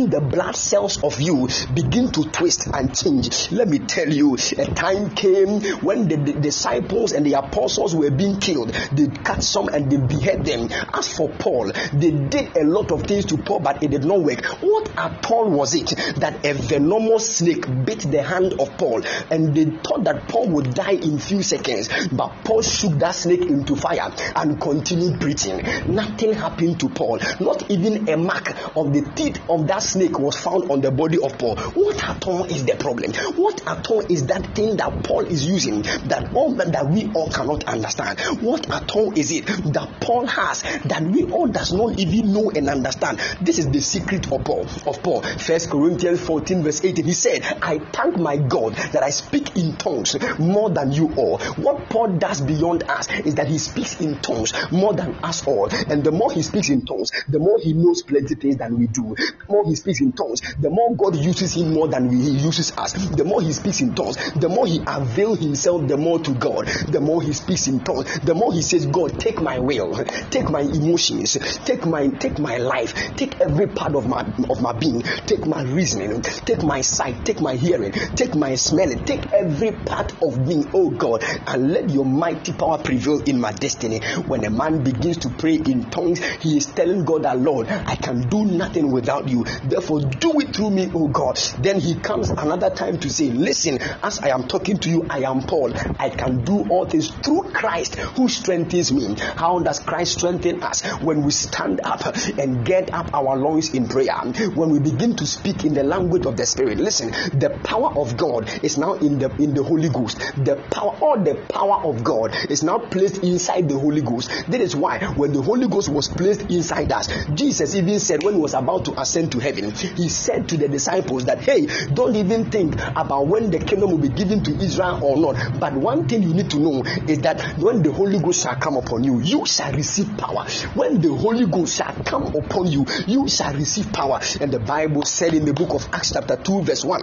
the blood cells of you begin to twist and change. Let me tell you, a time came when the, the disciples and the apostles were being killed. They cut some and they behead them. As for Paul, they did a lot of things to Paul, but it did not work. What at all was it that a venomous snake bit the hand of Paul and they thought that Paul would die in few seconds, but Paul shook that snake into fire and continued preaching. Nothing happened to Paul. Not even a mark of the teeth of that snake was found on the body of Paul. What at all is the problem? What at all is that thing that Paul is using that all that we all cannot understand? What at all is it that Paul has that we all does not even know and understand? This is the secret of Paul. Of Paul, First Corinthians 14 verse 18. He said, "I thank my God that I speak in tongues more than you all." What Paul does beyond us is that he speaks in tongues more than us all. And the more he speaks in tongues, the more he knows plenty things than we do. The more he speaks in tongues, the more God uses him more than he uses us. The more he speaks in tongues, the more he avails himself the more to God. The more he speaks in tongues, the more he says, God, take my will, take my emotions, take my take my life, take every part of my of my being, take my reasoning, take my sight, take my hearing, take my smelling, take every part of me, oh God, and let your mighty power prevail in my destiny. When a man begins to pray in tongues, he is telling God that Lord, I can do nothing without you. Therefore, do it through me, oh God. Then he comes another time to say, Listen, as I am talking to you, I am Paul. I can do all things through Christ who strengthens me. How does Christ strengthen us? When we stand up and get up our loins in prayer, when we begin to speak in the language of the Spirit. Listen, the power of God is now in the in the Holy Ghost. The power, all the power of God is now placed inside the Holy Ghost. That is why when the Holy Ghost was placed inside us, Jesus even said when he was about to ascend to heaven, he said to the disciples that, Hey, don't even think about when the kingdom will be given to Israel or not. But one thing you need to know is that when the Holy Ghost shall come upon you, you shall receive power. When the Holy Ghost shall come upon you, you shall receive power. And the Bible said in the book of Acts, chapter 2, verse 1,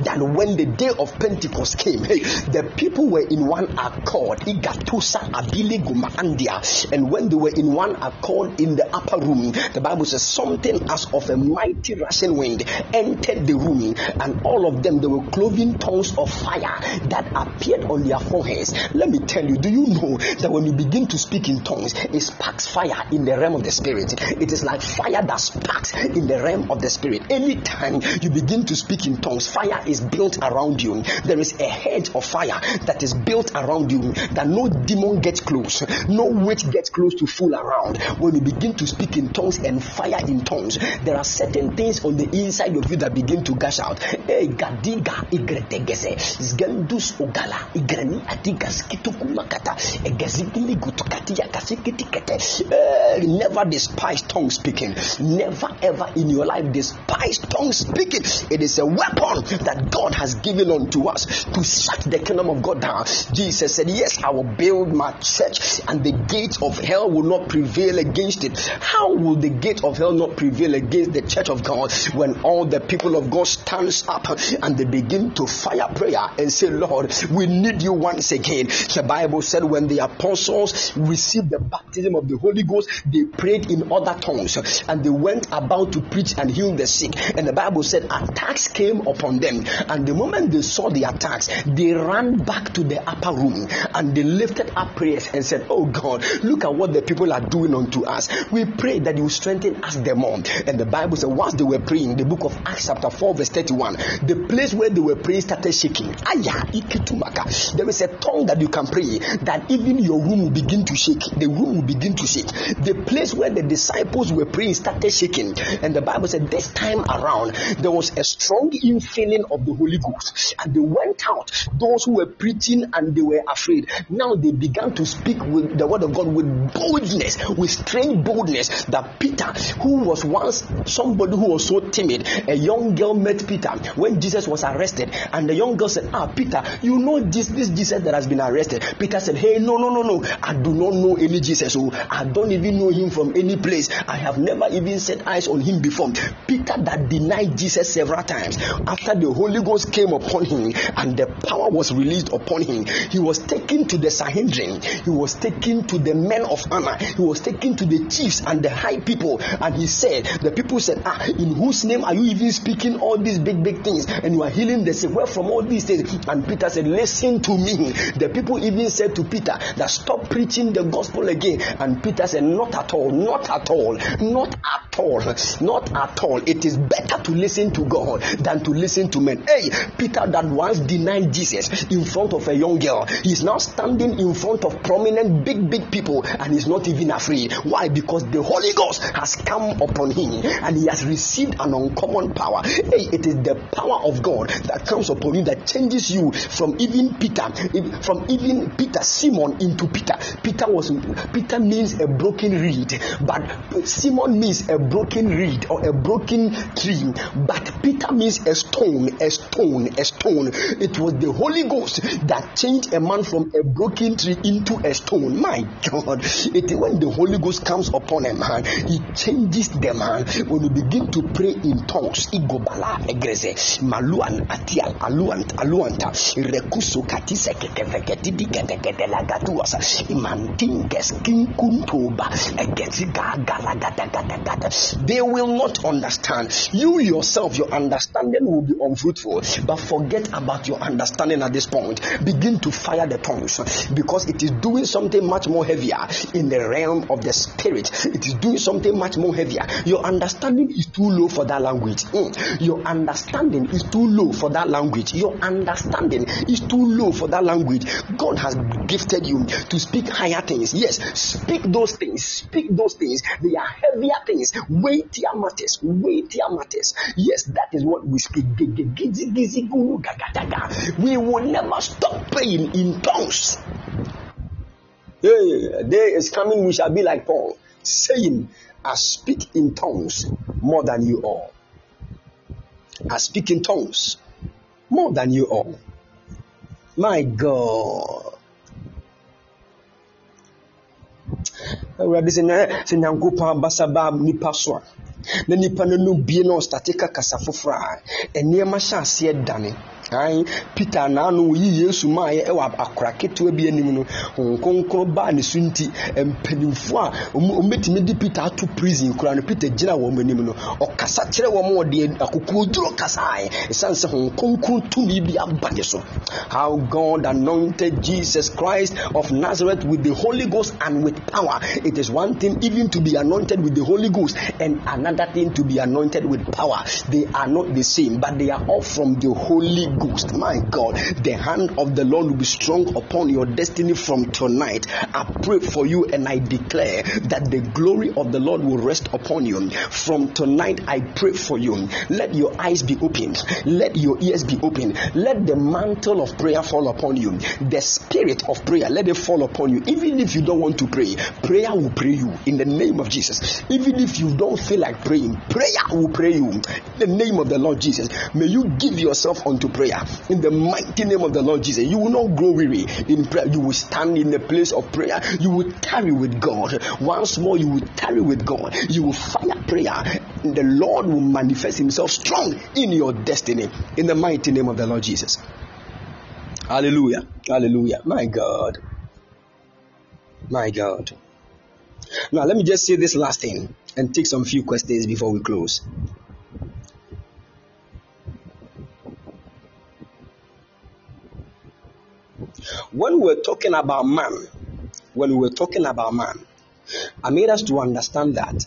that when the day of Pentecost came, hey, the people were in one accord. And when they were in one accord in the upper room, the Bible says something as of a mighty rushing wind entered the room, and all of them they were cloven tongues of fire that appeared on their foreheads. Let me tell you, do you know that when you begin to speak in tongues, it sparks fire in the realm of the spirit? It is like fire that sparks in the realm of the spirit. Anytime you begin to speak in tongues, fire is built around you. There is a hedge of fire that is built around you that no demon gets close, no witch gets close to fool around. When you begin to speak in tongues and fire in tongues, there are certain things on the inside of you that begin to gush out. Hey, gadiga igretegese, zgendus ogala, igreni adigas kitukumakata, egezigili gutukatia kasikitikete. Eh, never despise tongue speaking. Never ever in your life despise tongue speaking. It is a weapon that God has given unto us to shut the kingdom of God down. Jesus said, Yes, I will build my church, and the gates of hell will not prevail against it. How will the gate of hell not prevail against the church of God when all the people of God stands up and they begin to fire prayer and say, Lord, we need you once again. The Bible said when the apostles received the baptism of the Holy Ghost, they prayed in other tongues and they went about to preach and heal the sick. And the Bible said attacks came upon them. And the moment they saw the attacks, they ran back to the upper room and they lifted up prayers and said, Oh God, look at what the people are doing unto us. We pray that you strengthen us the more. And the Bible said, once they were praying, the book of Acts, chapter 4, verse 31, the place where they were praying started shaking. Aya, There is a tongue that you can pray that even your room will begin to shake. The room will begin to shake. The place where the disciples were praying started shaking. And the Bible said, This time around, there was a strong infilling of the Holy Ghost. And they went out, those who were preaching and they were afraid. Now they began to speak with the word of God with boldness, with strange boldness. That Peter, who was once somebody who was so timid, a young girl met Peter when Jesus was arrested, and the young girl said, Ah, Peter, you know this, this Jesus that has been arrested. Peter said, Hey, no, no, no, no, I do not know any Jesus. Oh. I don't even know him from any place. I have never even set eyes on him before. Peter that denied Jesus several times after the Holy Ghost came upon him and the power was released upon him, he was taken to the Sanhedrin, he was taken to the men of honor, he was taken to the chiefs and the high people, and he said, The people said, Ah, in whose name are you even speaking all these big, big things? And you are healing the sick. Where from all these things? And Peter said, Listen to me. The people even said to Peter that stop preaching the gospel again. And Peter said, Not at all, not at all, not at all, not at all. It is better to listen to God than to listen to men. Hey, Peter that once denied Jesus in front of a young girl, he's now standing in front of prominent big, big people and he's not even afraid. Why? Because the Holy Ghost has come upon him and he has received an uncommon power. Hey, it is the power of God that comes upon you that changes you from even Peter, from even Peter Simon into Peter. Peter was Peter means a broken reed, but Simon means a broken reed or a broken tree. But Peter means a stone, a stone, a stone. It was the Holy Ghost that changed a man from a broken tree into a stone. My God, it when the Holy Ghost comes upon a man, he changes the man. When you begin to pray in tongues, igobala maluan atial aluant aluanta rekuso katise imantinges. They will not understand. You yourself, your understanding will be unfruitful. But forget about your understanding at this point. Begin to fire the tongues because it is doing something much more heavier in the realm of the spirit. It is doing something much more heavier. Your understanding is too low for that language. Mm. Your understanding is too low for that language. Your understanding is too low for that language. God has gifted you to speak higher things. Yes, speak those things. Speak those things. They are heavier things, weightier matters, weightier matters. Yes, that is what we speak. We will never stop praying in tongues. Hey, day is coming, we shall be like Paul, saying, I speak in tongues more than you all. I speak in tongues more than you all. My God. awurade sɛ nyankopɔn abasa baa nipa so a na nipa no no bie na ɔstate ka kasa foforɔ a nneɛma hyɛ aseɛ dane an peter naano woyi yesu maayɛ ɛwɔ akora ketewa bi anim no. Nkonkron baa ne so nti mpanimfoɔ a wɔbɛtumi de peter prison kora no peter gyina wɔn anim no. Ɔkasa kyerɛ wɔn ɔde akokoduro kasaeɛ ɛsiane sɛ nkonkron tumi bi aba ne so. How god anointed jesus christ of nazareth with the holy ghost and with power. It is one thing even to be anointed with the holy ghost and another thing to be anointed with power. They are not the same but they are all from the holy Ghost. My God, the hand of the Lord will be strong upon your destiny from tonight. I pray for you and I declare that the glory of the Lord will rest upon you. From tonight, I pray for you. Let your eyes be opened, let your ears be opened, let the mantle of prayer fall upon you. The spirit of prayer, let it fall upon you. Even if you don't want to pray, prayer will pray you in the name of Jesus. Even if you don't feel like praying, prayer will pray you in the name of the Lord Jesus. May you give yourself unto prayer prayer in the mighty name of the Lord Jesus. You will not grow weary in prayer. You will stand in the place of prayer. You will tarry with God. Once more, you will tarry with God. You will fire prayer. And the Lord will manifest Himself strong in your destiny in the mighty name of the Lord Jesus. Hallelujah. Hallelujah. My God. My God. Now, let me just say this last thing and take some few questions before we close. When we're talking about man, when we're talking about man, I made us to understand that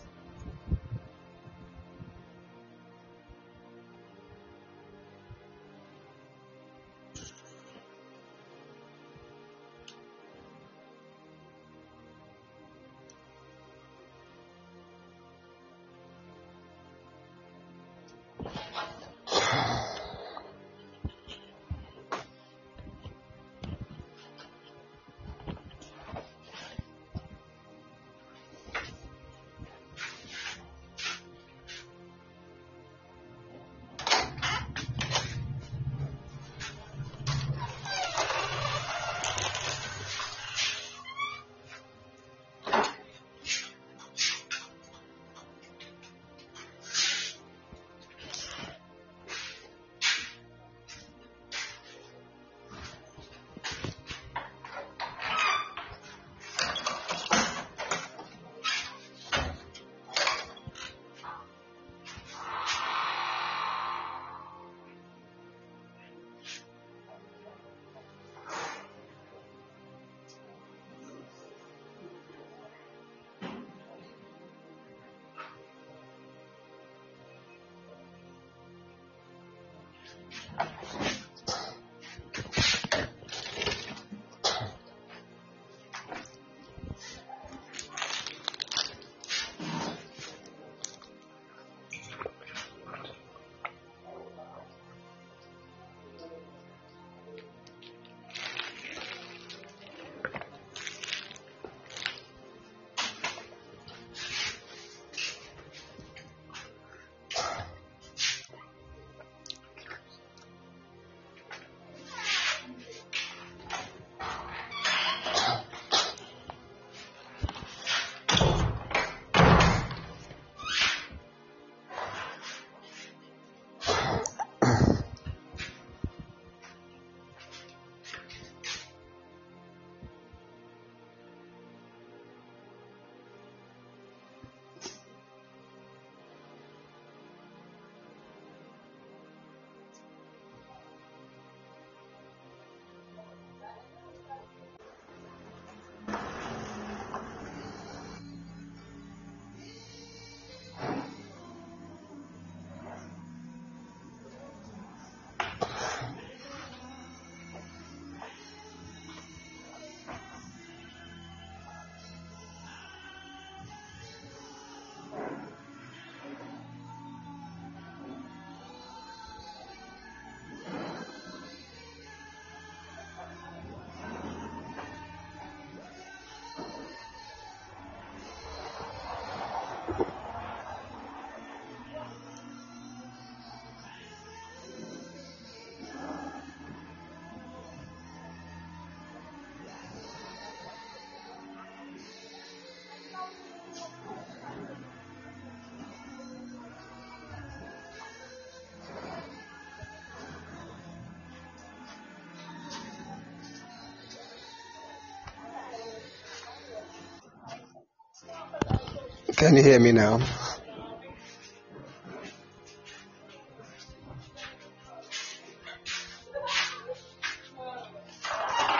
Can you hear me now?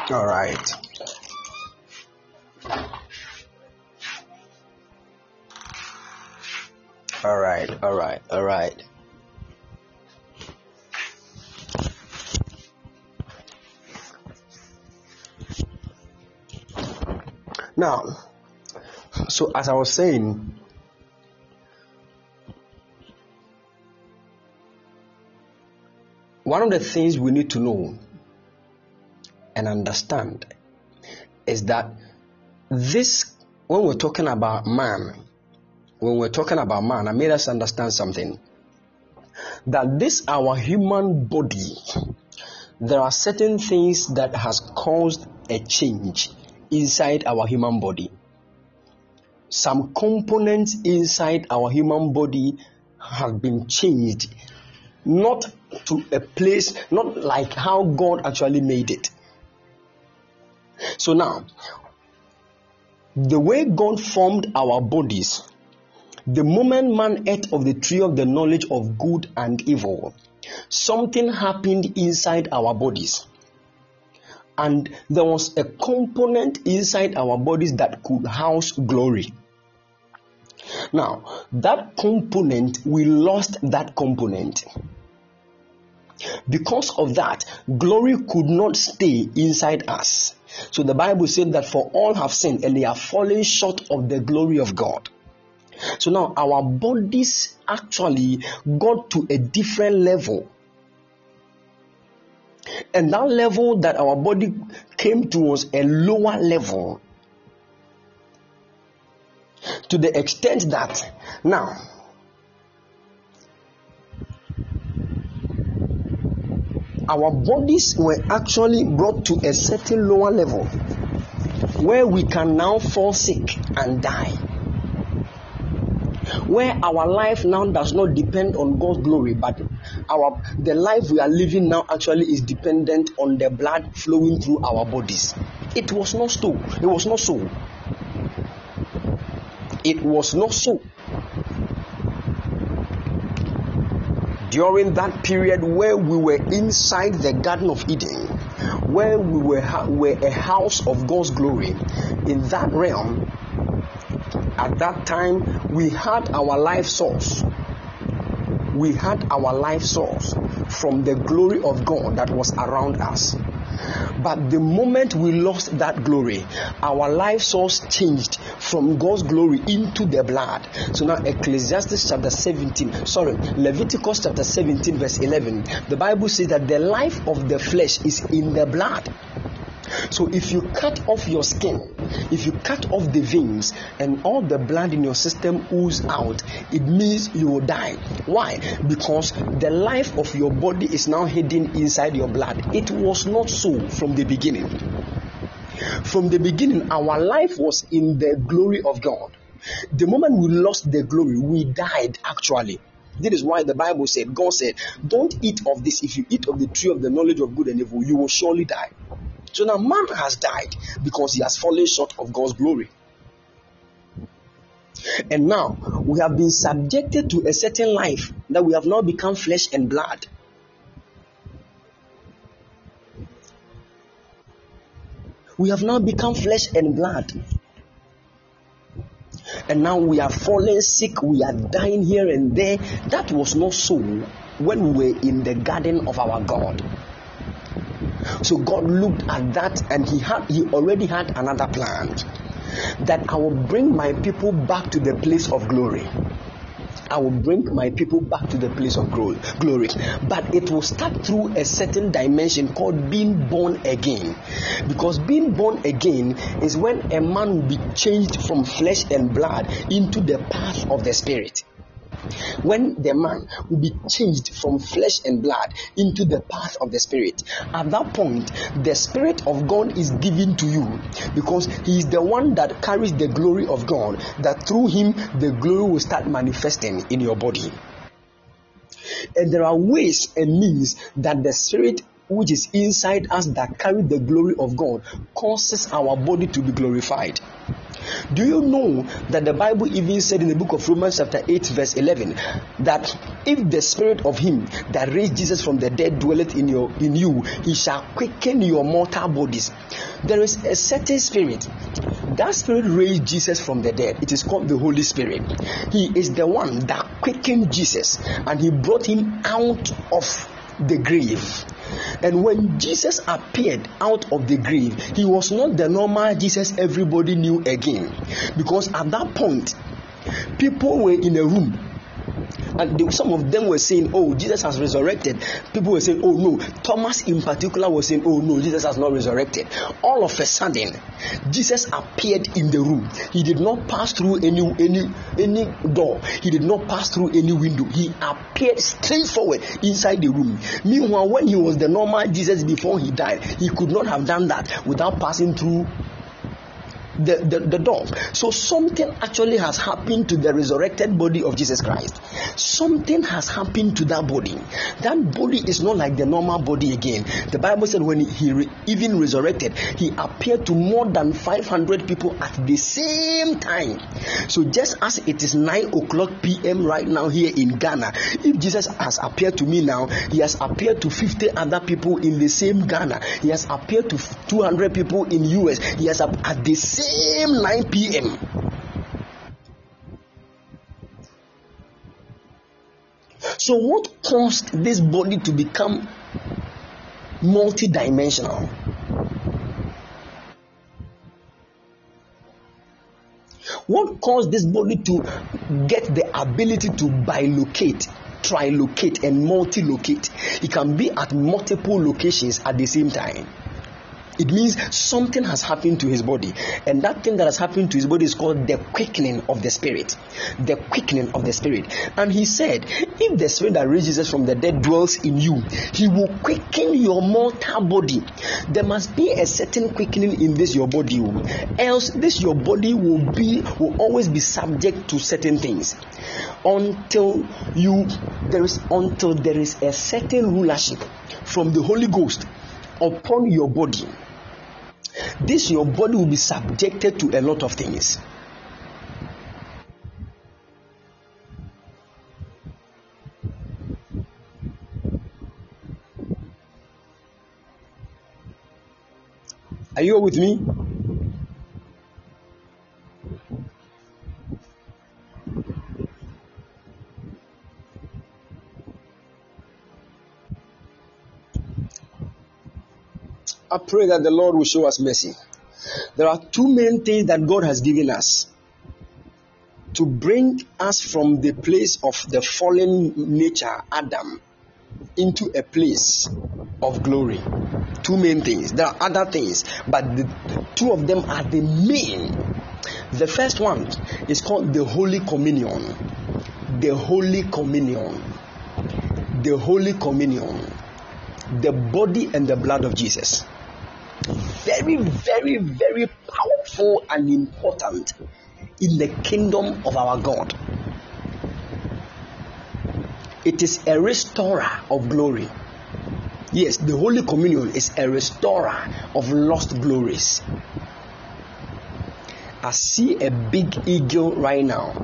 All right. All right, all right, all right. Now, so as I was saying, one of the things we need to know and understand is that this, when we're talking about man, when we're talking about man, I made us understand something. That this our human body, there are certain things that has caused a change inside our human body. Some components inside our human body have been changed, not to a place, not like how God actually made it. So now, the way God formed our bodies, the moment man ate of the tree of the knowledge of good and evil, something happened inside our bodies. And there was a component inside our bodies that could house glory. Now, that component, we lost that component. Because of that, glory could not stay inside us. So the Bible said that for all have sinned and they are falling short of the glory of God. So now our bodies actually got to a different level. And that level that our body came to was a lower level. To the extent that now our bodies were actually brought to a certain lower level where we can now fall sick and die. Where our life now does not depend on God's glory, but our the life we are living now actually is dependent on the blood flowing through our bodies. It was not so. It was not so. It was not so. During that period where we were inside the Garden of Eden, where we were, were a house of God's glory, in that realm, at that time, we had our life source. We had our life source from the glory of God that was around us. But the moment we lost that glory, our life source changed from God's glory into the blood. So now, Ecclesiastes chapter 17, sorry, Leviticus chapter 17, verse 11, the Bible says that the life of the flesh is in the blood. So if you cut off your skin, if you cut off the veins and all the blood in your system ooze out, it means you will die. Why? Because the life of your body is now hidden inside your blood. It was not so from the beginning. From the beginning, our life was in the glory of God. The moment we lost the glory, we died actually. This is why the Bible said, God said, Don't eat of this. If you eat of the tree of the knowledge of good and evil, you will surely die. So now man has died because he has fallen short of God's glory. And now we have been subjected to a certain life that we have now become flesh and blood. We have now become flesh and blood. And now we are falling sick, we are dying here and there. That was not so when we were in the garden of our God. So God looked at that and he had he already had another plan that I will bring my people back to the place of glory. I will bring my people back to the place of glory. But it will start through a certain dimension called being born again. Because being born again is when a man will be changed from flesh and blood into the path of the spirit when the man will be changed from flesh and blood into the path of the spirit at that point the spirit of god is given to you because he is the one that carries the glory of god that through him the glory will start manifesting in your body and there are ways and means that the spirit which is inside us that carry the glory of God causes our body to be glorified. Do you know that the Bible even said in the book of Romans, chapter 8, verse 11, that if the spirit of him that raised Jesus from the dead dwelleth in your in you, he shall quicken your mortal bodies. There is a certain spirit. That spirit raised Jesus from the dead. It is called the Holy Spirit. He is the one that quickened Jesus and he brought him out of the grave. And when Jesus appeared out of the grave, he was not the normal Jesus everybody knew again. Because at that point, people were in a room and they, some of them were saying, Oh, Jesus has resurrected. People were saying, Oh, no. Thomas, in particular, was saying, Oh, no, Jesus has not resurrected. All of a sudden, Jesus appeared in the room. He did not pass through any any any door. He did not pass through any window. He appeared straightforward inside the room. Meanwhile, when he was the normal Jesus before he died, he could not have done that without passing through the, the, the dog. So something actually has happened to the resurrected body of Jesus Christ. Something has happened to that body. That body is not like the normal body again. The Bible said when he re, even resurrected, he appeared to more than 500 people at the same time. So just as it is 9 o'clock p.m. right now here in Ghana, if Jesus has appeared to me now, he has appeared to 50 other people in the same Ghana. He has appeared to 200 people in US. He has at the same same 9 p.m. So, what caused this body to become multidimensional? What caused this body to get the ability to bilocate, trilocate, and multilocate? It can be at multiple locations at the same time. It means something has happened to his body, and that thing that has happened to his body is called the quickening of the spirit. The quickening of the spirit. And he said, If the spirit that raises us from the dead dwells in you, he will quicken your mortal body. There must be a certain quickening in this your body, else this your body will be will always be subject to certain things until you there is until there is a certain rulership from the Holy Ghost upon your body this your body will be subjected to a lot of things. Are you with me I pray that the Lord will show us mercy. There are two main things that God has given us to bring us from the place of the fallen nature, Adam, into a place of glory. Two main things. There are other things, but the two of them are the main. The first one is called the Holy Communion. The Holy Communion. The Holy Communion. The body and the blood of Jesus very, very, very powerful and important in the kingdom of our God. It is a restorer of glory. Yes, the Holy Communion is a restorer of lost glories. I see a big eagle right now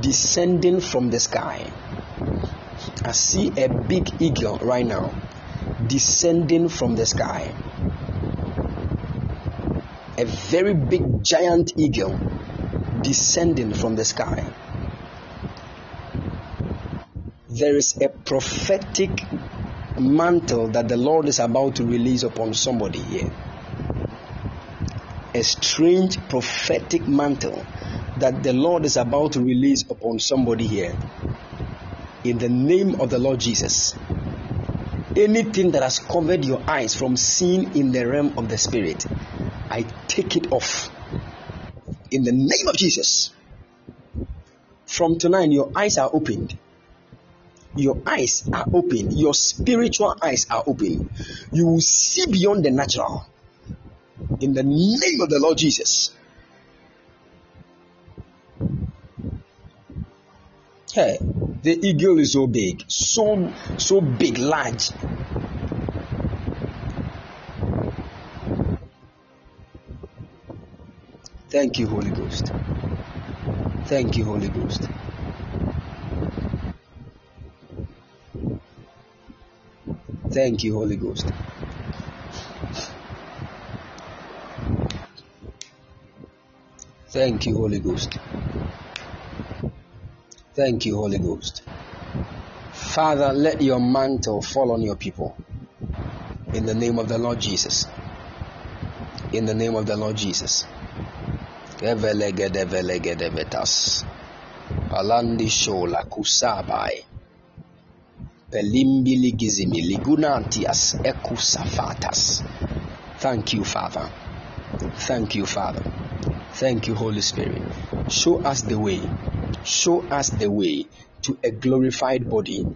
descending from the sky. I see a big eagle right now descending from the sky a very big giant eagle descending from the sky. There is a prophetic mantle that the Lord is about to release upon somebody here. A strange prophetic mantle that the Lord is about to release upon somebody here. In the name of the Lord Jesus. Anything that has covered your eyes from seeing in the realm of the Spirit, I take it off in the name of Jesus. From tonight, your eyes are opened. Your eyes are open. Your spiritual eyes are open. You will see beyond the natural. In the name of the Lord Jesus. Hey, the eagle is so big, so so big, large. Thank you, Holy Ghost. Thank you, Holy Ghost. Thank you, Holy Ghost. Thank you, Holy Ghost. Thank you, Holy Ghost. Father, let your mantle fall on your people. In the name of the Lord Jesus. In the name of the Lord Jesus. Alandi shola kusabai. Pelimbili gizimi ekusafatas. Thank you, Father. Thank you, Father. Thank you, Holy Spirit. Show us the way. Show us the way to a glorified body.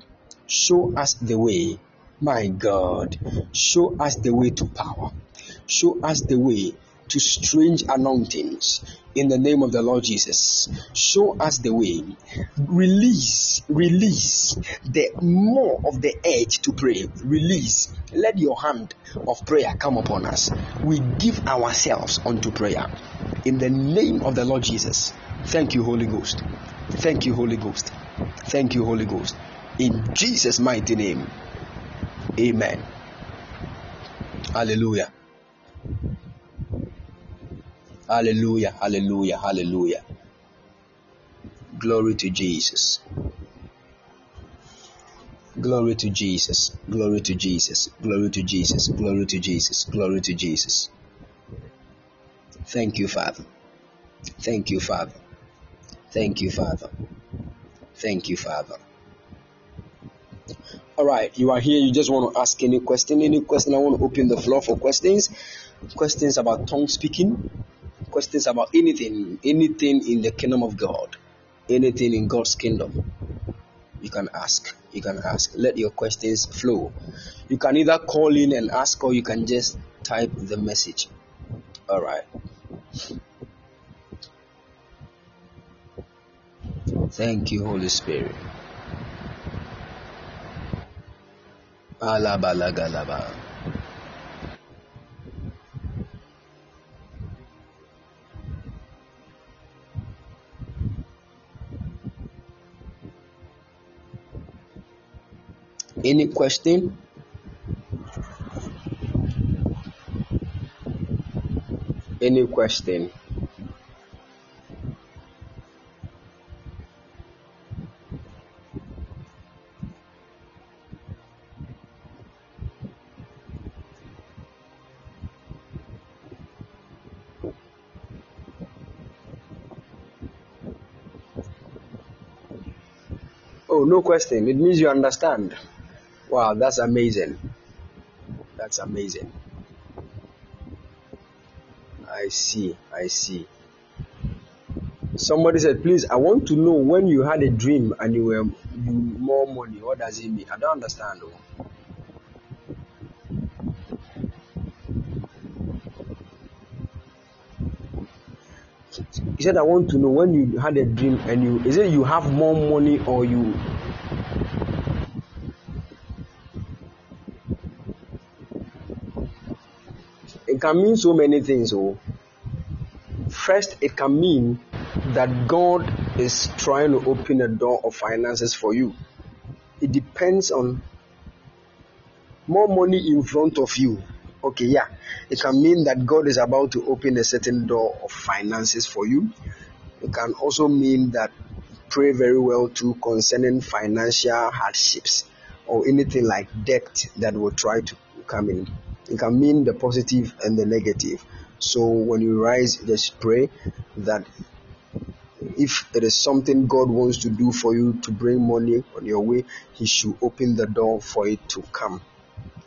Show us the way, my God. Show us the way to power. Show us the way to strange anointings in the name of the Lord Jesus. Show us the way. Release, release the more of the edge to pray. Release. Let your hand of prayer come upon us. We give ourselves unto prayer in the name of the Lord Jesus. Thank you, Holy Ghost. Thank you, Holy Ghost. Thank you, Holy Ghost. In Jesus' mighty name. Amen. Hallelujah. Hallelujah, hallelujah, hallelujah. Glory to Jesus. Glory to Jesus. Glory to Jesus. Glory to Jesus. Glory to Jesus. Glory to Jesus. Thank you, Father. Thank you, Father. Thank you, Father. Thank you, Father. All right, you are here. You just want to ask any question. Any question? I want to open the floor for questions. Questions about tongue speaking questions about anything, anything in the kingdom of God, anything in God's kingdom, you can ask. You can ask. Let your questions flow. You can either call in and ask, or you can just type the message. All right. Thank you, Holy Spirit. Alabalagalaba. Any question? Any question? No question. It means you understand. Wow, that's amazing. That's amazing. I see. I see. Somebody said, please, I want to know when you had a dream and you were you more money. What does it mean? I don't understand. Oh. He said, I want to know when you had a dream and you is it you have more money or you it can mean so many things. Oh, first, it can mean that God is trying to open a door of finances for you. It depends on more money in front of you. Okay, yeah, it can mean that God is about to open a certain door of finances for you. It can also mean that pray very well too concerning financial hardships or anything like debt that will try to come in. It can mean the positive and the negative. So when you rise, just pray that if it is something God wants to do for you to bring money on your way, He should open the door for it to come.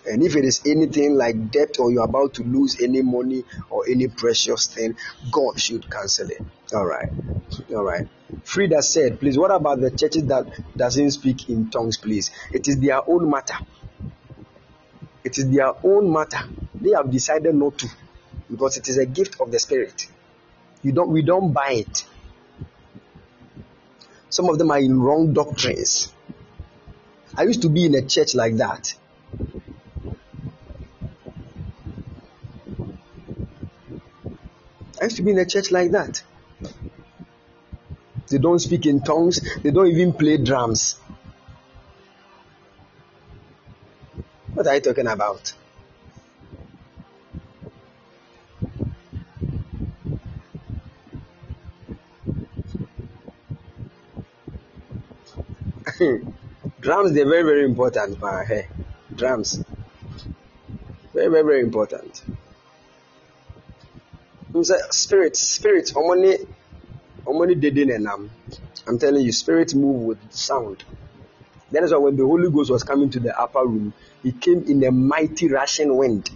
And if it is anything like debt or you're about to lose any money or any precious thing, God should cancel it. All right. All right. Frida said, please, what about the churches that doesn't speak in tongues, please? It is their own matter. It is their own matter. They have decided not to because it is a gift of the Spirit. You don't, we don't buy it. Some of them are in wrong doctrines. I used to be in a church like that. I used to be in a church like that. They don't speak in tongues, they don't even play drums. What are you talking about? <laughs> drums they're very very important my hair drums. Very very very important. Spirit spirit omoni omoni dede nenam i'm telling you spirit move with sound that is why when the holy ghost was coming to the upper room he came in a mighty rushing wind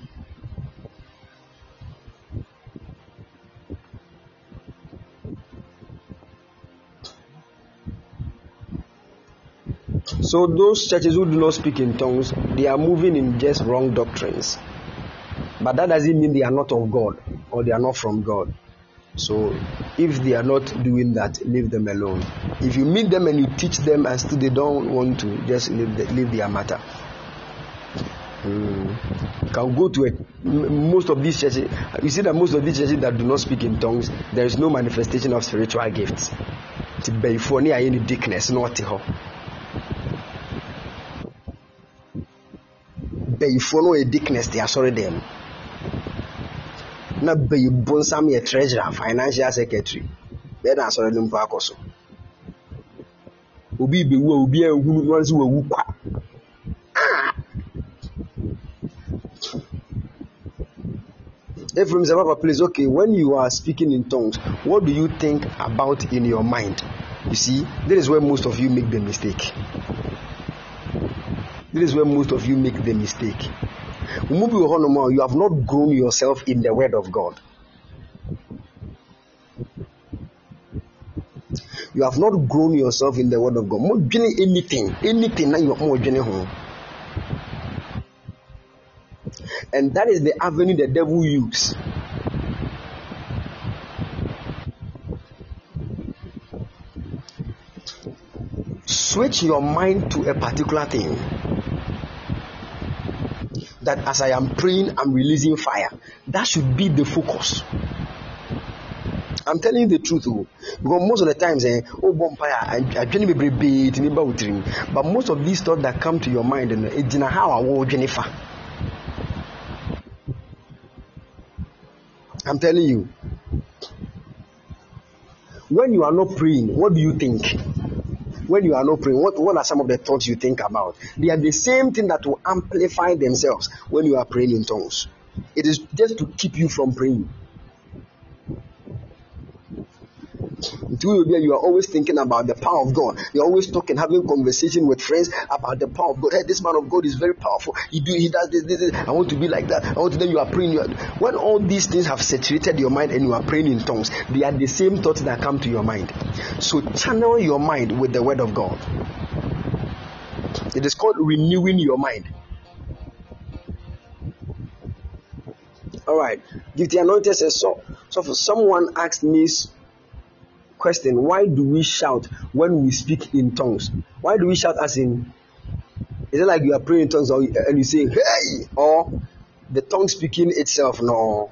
So those churches who do not speak in tongues, they are moving in just wrong doctrines. But that doesn't mean they are not of God or they are not from God. So if they are not doing that, leave them alone. If you meet them and you teach them and still they don't want to, just leave, the, leave their matter. Mm. Can go to it. Most of these churches, you see that most of these churches that do not speak in tongues, there is no manifestation of spiritual gifts. It's before any dickness, not bɛyifoɔ no ɔyɛ dickness te asɔre dɛm na bɛyibo nsam yɛ treasurer financial secretary bɛɛ na asɔre no mpo akɔ so obi bɛwu a obi ahunu wɔn nso wawu kwa Ephraim said, Papa, please, okay, when you are speaking in tongues, what do you think about in your mind? You see, that is where most of you make the mistake. This is where most of you make the mistake. You have not grown yourself in the Word of God. You have not grown yourself in the Word of God. More anything, anything you are more home. And that is the avenue the devil uses. Switch your mind to a particular thing that as I am praying, I'm releasing fire. That should be the focus. I'm telling you the truth, oh. because most of the times, eh, oh, bonfire, I me but most of these thoughts that come to your mind, eh, it's in how I will Jennifer. I'm telling you, when you are not praying, what do you think? When you are not praying, what, what are some of the thoughts you think about? They are the same thing that will amplify themselves when you are praying in tongues. It is just to keep you from praying. You are always thinking about the power of God. You're always talking, having conversation with friends about the power of God. Hey, this man of God is very powerful. He do, he does this, this, this. I want to be like that. I want to. Then you are praying. You are, when all these things have saturated your mind and you are praying in tongues, they are the same thoughts that come to your mind. So channel your mind with the word of God. It is called renewing your mind. All right. Give the anointed says so. So for someone asked me question why do we shout when we speak in tongues? Why do we shout as in is it like you are praying in tongues or, and you say hey or the tongue speaking itself? No.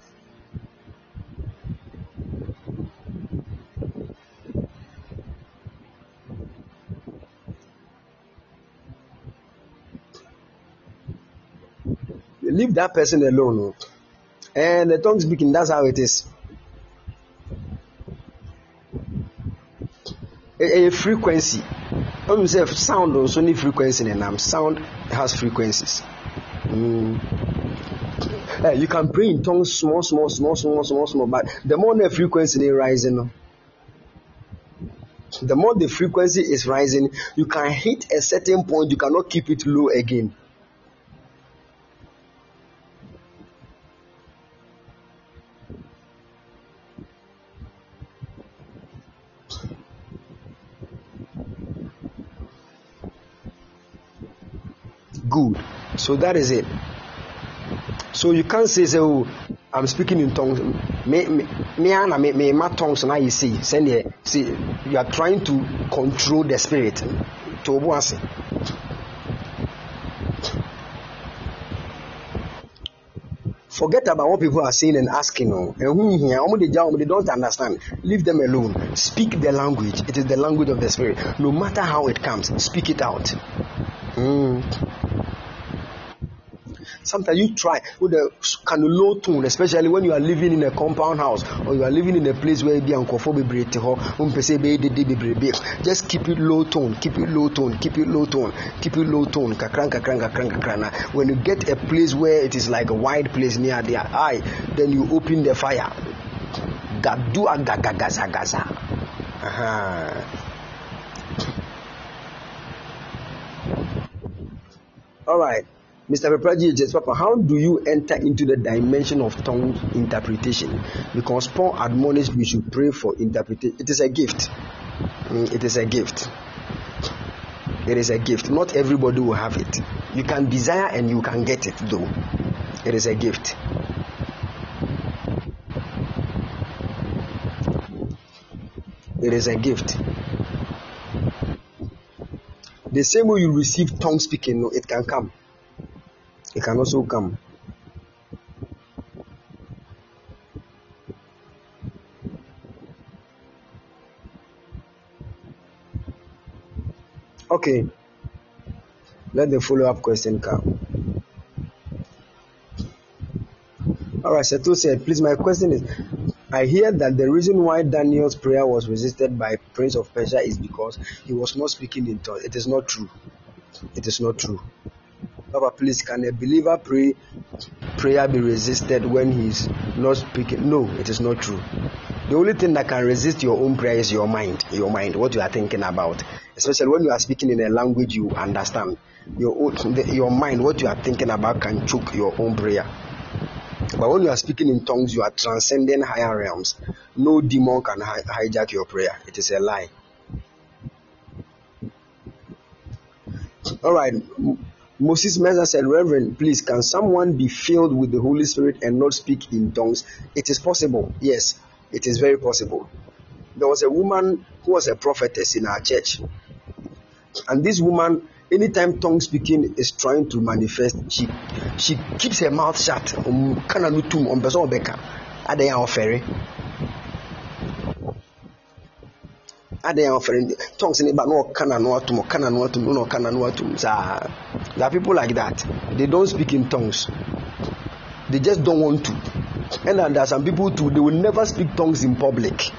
Leave that person alone. And the tongue speaking, that's how it is. A, frequency. Ɔmu sɛ sound nso ne frequency ne nam sound has frequencies. Mm. uh, you can pray in tongues small small small small small small but the more the frequency is rising the more the frequency is rising you can hit a certain point you cannot keep it low again good. So that is it. So you can't say, say oh, I'm speaking in tongues. Me, me, me, me, my tongues now you see. Send it. See, you are trying to control the spirit. To once. Forget about what people are saying and asking. Oh, they don't understand. Leave them alone. Speak the language. It is the language of the spirit. No matter how it comes, speak it out. Mm. Sometimes you try with a kind of low tone, especially when you are living in a compound house or you are living in a place where be uncomfortable. Just keep it low tone, keep it low tone, keep it low tone, keep it low tone. When you get a place where it is like a wide place near their eye, then you open the fire. Gadua gagaza gaza. All right. Mr. Pepraji Papa, how do you enter into the dimension of tongue interpretation? Because Paul admonished we should pray for interpretation. It is a gift. Mm, it is a gift. It is a gift. Not everybody will have it. You can desire and you can get it, though. It is a gift. It is a gift. The same way you receive tongue speaking, it can come. It can also come. Okay. Let the follow up question come. Alright, Seto said, please, my question is I hear that the reason why Daniel's prayer was resisted by Prince of Persia is because he was not speaking in tongues. It is not true. It is not true. Papa, please, can a believer pray prayer be resisted when he's not speaking? No, it is not true. The only thing that can resist your own prayer is your mind, your mind, what you are thinking about. Especially when you are speaking in a language you understand. Your own, your mind, what you are thinking about, can choke your own prayer. But when you are speaking in tongues, you are transcending higher realms. No demon can hi- hijack your prayer. It is a lie. All right. Moses Mesa said, Reverend, please, can someone be filled with the Holy Spirit and not speak in tongues? It is possible. Yes, it is very possible. There was a woman who was a prophetess in our church. And this woman, anytime tongue speaking is trying to manifest, she she keeps her mouth shut. Um, Adan offering tongues in but no kana no atum kana no atum no kana no atum saa there are people like that they don't speak in tongues they just don't want to and there are some people too they will never speak tongues in public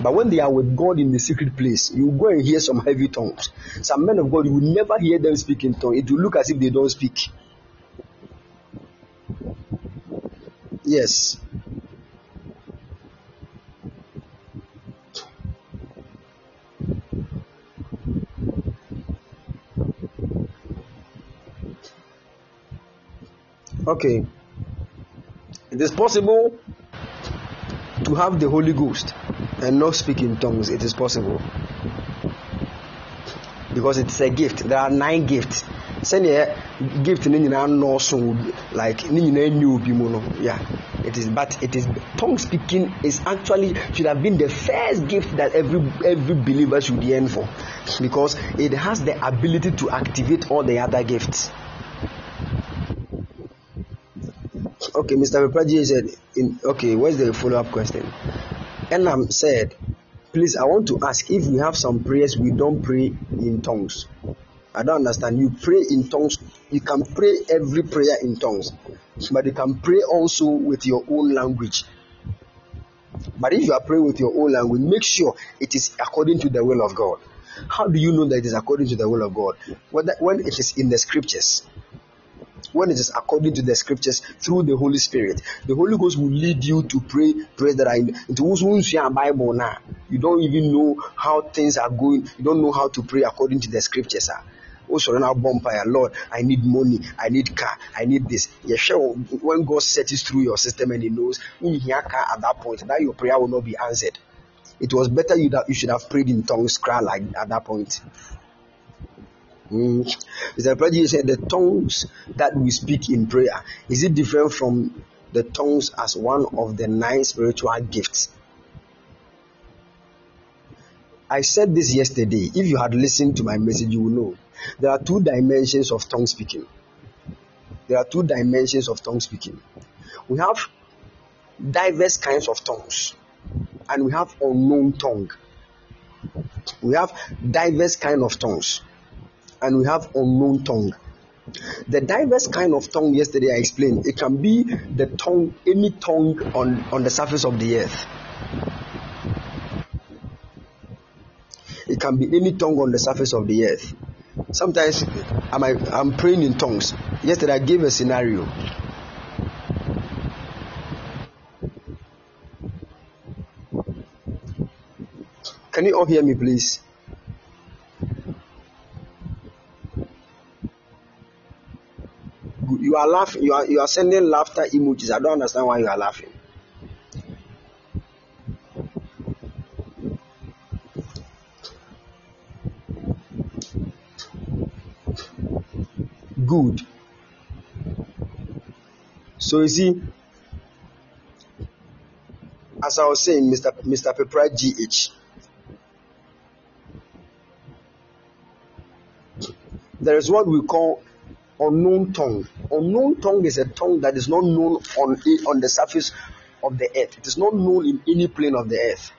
but when they are with God in the secret place, you go and hear some heavy tongues. Some men of God, you will never hear them speak in tongues. It will look as if they don't speak. Yes. Okay. It is possible to have the Holy Ghost and not speak in tongues. It is possible. Because it's a gift. There are nine gifts. sɛnea gift no nyinaa nɔɔso like ne nyinaa nyi obi no yeah it is but it is tongue speaking is actually should have been the first gift that every every believer should yearn for because it has the ability to activate all the other gifts Okay, Mr. Pepraji said, in, okay, where's the follow up question? Enam said, please, I want to ask if we have some prayers we don't pray in tongues. I don't understand. You pray in tongues, you can pray every prayer in tongues, but you can pray also with your own language. But if you are praying with your own language, make sure it is according to the will of God. How do you know that it is according to the will of God? When it is in the scriptures when it is according to the scriptures through the Holy Spirit. The Holy Ghost will lead you to pray pray that I into Bible now. You don't even know how things are going. You don't know how to pray according to the scriptures. Oh, also, now bonfire, Lord, I need money, I need car, I need this. Yeah, sure. When God settles through your system and He knows you car at that point, that your prayer will not be answered. It was better you that you should have prayed in tongues, cry like at that point. Mm. Mr. President said the tongues that we speak in prayer is it different from the tongues as one of the nine spiritual gifts? I said this yesterday. If you had listened to my message, you will know there are two dimensions of tongue speaking. there are two dimensions of tongue speaking. We have diverse kinds of tongues, and we have unknown tongue. We have diverse kind of tongues, and we have unknown tongue. The diverse kind of tongue yesterday I explained, it can be the tongue, any tongue on, on the surface of the earth. It can be any tongue on the surface of the earth. Sometimes I'm, I'm praying in tongues. Yesterday I gave a scenario. Can you all hear me, please? You are laughing. You are you are sending laughter emojis. I don't understand why you are laughing. Good. So you see, as I was saying, Mr. Mr. Pepra GH. There is what we call unknown tongue. Unknown tongue is a tongue that is not known on on the surface of the earth. It is not known in any plane of the earth.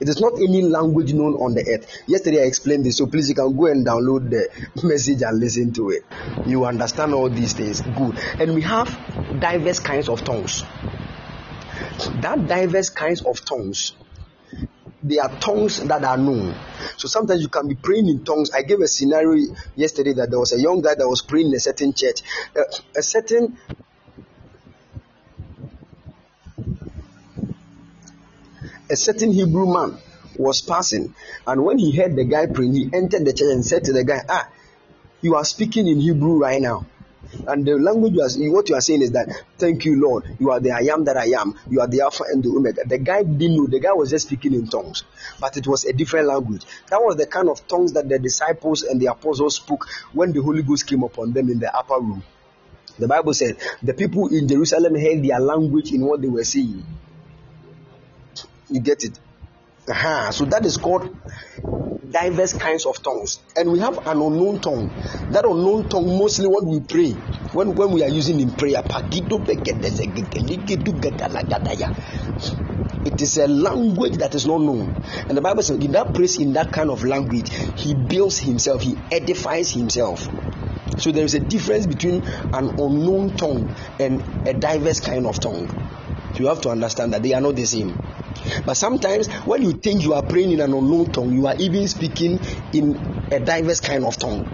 It is not any language known on the earth. Yesterday I explained this, so please you can go and download the <laughs> message and listen to it. You understand all these things. Good. And we have diverse kinds of tongues. That diverse kinds of tongues there are tongues that are known. So sometimes you can be praying in tongues. I gave a scenario yesterday that there was a young guy that was praying in a certain church. Uh, a certain a certain Hebrew man was passing, and when he heard the guy praying, he entered the church and said to the guy, Ah, you are speaking in Hebrew right now. And the language are, what you are saying is that, thank you, Lord. You are the I am that I am. You are the Alpha and the Omega. The guy didn't know. The guy was just speaking in tongues, but it was a different language. That was the kind of tongues that the disciples and the apostles spoke when the Holy Ghost came upon them in the upper room. The Bible said the people in Jerusalem heard their language in what they were saying. You get it? Uh-huh. So that is called diverse kinds of tongues. And we have an unknown tongue. That unknown tongue, mostly what we pray, when, when we are using in prayer, it is a language that is not known. And the Bible says, in that prays in that kind of language, he builds himself, he edifies himself. So there is a difference between an unknown tongue and a diverse kind of tongue. You have to understand that they are not the same. But sometimes when you think you are praying in an unknown tongue, you are even speaking in a diverse kind of tongue.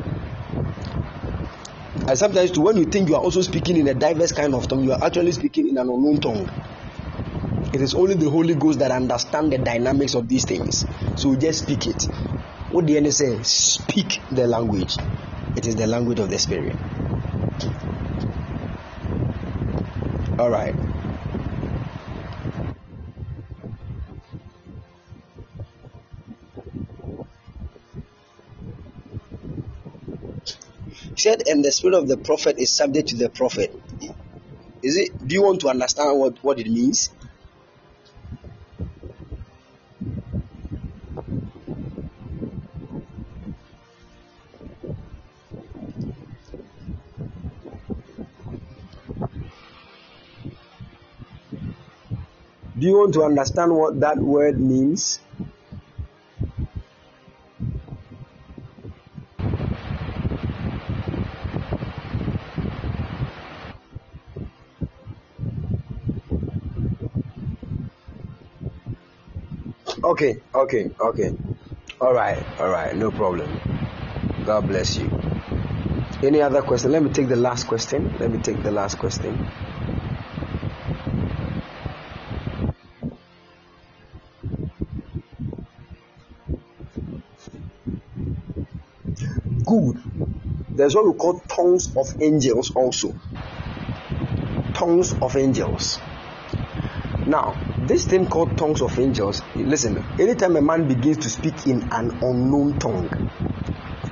And sometimes too, when you think you are also speaking in a diverse kind of tongue, you are actually speaking in an unknown tongue. It is only the Holy Ghost that understands the dynamics of these things. So just speak it. What the end say? Speak the language. It is the language of the Spirit. All right. Said, and the spirit of the prophet is subject to the prophet. Is it? Do you want to understand what, what it means? Do you want to understand what that word means? Okay, okay, okay. All right, all right, no problem. God bless you. Any other question? Let me take the last question. Let me take the last question. Good. There's what we call tongues of angels also. Tongues of angels. Now, this thing called tongues of angels, listen, anytime a man begins to speak in an unknown tongue,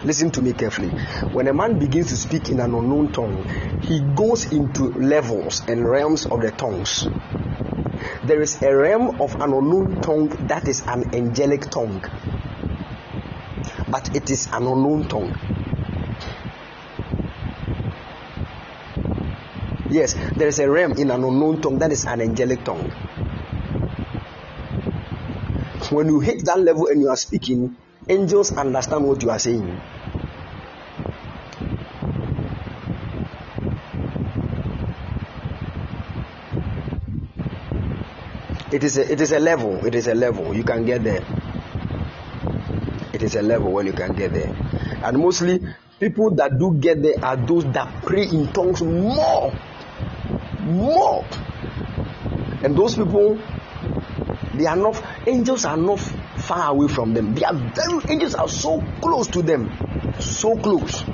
listen to me carefully. When a man begins to speak in an unknown tongue, he goes into levels and realms of the tongues. There is a realm of an unknown tongue that is an angelic tongue, but it is an unknown tongue. Yes, there is a realm in an unknown tongue that is an angelic tongue. When you hit that level and you are speaking, angels understand what you are saying. It is a, it is a level. It is a level. You can get there. It is a level when you can get there. And mostly people that do get there are those that pray in tongues more. More. And those people they are not angels are not far away from them. They are very angels are so close to them. So close.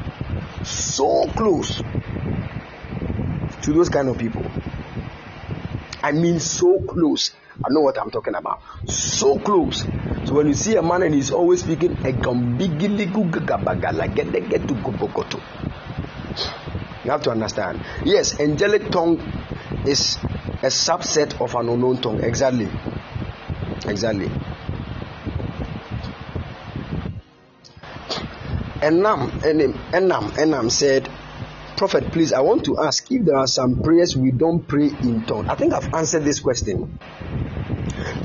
So close to those kind of people. I mean so close I know what I'm talking about. So close. So when you see a man and he's always speaking, you have to understand. Yes, angelic tongue is a subset of an unknown tongue. Exactly. Exactly. Enam, Enam, Enam, said, Prophet, please, I want to ask if there are some prayers we don't pray in tongues. I think I've answered this question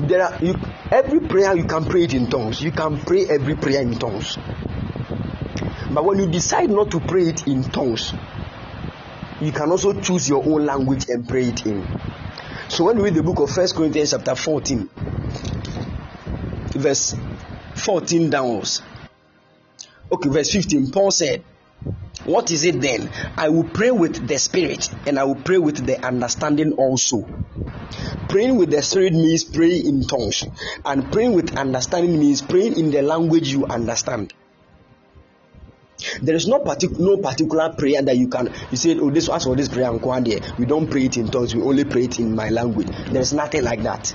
there are you, every prayer you can pray it in tongues you can pray every prayer in tongues but when you decide not to pray it in tongues you can also choose your own language and pray it in so when we read the book of first corinthians chapter 14 verse 14 downwards. Okay verse 15 paul said what is it then? I will pray with the spirit and i will pray with the understanding also. Praying with the Spirit means praying in tongues, and praying with understanding means praying in the language you understand. There is no particular no particular prayer that you can you say oh this as for this prayer we don't pray it in tongues we only pray it in my language. There is nothing like that.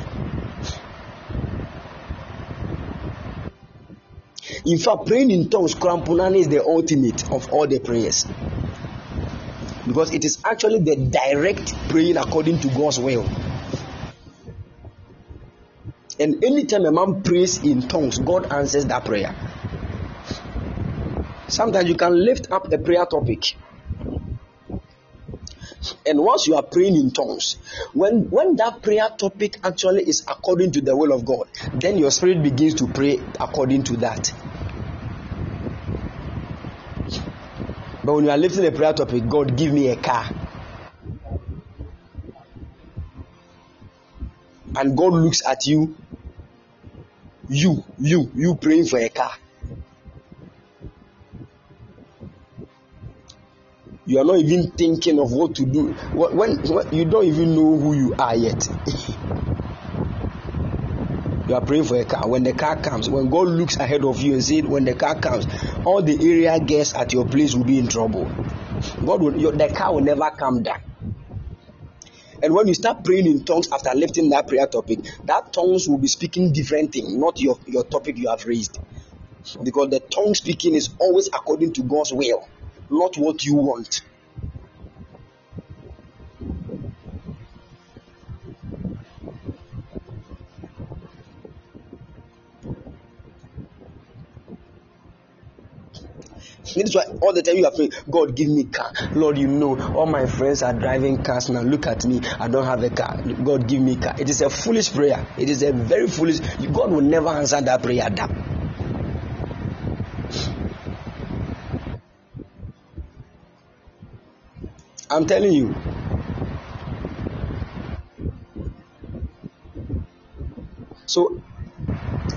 In fact, praying in tongues, Krampunani is the ultimate of all the prayers. Because it is actually the direct praying according to God's will. And anytime a man prays in tongues, God answers that prayer. Sometimes you can lift up a prayer topic. And once you are praying in tongues, when, when that prayer topic actually is according to the will of God, then your spirit begins to pray according to that. But when you are lifting a prayer topic, God, give me a car. And God looks at you you, you, you praying for a car. You are not even thinking of what to do. When, when you don't even know who you are yet. <laughs> you are praying for a car. When the car comes, when God looks ahead of you and says, when the car comes, all the area guests at your place will be in trouble. God will, your, the car will never come down. And when you start praying in tongues after lifting that prayer topic, that tongues will be speaking different thing, not your, your topic you have raised. Because the tongue speaking is always according to God's will, not what you want. That's why all the time you are praying, God, give me car. Lord, you know, all my friends are driving cars now. Look at me. I don't have a car. God, give me car. It is a foolish prayer. It is a very foolish. God will never answer that prayer. That. I'm telling you. So,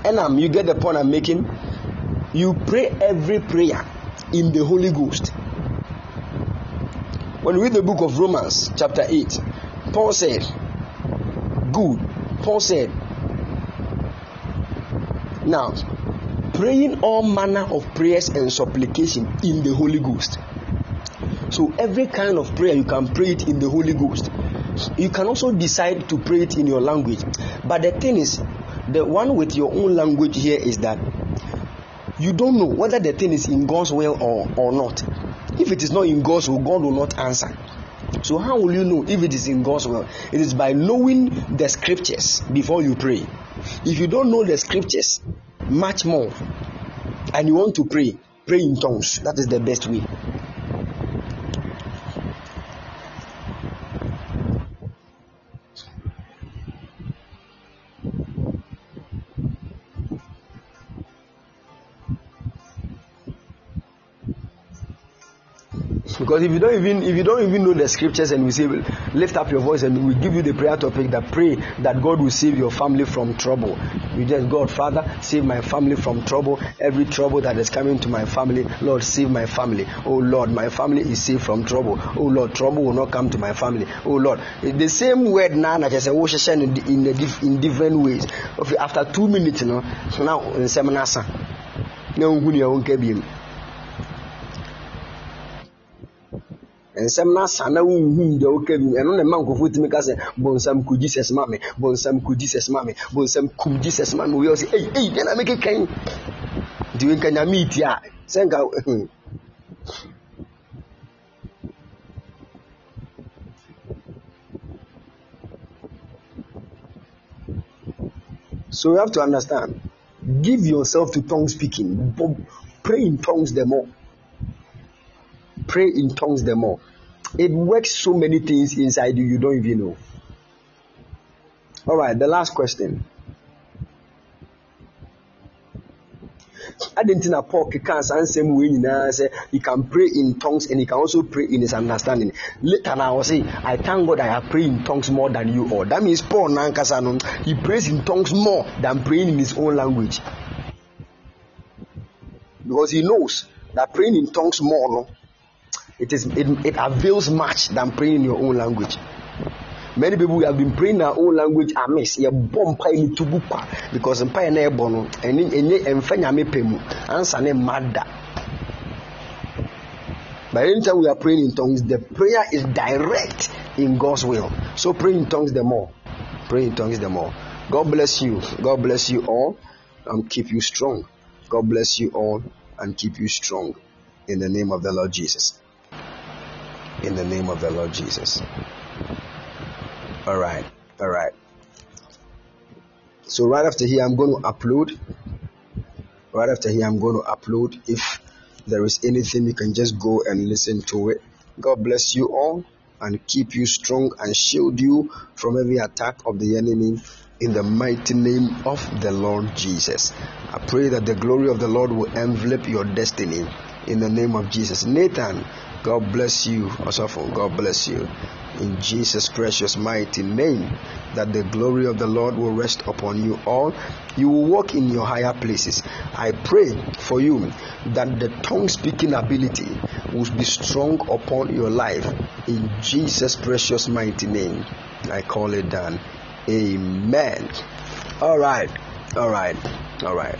Enam, you get the point I'm making. You pray every prayer in the Holy Ghost. When we read the book of Romans, chapter 8, Paul said, Good. Paul said, Now, praying all manner of prayers and supplication in the Holy Ghost. So, every kind of prayer you can pray it in the Holy Ghost. You can also decide to pray it in your language. But the thing is, the one with your own language here is that you don't know whether the thing is in God's will or, or not. If it is not in God's will, God will not answer. So, how will you know if it is in God's will? It is by knowing the scriptures before you pray. If you don't know the scriptures, much more, and you want to pray, pray in tongues. That is the best way. Because if you don't even if you don't even know the scriptures and we say lift up your voice and we give you the prayer topic that pray that God will save your family from trouble. You just God Father save my family from trouble. Every trouble that is coming to my family, Lord save my family. Oh Lord, my family is saved from trouble. Oh Lord, trouble will not come to my family. Oh Lord, the same word now that I say oh, in in, in different ways. After two minutes, you know, now in seminasa. Now, nsɛm no na wonhu deɛ woka bi ɛno ne ma nkurɔfoɔ tumi ka sɛ bonsam ku jesus ma me bonsam ku jesus ma me bonsam kum jesus ma me woyɛ sɛ ei ei deɛ na mekekan nti wenka nyame iti a sɛ nka So you have to understand. Give yourself to tongue speaking. Pray in tongues the more. Pray in tongues the more. It works so many things inside you, you don't even know. All right, the last question. adentina paul keka saa nsɛm wei nyinaa sɛ he can pray in tongues and he can also pray in his understanding later i was say i thank god i have prayed in tongues more than you all that means paul nankasa no he prays in tongues more than praying in his own language because he knows that praying in tongues more no it is it, it avails much than praying in your own language. Many people have been praying in our own language amiss yɛ bɔ mpa yi to because mpa yi na yɛ bɔ no ɛni ɛni ɛnfɛ nyame pɛ mu. Ansa ne mma da but anytime we are praying in tongues the prayer is direct in God's will. So pray in tongues the more. Pray in tongues the more. God bless you. God bless you all and keep you strong. God bless you all and keep you strong. In the name of the Lord Jesus in the name of the Lord Jesus. All right, all right. So right after here, I'm going to upload. Right after here, I'm going to upload. If there is anything, you can just go and listen to it. God bless you all and keep you strong and shield you from every attack of the enemy in the mighty name of the Lord Jesus. I pray that the glory of the Lord will envelop your destiny in the name of Jesus. Nathan, God bless you, Osofo. God bless you. In Jesus' precious mighty name, that the glory of the Lord will rest upon you all. You will walk in your higher places. I pray for you that the tongue speaking ability will be strong upon your life. In Jesus' precious mighty name, I call it done. Amen. All right. All right. All right.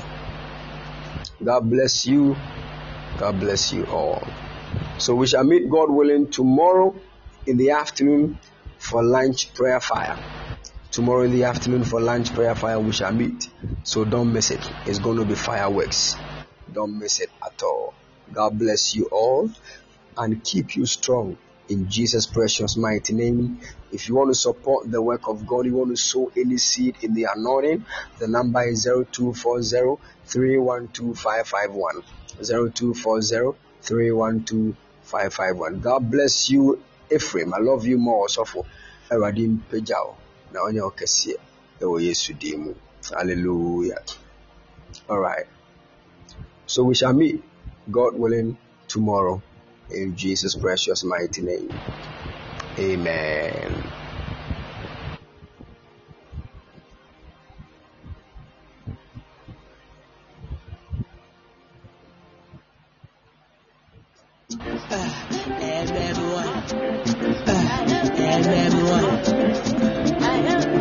God bless you. God bless you all. So we shall meet God willing tomorrow in the afternoon for lunch prayer fire. Tomorrow in the afternoon for lunch prayer fire we shall meet. So don't miss it. It's going to be fireworks. Don't miss it at all. God bless you all and keep you strong in Jesus' precious mighty name. If you want to support the work of God, you want to sow any seed in the anointing, the number is 0240 312 551. 0240 312551. God bless you, Ephraim. I love you more, Sofo. Awurade mpagya wo na ɔnyɛ wo kɛseɛ ɛwɔ yesu din mu hallelujah all right so we shall meet god willing tomorrow in jesus precious mighty name amen Everyone. Everyone.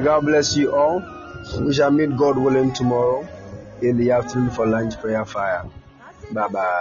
God bless you all. We shall meet God willing tomorrow in the afternoon for lunch prayer fire. Bye bye.